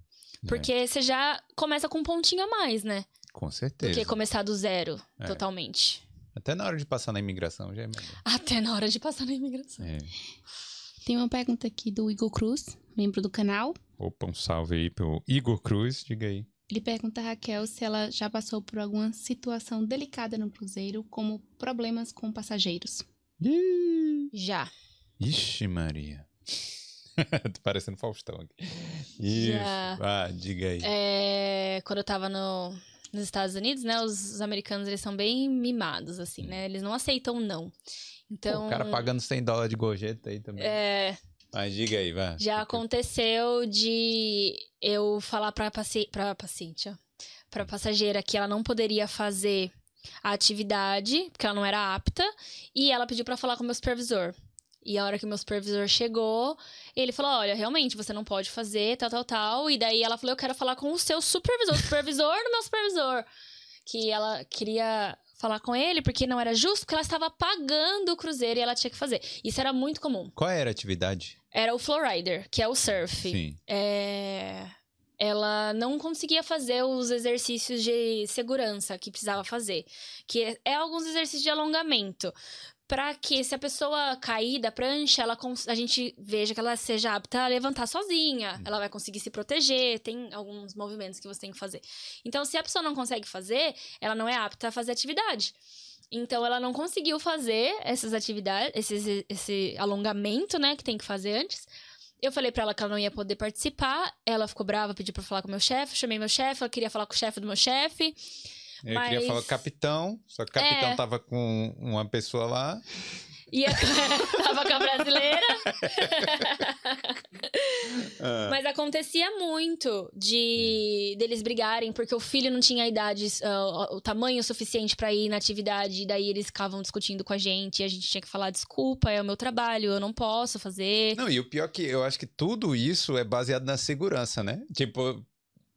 Speaker 2: É. Porque é. você já começa com um pontinho a mais, né?
Speaker 1: Com certeza.
Speaker 2: Do que começar do zero, é. totalmente.
Speaker 1: Até na hora de passar na imigração já é melhor.
Speaker 2: Até na hora de passar na imigração. É.
Speaker 3: Tem uma pergunta aqui do Igor Cruz, membro do canal.
Speaker 1: Opa, um salve aí pro Igor Cruz, diga aí.
Speaker 3: Ele pergunta a Raquel se ela já passou por alguma situação delicada no cruzeiro, como problemas com passageiros.
Speaker 2: Já.
Speaker 1: Ixi, Maria. Tô parecendo Faustão aqui. Ixi. Já. Ah, diga aí.
Speaker 2: É, quando eu tava no, nos Estados Unidos, né? Os, os, americanos, eles são bem mimados, assim, né? Eles não aceitam não. Então... Pô,
Speaker 1: o cara pagando 100 dólares de gorjeta aí também.
Speaker 2: É...
Speaker 1: Mas diga aí, vai.
Speaker 2: Já aconteceu de eu falar pra, paci pra paciente, ó, pra passageira que ela não poderia fazer a atividade, porque ela não era apta, e ela pediu para falar com o meu supervisor. E a hora que o meu supervisor chegou, ele falou: Olha, realmente, você não pode fazer, tal, tal, tal. E daí ela falou: Eu quero falar com o seu supervisor, o supervisor do meu supervisor. Que ela queria falar com ele porque não era justo, porque ela estava pagando o cruzeiro e ela tinha que fazer. Isso era muito comum.
Speaker 1: Qual era a atividade?
Speaker 2: Era o flowrider, que é o surf.
Speaker 1: Sim.
Speaker 2: É... Ela não conseguia fazer os exercícios de segurança que precisava fazer, que é, é alguns exercícios de alongamento para que se a pessoa cair da prancha, ela a gente veja que ela seja apta a levantar sozinha, ela vai conseguir se proteger, tem alguns movimentos que você tem que fazer. Então, se a pessoa não consegue fazer, ela não é apta a fazer atividade. Então, ela não conseguiu fazer essas atividades, esse, esse alongamento, né, que tem que fazer antes. Eu falei para ela que ela não ia poder participar, ela ficou brava, pediu para falar com o meu chefe, chamei meu chefe, ela queria falar com o chefe do meu chefe.
Speaker 1: Eu Mas... queria falar capitão, só que o capitão é... tava com uma pessoa lá.
Speaker 2: E a... tava com a brasileira. ah. Mas acontecia muito de deles brigarem porque o filho não tinha a idade, uh, o tamanho suficiente para ir na atividade, e daí eles ficavam discutindo com a gente, e a gente tinha que falar desculpa, é o meu trabalho, eu não posso fazer.
Speaker 1: Não, e o pior é que eu acho que tudo isso é baseado na segurança, né? Tipo,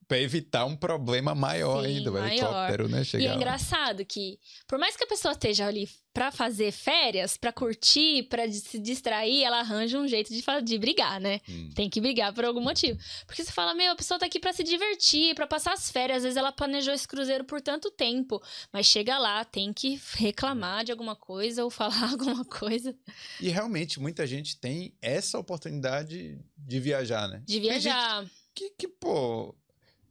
Speaker 1: para evitar um problema maior Sim, ainda, o maior. helicóptero, né?
Speaker 2: Chegar e é lá. engraçado que, por mais que a pessoa esteja ali para fazer férias, para curtir, para se distrair, ela arranja um jeito de, de brigar, né? Hum. Tem que brigar por algum motivo. Porque você fala, meu, a pessoa tá aqui para se divertir, para passar as férias. Às vezes ela planejou esse cruzeiro por tanto tempo, mas chega lá, tem que reclamar de alguma coisa ou falar alguma coisa.
Speaker 1: E realmente, muita gente tem essa oportunidade de viajar, né?
Speaker 2: De viajar.
Speaker 1: Que, que, pô,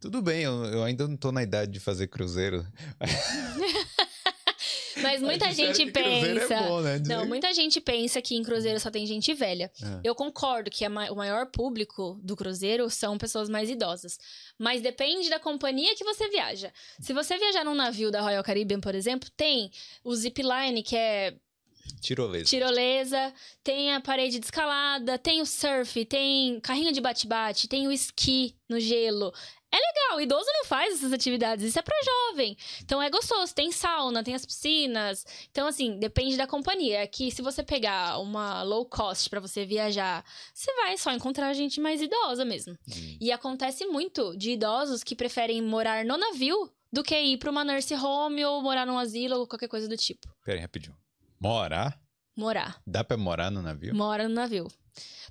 Speaker 1: tudo bem, eu, eu ainda não tô na idade de fazer cruzeiro.
Speaker 2: Mas muita gente é pensa. É bom, né? Não, muita gente pensa que em cruzeiro só tem gente velha. É. Eu concordo que ma o maior público do cruzeiro são pessoas mais idosas. Mas depende da companhia que você viaja. Se você viajar num navio da Royal Caribbean, por exemplo, tem o zipline, que é
Speaker 1: Tirolesa.
Speaker 2: Tirolesa, tem a parede de escalada, tem o surf, tem carrinho de bate-bate, tem o esqui no gelo. É legal, idoso não faz essas atividades, isso é para jovem. Então é gostoso, tem sauna, tem as piscinas. Então assim, depende da companhia. É que se você pegar uma low cost para você viajar, você vai só encontrar gente mais idosa mesmo. Hum. E acontece muito de idosos que preferem morar no navio do que ir para uma nurse home ou morar num asilo ou qualquer coisa do tipo.
Speaker 1: Pera aí, rapidinho. Morar?
Speaker 2: Morar.
Speaker 1: Dá para morar no navio?
Speaker 2: Mora no navio.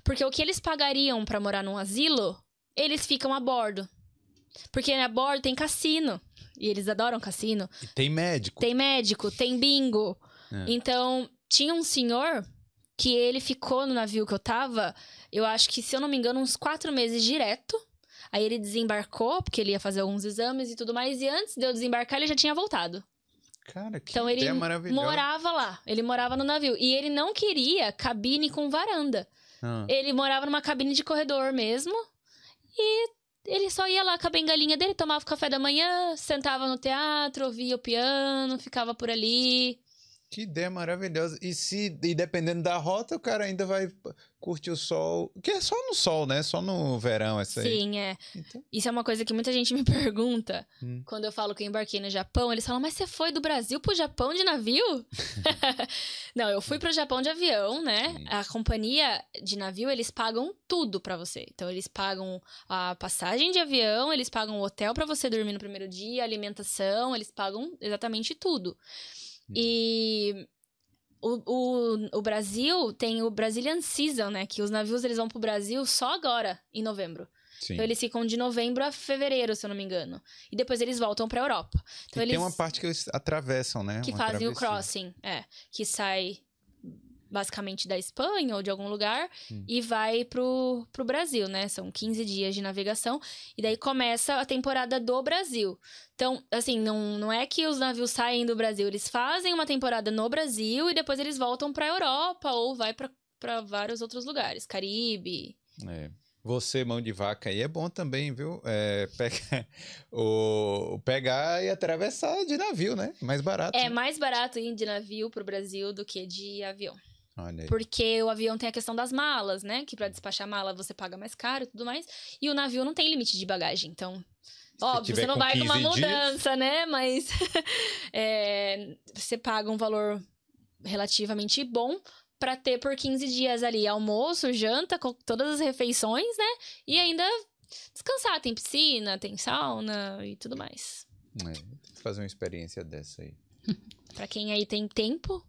Speaker 2: Porque o que eles pagariam para morar num asilo, eles ficam a bordo. Porque a bordo tem cassino. E eles adoram cassino.
Speaker 1: E tem médico.
Speaker 2: Tem médico, tem bingo. É. Então, tinha um senhor que ele ficou no navio que eu tava, eu acho que, se eu não me engano, uns quatro meses direto. Aí ele desembarcou, porque ele ia fazer alguns exames e tudo mais. E antes de eu desembarcar, ele já tinha voltado.
Speaker 1: Cara, que
Speaker 2: então,
Speaker 1: ele
Speaker 2: morava lá. Ele morava no navio. E ele não queria cabine com varanda. Ah. Ele morava numa cabine de corredor mesmo. E ele só ia lá com a bengalinha dele, tomava café da manhã, sentava no teatro, ouvia o piano, ficava por ali.
Speaker 1: Que ideia maravilhosa. E se, e dependendo da rota, o cara ainda vai curtir o sol. Que é só no sol, né? Só no verão essa aí.
Speaker 2: Sim, é. Então... Isso é uma coisa que muita gente me pergunta. Hum. Quando eu falo que eu embarquei no Japão, eles falam, mas você foi do Brasil pro Japão de navio? Não, eu fui pro Japão de avião, né? Sim. A companhia de navio, eles pagam tudo para você. Então, eles pagam a passagem de avião, eles pagam o hotel para você dormir no primeiro dia, alimentação, eles pagam exatamente tudo. E o, o, o Brasil tem o Brazilian Season, né? Que os navios eles vão pro Brasil só agora, em novembro. Sim. Então eles ficam de novembro a fevereiro, se eu não me engano. E depois eles voltam pra Europa. Então,
Speaker 1: eles...
Speaker 2: Tem
Speaker 1: uma parte que eles atravessam, né?
Speaker 2: Que
Speaker 1: uma
Speaker 2: fazem travessia. o crossing, é. Que sai basicamente da Espanha ou de algum lugar hum. e vai pro, pro Brasil, né? São 15 dias de navegação e daí começa a temporada do Brasil. Então, assim, não, não é que os navios saem do Brasil, eles fazem uma temporada no Brasil e depois eles voltam pra Europa ou vai para vários outros lugares, Caribe.
Speaker 1: É. Você, mão de vaca aí, é bom também, viu? É, pega, o, pegar e atravessar de navio, né? Mais barato.
Speaker 2: É
Speaker 1: né?
Speaker 2: mais barato ir de navio pro Brasil do que de avião. Porque o avião tem a questão das malas, né? Que para despachar mala você paga mais caro e tudo mais. E o navio não tem limite de bagagem. Então, Se óbvio, você não vai com uma mudança, dias... né? Mas é, você paga um valor relativamente bom para ter por 15 dias ali almoço, janta, com todas as refeições, né? E ainda descansar. Tem piscina, tem sauna e tudo mais.
Speaker 1: É, fazer uma experiência dessa aí.
Speaker 2: para quem aí tem tempo,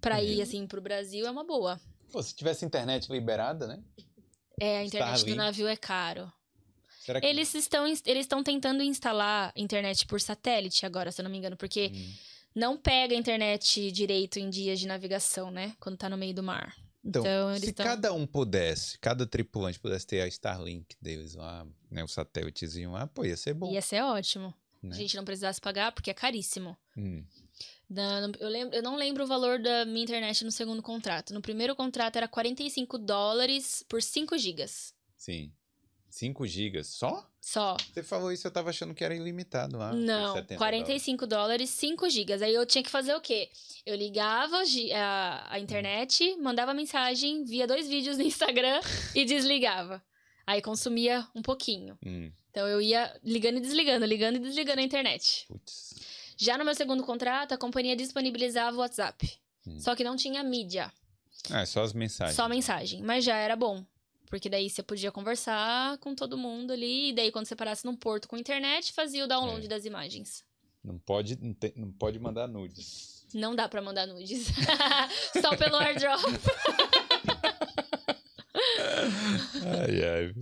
Speaker 2: para ir, assim, pro Brasil é uma boa.
Speaker 1: Pô, se tivesse internet liberada, né?
Speaker 2: É, a internet Starlink. do navio é caro. Que... Eles estão eles estão tentando instalar internet por satélite agora, se eu não me engano, porque hum. não pega internet direito em dias de navegação, né? Quando tá no meio do mar.
Speaker 1: Então, então se tão... cada um pudesse, cada tripulante pudesse ter a Starlink deles lá, né, o satélitezinho lá, pô, ia ser bom.
Speaker 2: Ia ser ótimo. Né? A gente não precisasse pagar, porque é caríssimo. Hum. Da, eu, lembro, eu não lembro o valor da minha internet no segundo contrato. No primeiro contrato era 45 dólares por 5 gigas.
Speaker 1: Sim. 5 gigas só?
Speaker 2: Só.
Speaker 1: Você falou isso, eu tava achando que era ilimitado lá.
Speaker 2: Não, 45 dólares, 5 gigas. Aí eu tinha que fazer o quê? Eu ligava a, a internet, mandava mensagem, via dois vídeos no Instagram e desligava. Aí consumia um pouquinho. Hum. Então eu ia ligando e desligando, ligando e desligando a internet. Putz. Já no meu segundo contrato, a companhia disponibilizava o WhatsApp. Hum. Só que não tinha mídia.
Speaker 1: Ah, só as mensagens.
Speaker 2: Só mensagem. Mas já era bom. Porque daí você podia conversar com todo mundo ali. E daí, quando você parasse num porto com internet, fazia o download é. das imagens.
Speaker 1: Não pode, não, te, não pode mandar nudes.
Speaker 2: Não dá pra mandar nudes. Só pelo airdrop.
Speaker 1: ai, ai.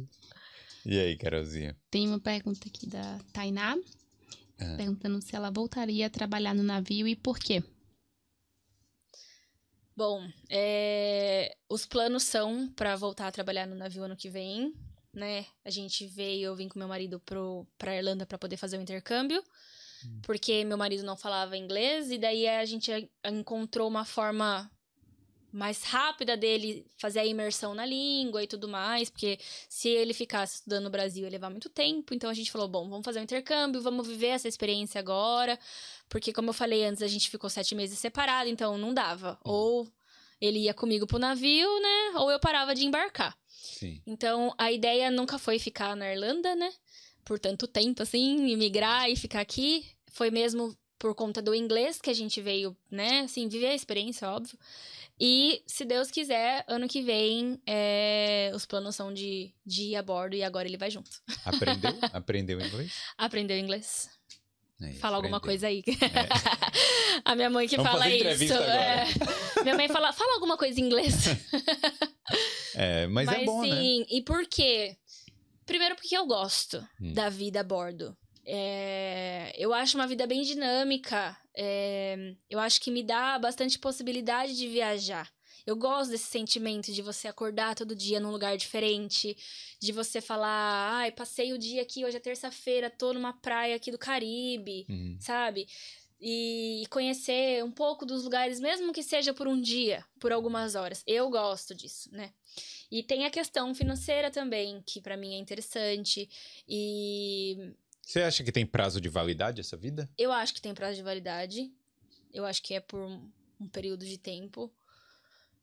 Speaker 1: E aí, Carolzinha?
Speaker 3: Tem uma pergunta aqui da Tainá. É. Perguntando se ela voltaria a trabalhar no navio e por quê.
Speaker 2: Bom, é... os planos são para voltar a trabalhar no navio ano que vem, né? A gente veio, eu vim com meu marido pro, pra Irlanda para poder fazer o intercâmbio, hum. porque meu marido não falava inglês, e daí a gente encontrou uma forma mais rápida dele fazer a imersão na língua e tudo mais, porque se ele ficasse estudando no Brasil ia levar muito tempo, então a gente falou, bom, vamos fazer um intercâmbio, vamos viver essa experiência agora, porque como eu falei antes, a gente ficou sete meses separado, então não dava, uhum. ou ele ia comigo pro navio, né, ou eu parava de embarcar. Sim. Então, a ideia nunca foi ficar na Irlanda, né, por tanto tempo, assim, imigrar e ficar aqui, foi mesmo por conta do inglês que a gente veio, né, assim, viver a experiência, óbvio, e, se Deus quiser, ano que vem, é, os planos são de, de ir a bordo e agora ele vai junto.
Speaker 1: Aprendeu? Aprendeu inglês?
Speaker 2: Aprendeu inglês. É, fala alguma coisa aí. É. a minha mãe que Vamos fala isso. É. Minha mãe fala, fala alguma coisa em inglês.
Speaker 1: é, mas, é mas é bom, sim, né?
Speaker 2: E por quê? Primeiro porque eu gosto hum. da vida a bordo. É, eu acho uma vida bem dinâmica. É, eu acho que me dá bastante possibilidade de viajar. Eu gosto desse sentimento de você acordar todo dia num lugar diferente, de você falar, ai, passei o dia aqui, hoje é terça-feira, tô numa praia aqui do Caribe, uhum. sabe? E conhecer um pouco dos lugares, mesmo que seja por um dia, por algumas horas. Eu gosto disso, né? E tem a questão financeira também, que para mim é interessante. E
Speaker 1: você acha que tem prazo de validade essa vida?
Speaker 2: Eu acho que tem prazo de validade. Eu acho que é por um período de tempo.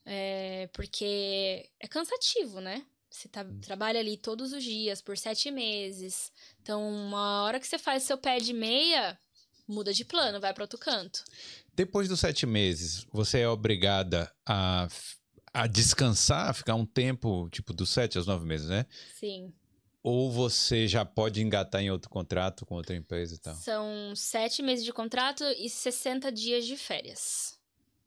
Speaker 2: É, porque é cansativo, né? Você tá, hum. trabalha ali todos os dias por sete meses. Então, uma hora que você faz seu pé de meia, muda de plano, vai para outro canto.
Speaker 1: Depois dos sete meses, você é obrigada a, a descansar, ficar um tempo, tipo, dos sete aos nove meses, né?
Speaker 2: Sim.
Speaker 1: Ou você já pode engatar em outro contrato com outra empresa e tal?
Speaker 2: São sete meses de contrato e 60 dias de férias.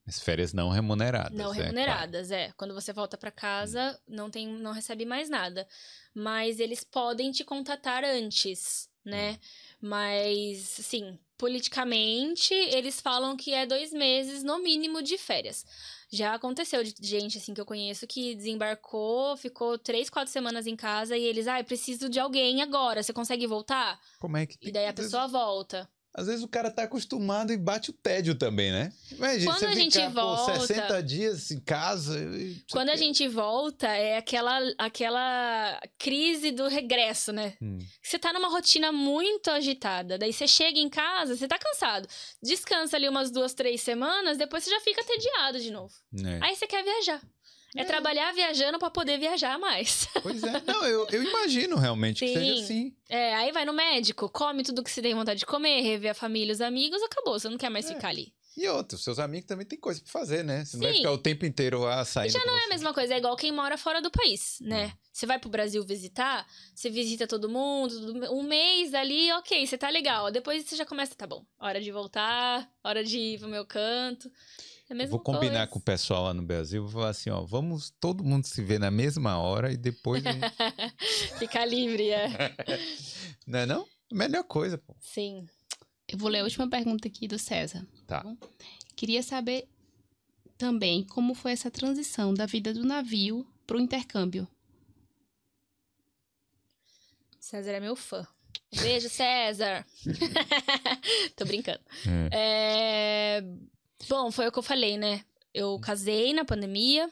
Speaker 1: As férias não remuneradas.
Speaker 2: Não
Speaker 1: é,
Speaker 2: remuneradas, claro. é. Quando você volta para casa, hum. não tem, não recebe mais nada. Mas eles podem te contatar antes, né? Hum. Mas, sim, politicamente, eles falam que é dois meses no mínimo de férias. Já aconteceu de gente, assim, que eu conheço que desembarcou, ficou três, quatro semanas em casa e eles, ah, preciso de alguém agora, você consegue voltar?
Speaker 1: Como é que.
Speaker 2: E daí a pessoa volta.
Speaker 1: Às vezes o cara tá acostumado e bate o tédio também, né? Imagina,
Speaker 2: Quando a gente ficar, volta.
Speaker 1: Pô, 60 dias em casa.
Speaker 2: Quando a gente volta, é aquela, aquela crise do regresso, né? Hum. Você tá numa rotina muito agitada. Daí você chega em casa, você tá cansado. Descansa ali umas duas, três semanas, depois você já fica tediado de novo. É. Aí você quer viajar. É, é trabalhar viajando para poder viajar mais.
Speaker 1: Pois é. Não, eu, eu imagino realmente Sim. que seja assim.
Speaker 2: É, aí vai no médico, come tudo que você tem vontade de comer, rever a família, os amigos, acabou. Você não quer mais é. ficar ali.
Speaker 1: E outros, seus amigos também tem coisa pra fazer, né? Você não Sim. vai ficar o tempo inteiro a sair.
Speaker 2: Já não é a mesma coisa, é igual quem mora fora do país, né? Hum. Você vai pro Brasil visitar, você visita todo mundo, um mês ali, ok, você tá legal. Depois você já começa, tá bom, hora de voltar, hora de ir pro meu canto. É
Speaker 1: vou combinar coisa. com o pessoal lá no Brasil, vou falar assim, ó, vamos todo mundo se ver na mesma hora e depois gente...
Speaker 2: ficar livre, é.
Speaker 1: não é não? Melhor coisa, pô.
Speaker 2: Sim.
Speaker 3: Eu vou ler a última pergunta aqui do César.
Speaker 1: Tá.
Speaker 3: Queria saber também como foi essa transição da vida do navio para o intercâmbio.
Speaker 2: César é meu fã. beijo, César. Tô brincando. É. É... Bom, foi o que eu falei, né? Eu casei na pandemia.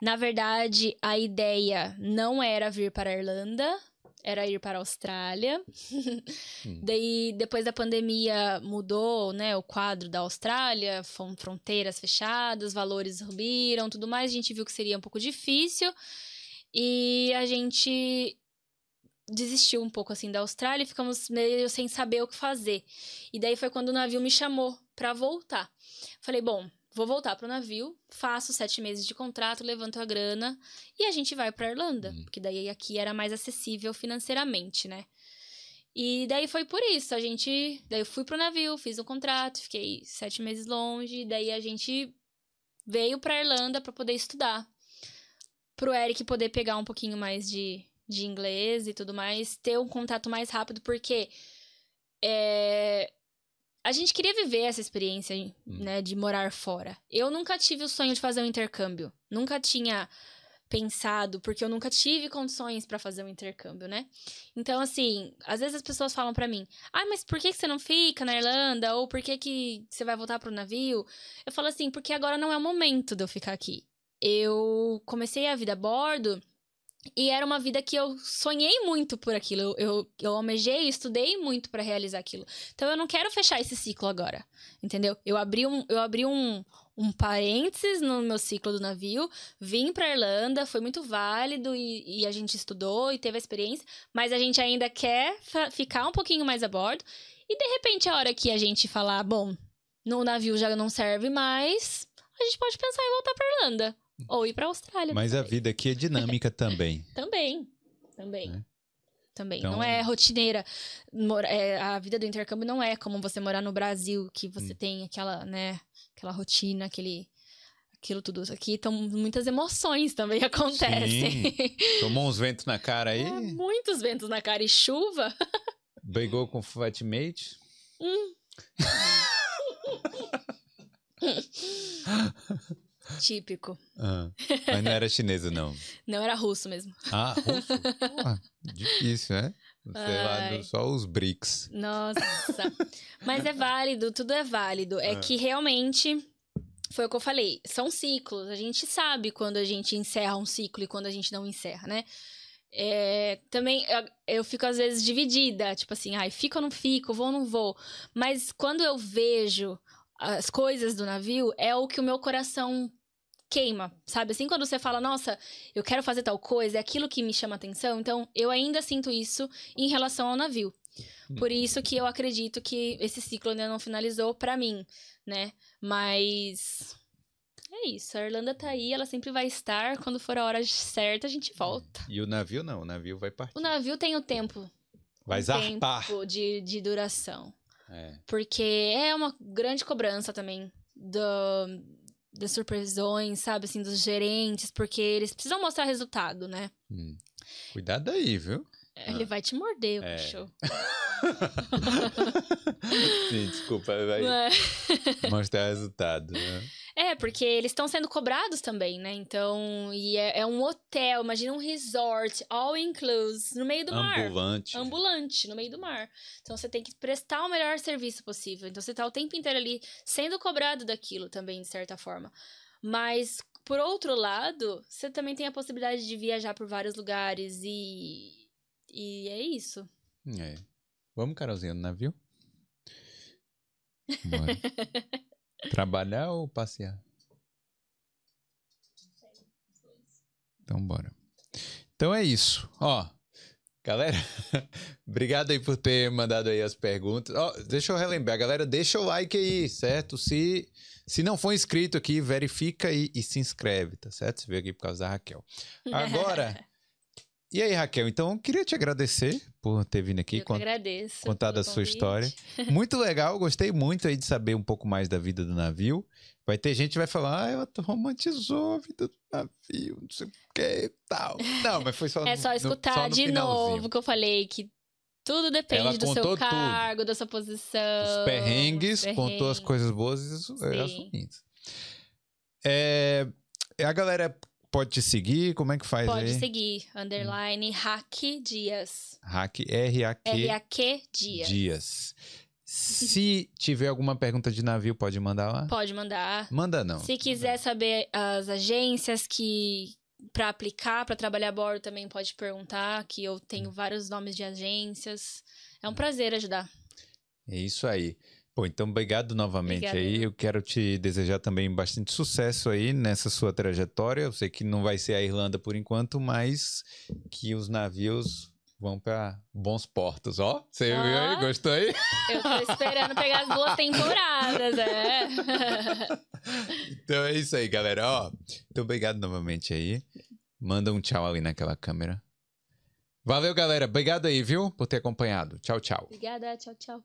Speaker 2: Na verdade, a ideia não era vir para a Irlanda, era ir para a Austrália. Hum. Daí, depois da pandemia, mudou, né, o quadro da Austrália, foram fronteiras fechadas, valores subiram, tudo mais. A gente viu que seria um pouco difícil. E a gente desistiu um pouco assim da Austrália e ficamos meio sem saber o que fazer. E daí foi quando o navio me chamou para voltar. Falei, bom, vou voltar pro navio, faço sete meses de contrato, levanto a grana e a gente vai pra Irlanda, uhum. porque daí aqui era mais acessível financeiramente, né? E daí foi por isso, a gente. Daí eu fui pro navio, fiz o um contrato, fiquei sete meses longe, daí a gente veio pra Irlanda para poder estudar. Pro Eric poder pegar um pouquinho mais de, de inglês e tudo mais, ter um contato mais rápido, porque é, a gente queria viver essa experiência, hum. né, de morar fora. Eu nunca tive o sonho de fazer um intercâmbio. Nunca tinha pensado, porque eu nunca tive condições para fazer um intercâmbio, né? Então, assim, às vezes as pessoas falam para mim: "Ah, mas por que você não fica na Irlanda? Ou por que que você vai voltar pro navio?" Eu falo assim: "Porque agora não é o momento de eu ficar aqui. Eu comecei a vida a bordo e era uma vida que eu sonhei muito por aquilo. Eu, eu, eu almejei, estudei muito para realizar aquilo. Então eu não quero fechar esse ciclo agora. Entendeu? Eu abri um, eu abri um, um parênteses no meu ciclo do navio, vim pra Irlanda, foi muito válido e, e a gente estudou e teve a experiência, mas a gente ainda quer ficar um pouquinho mais a bordo. E de repente, a hora que a gente falar, bom, no navio já não serve mais, a gente pode pensar em voltar pra Irlanda. Ou ir para a Austrália.
Speaker 1: Mas a vida aqui é dinâmica também.
Speaker 2: também. Também. É. Também. Então... Não é rotineira. É, a vida do intercâmbio não é como você morar no Brasil, que você hum. tem aquela, né, aquela rotina, aquele aquilo tudo aqui, então muitas emoções também acontecem.
Speaker 1: Sim. Tomou uns ventos na cara aí? É,
Speaker 2: muitos ventos na cara e chuva.
Speaker 1: Brigou com o flatmate? Hum.
Speaker 2: Típico.
Speaker 1: Ah, mas não era chinesa, não.
Speaker 2: não, era russo mesmo.
Speaker 1: Ah, russo? Pô, difícil, né? Sei lá, só os BRICS.
Speaker 2: Nossa. mas é válido, tudo é válido. É ah. que realmente foi o que eu falei. São ciclos. A gente sabe quando a gente encerra um ciclo e quando a gente não encerra, né? É, também eu, eu, fico às vezes dividida, tipo assim, ai, fico ou não fico, vou ou não vou. Mas quando eu vejo as coisas do navio é o que o meu coração queima, sabe? Assim, quando você fala, nossa, eu quero fazer tal coisa, é aquilo que me chama atenção. Então, eu ainda sinto isso em relação ao navio. Por isso que eu acredito que esse ciclo ainda não finalizou para mim, né? Mas é isso, a Irlanda tá aí, ela sempre vai estar. Quando for a hora certa, a gente volta.
Speaker 1: E o navio não, o navio vai partir.
Speaker 2: O navio tem o tempo.
Speaker 1: Vai
Speaker 2: um
Speaker 1: zarpar.
Speaker 2: tempo de, de duração.
Speaker 1: É.
Speaker 2: Porque é uma grande cobrança também do, das supervisões, sabe, assim, dos gerentes, porque eles precisam mostrar resultado, né?
Speaker 1: Hum. Cuidado aí, viu?
Speaker 2: Ele vai te morder, o
Speaker 1: É.
Speaker 2: bicho.
Speaker 1: Sim, desculpa, vai
Speaker 2: É.
Speaker 1: mostrar resultado. Né?
Speaker 2: É, porque eles estão sendo cobrados também, né? Então, e é, é um hotel, imagina um resort, all inclusive, no meio do mar.
Speaker 1: Ambulante.
Speaker 2: Ambulante, no meio do mar. Então, você tem que prestar o melhor serviço possível. Então, você tá o tempo inteiro ali sendo cobrado daquilo também, de certa forma. Mas, por outro lado, você também tem a possibilidade de viajar por vários lugares e. E é isso.
Speaker 1: É. Vamos, Carolzinha, no navio? Bora. Trabalhar ou passear? Então, bora. Então é isso. Ó, galera, obrigado aí por ter mandado aí as perguntas. Ó, deixa eu relembrar, galera, deixa o like aí, certo? Se, se não for inscrito aqui, verifica aí e se inscreve, tá certo? Você veio aqui por causa da Raquel. Agora, e aí, Raquel? Então, eu queria te agradecer por ter vindo aqui.
Speaker 2: Eu
Speaker 1: Cont-
Speaker 2: agradeço.
Speaker 1: contar da
Speaker 2: pelo
Speaker 1: sua
Speaker 2: convite.
Speaker 1: história. Muito legal, gostei muito aí de saber um pouco mais da vida do navio. Vai ter gente que vai falar, ah, ela romantizou a vida do navio, não sei o que tal. Não, mas foi só
Speaker 2: É
Speaker 1: no-
Speaker 2: só
Speaker 1: no-
Speaker 2: escutar
Speaker 1: só no
Speaker 2: de
Speaker 1: finalzinho.
Speaker 2: novo que eu falei que tudo depende
Speaker 1: Ela
Speaker 2: do seu
Speaker 1: contou tudo.
Speaker 2: cargo, da sua posição.
Speaker 1: Os perrengues,
Speaker 2: os
Speaker 1: contou as
Speaker 2: perrengues.
Speaker 1: coisas boas e as- ruins. É, a galera pode te seguir, como é que faz
Speaker 2: Pode
Speaker 1: aí?
Speaker 2: seguir, underline, hack dias.
Speaker 1: Hack, R-A-Q
Speaker 2: R-A-Q dias.
Speaker 1: Dias. Se tiver alguma pergunta de navio, pode mandar lá?
Speaker 2: Pode mandar.
Speaker 1: Manda não.
Speaker 2: Se quiser saber as agências que para aplicar, para trabalhar a bordo também pode perguntar, que eu
Speaker 1: Hum.
Speaker 2: tenho vários nomes de agências. É um prazer ajudar.
Speaker 1: É isso aí. Pô, então obrigado novamente
Speaker 2: Obrigada.
Speaker 1: aí. Eu quero te desejar também bastante sucesso aí nessa sua trajetória. Eu sei que não vai ser a Irlanda por enquanto, mas que os navios vão para bons portos, ó. Você viu aí? Gostou aí?
Speaker 2: Eu tô esperando pegar as duas temporadas, é.
Speaker 1: Então é isso aí, galera. Ó, muito obrigado novamente aí. Manda um tchau ali naquela câmera. Valeu, galera. Obrigado aí, viu? Por ter acompanhado. Tchau, tchau.
Speaker 2: Obrigada, tchau, tchau.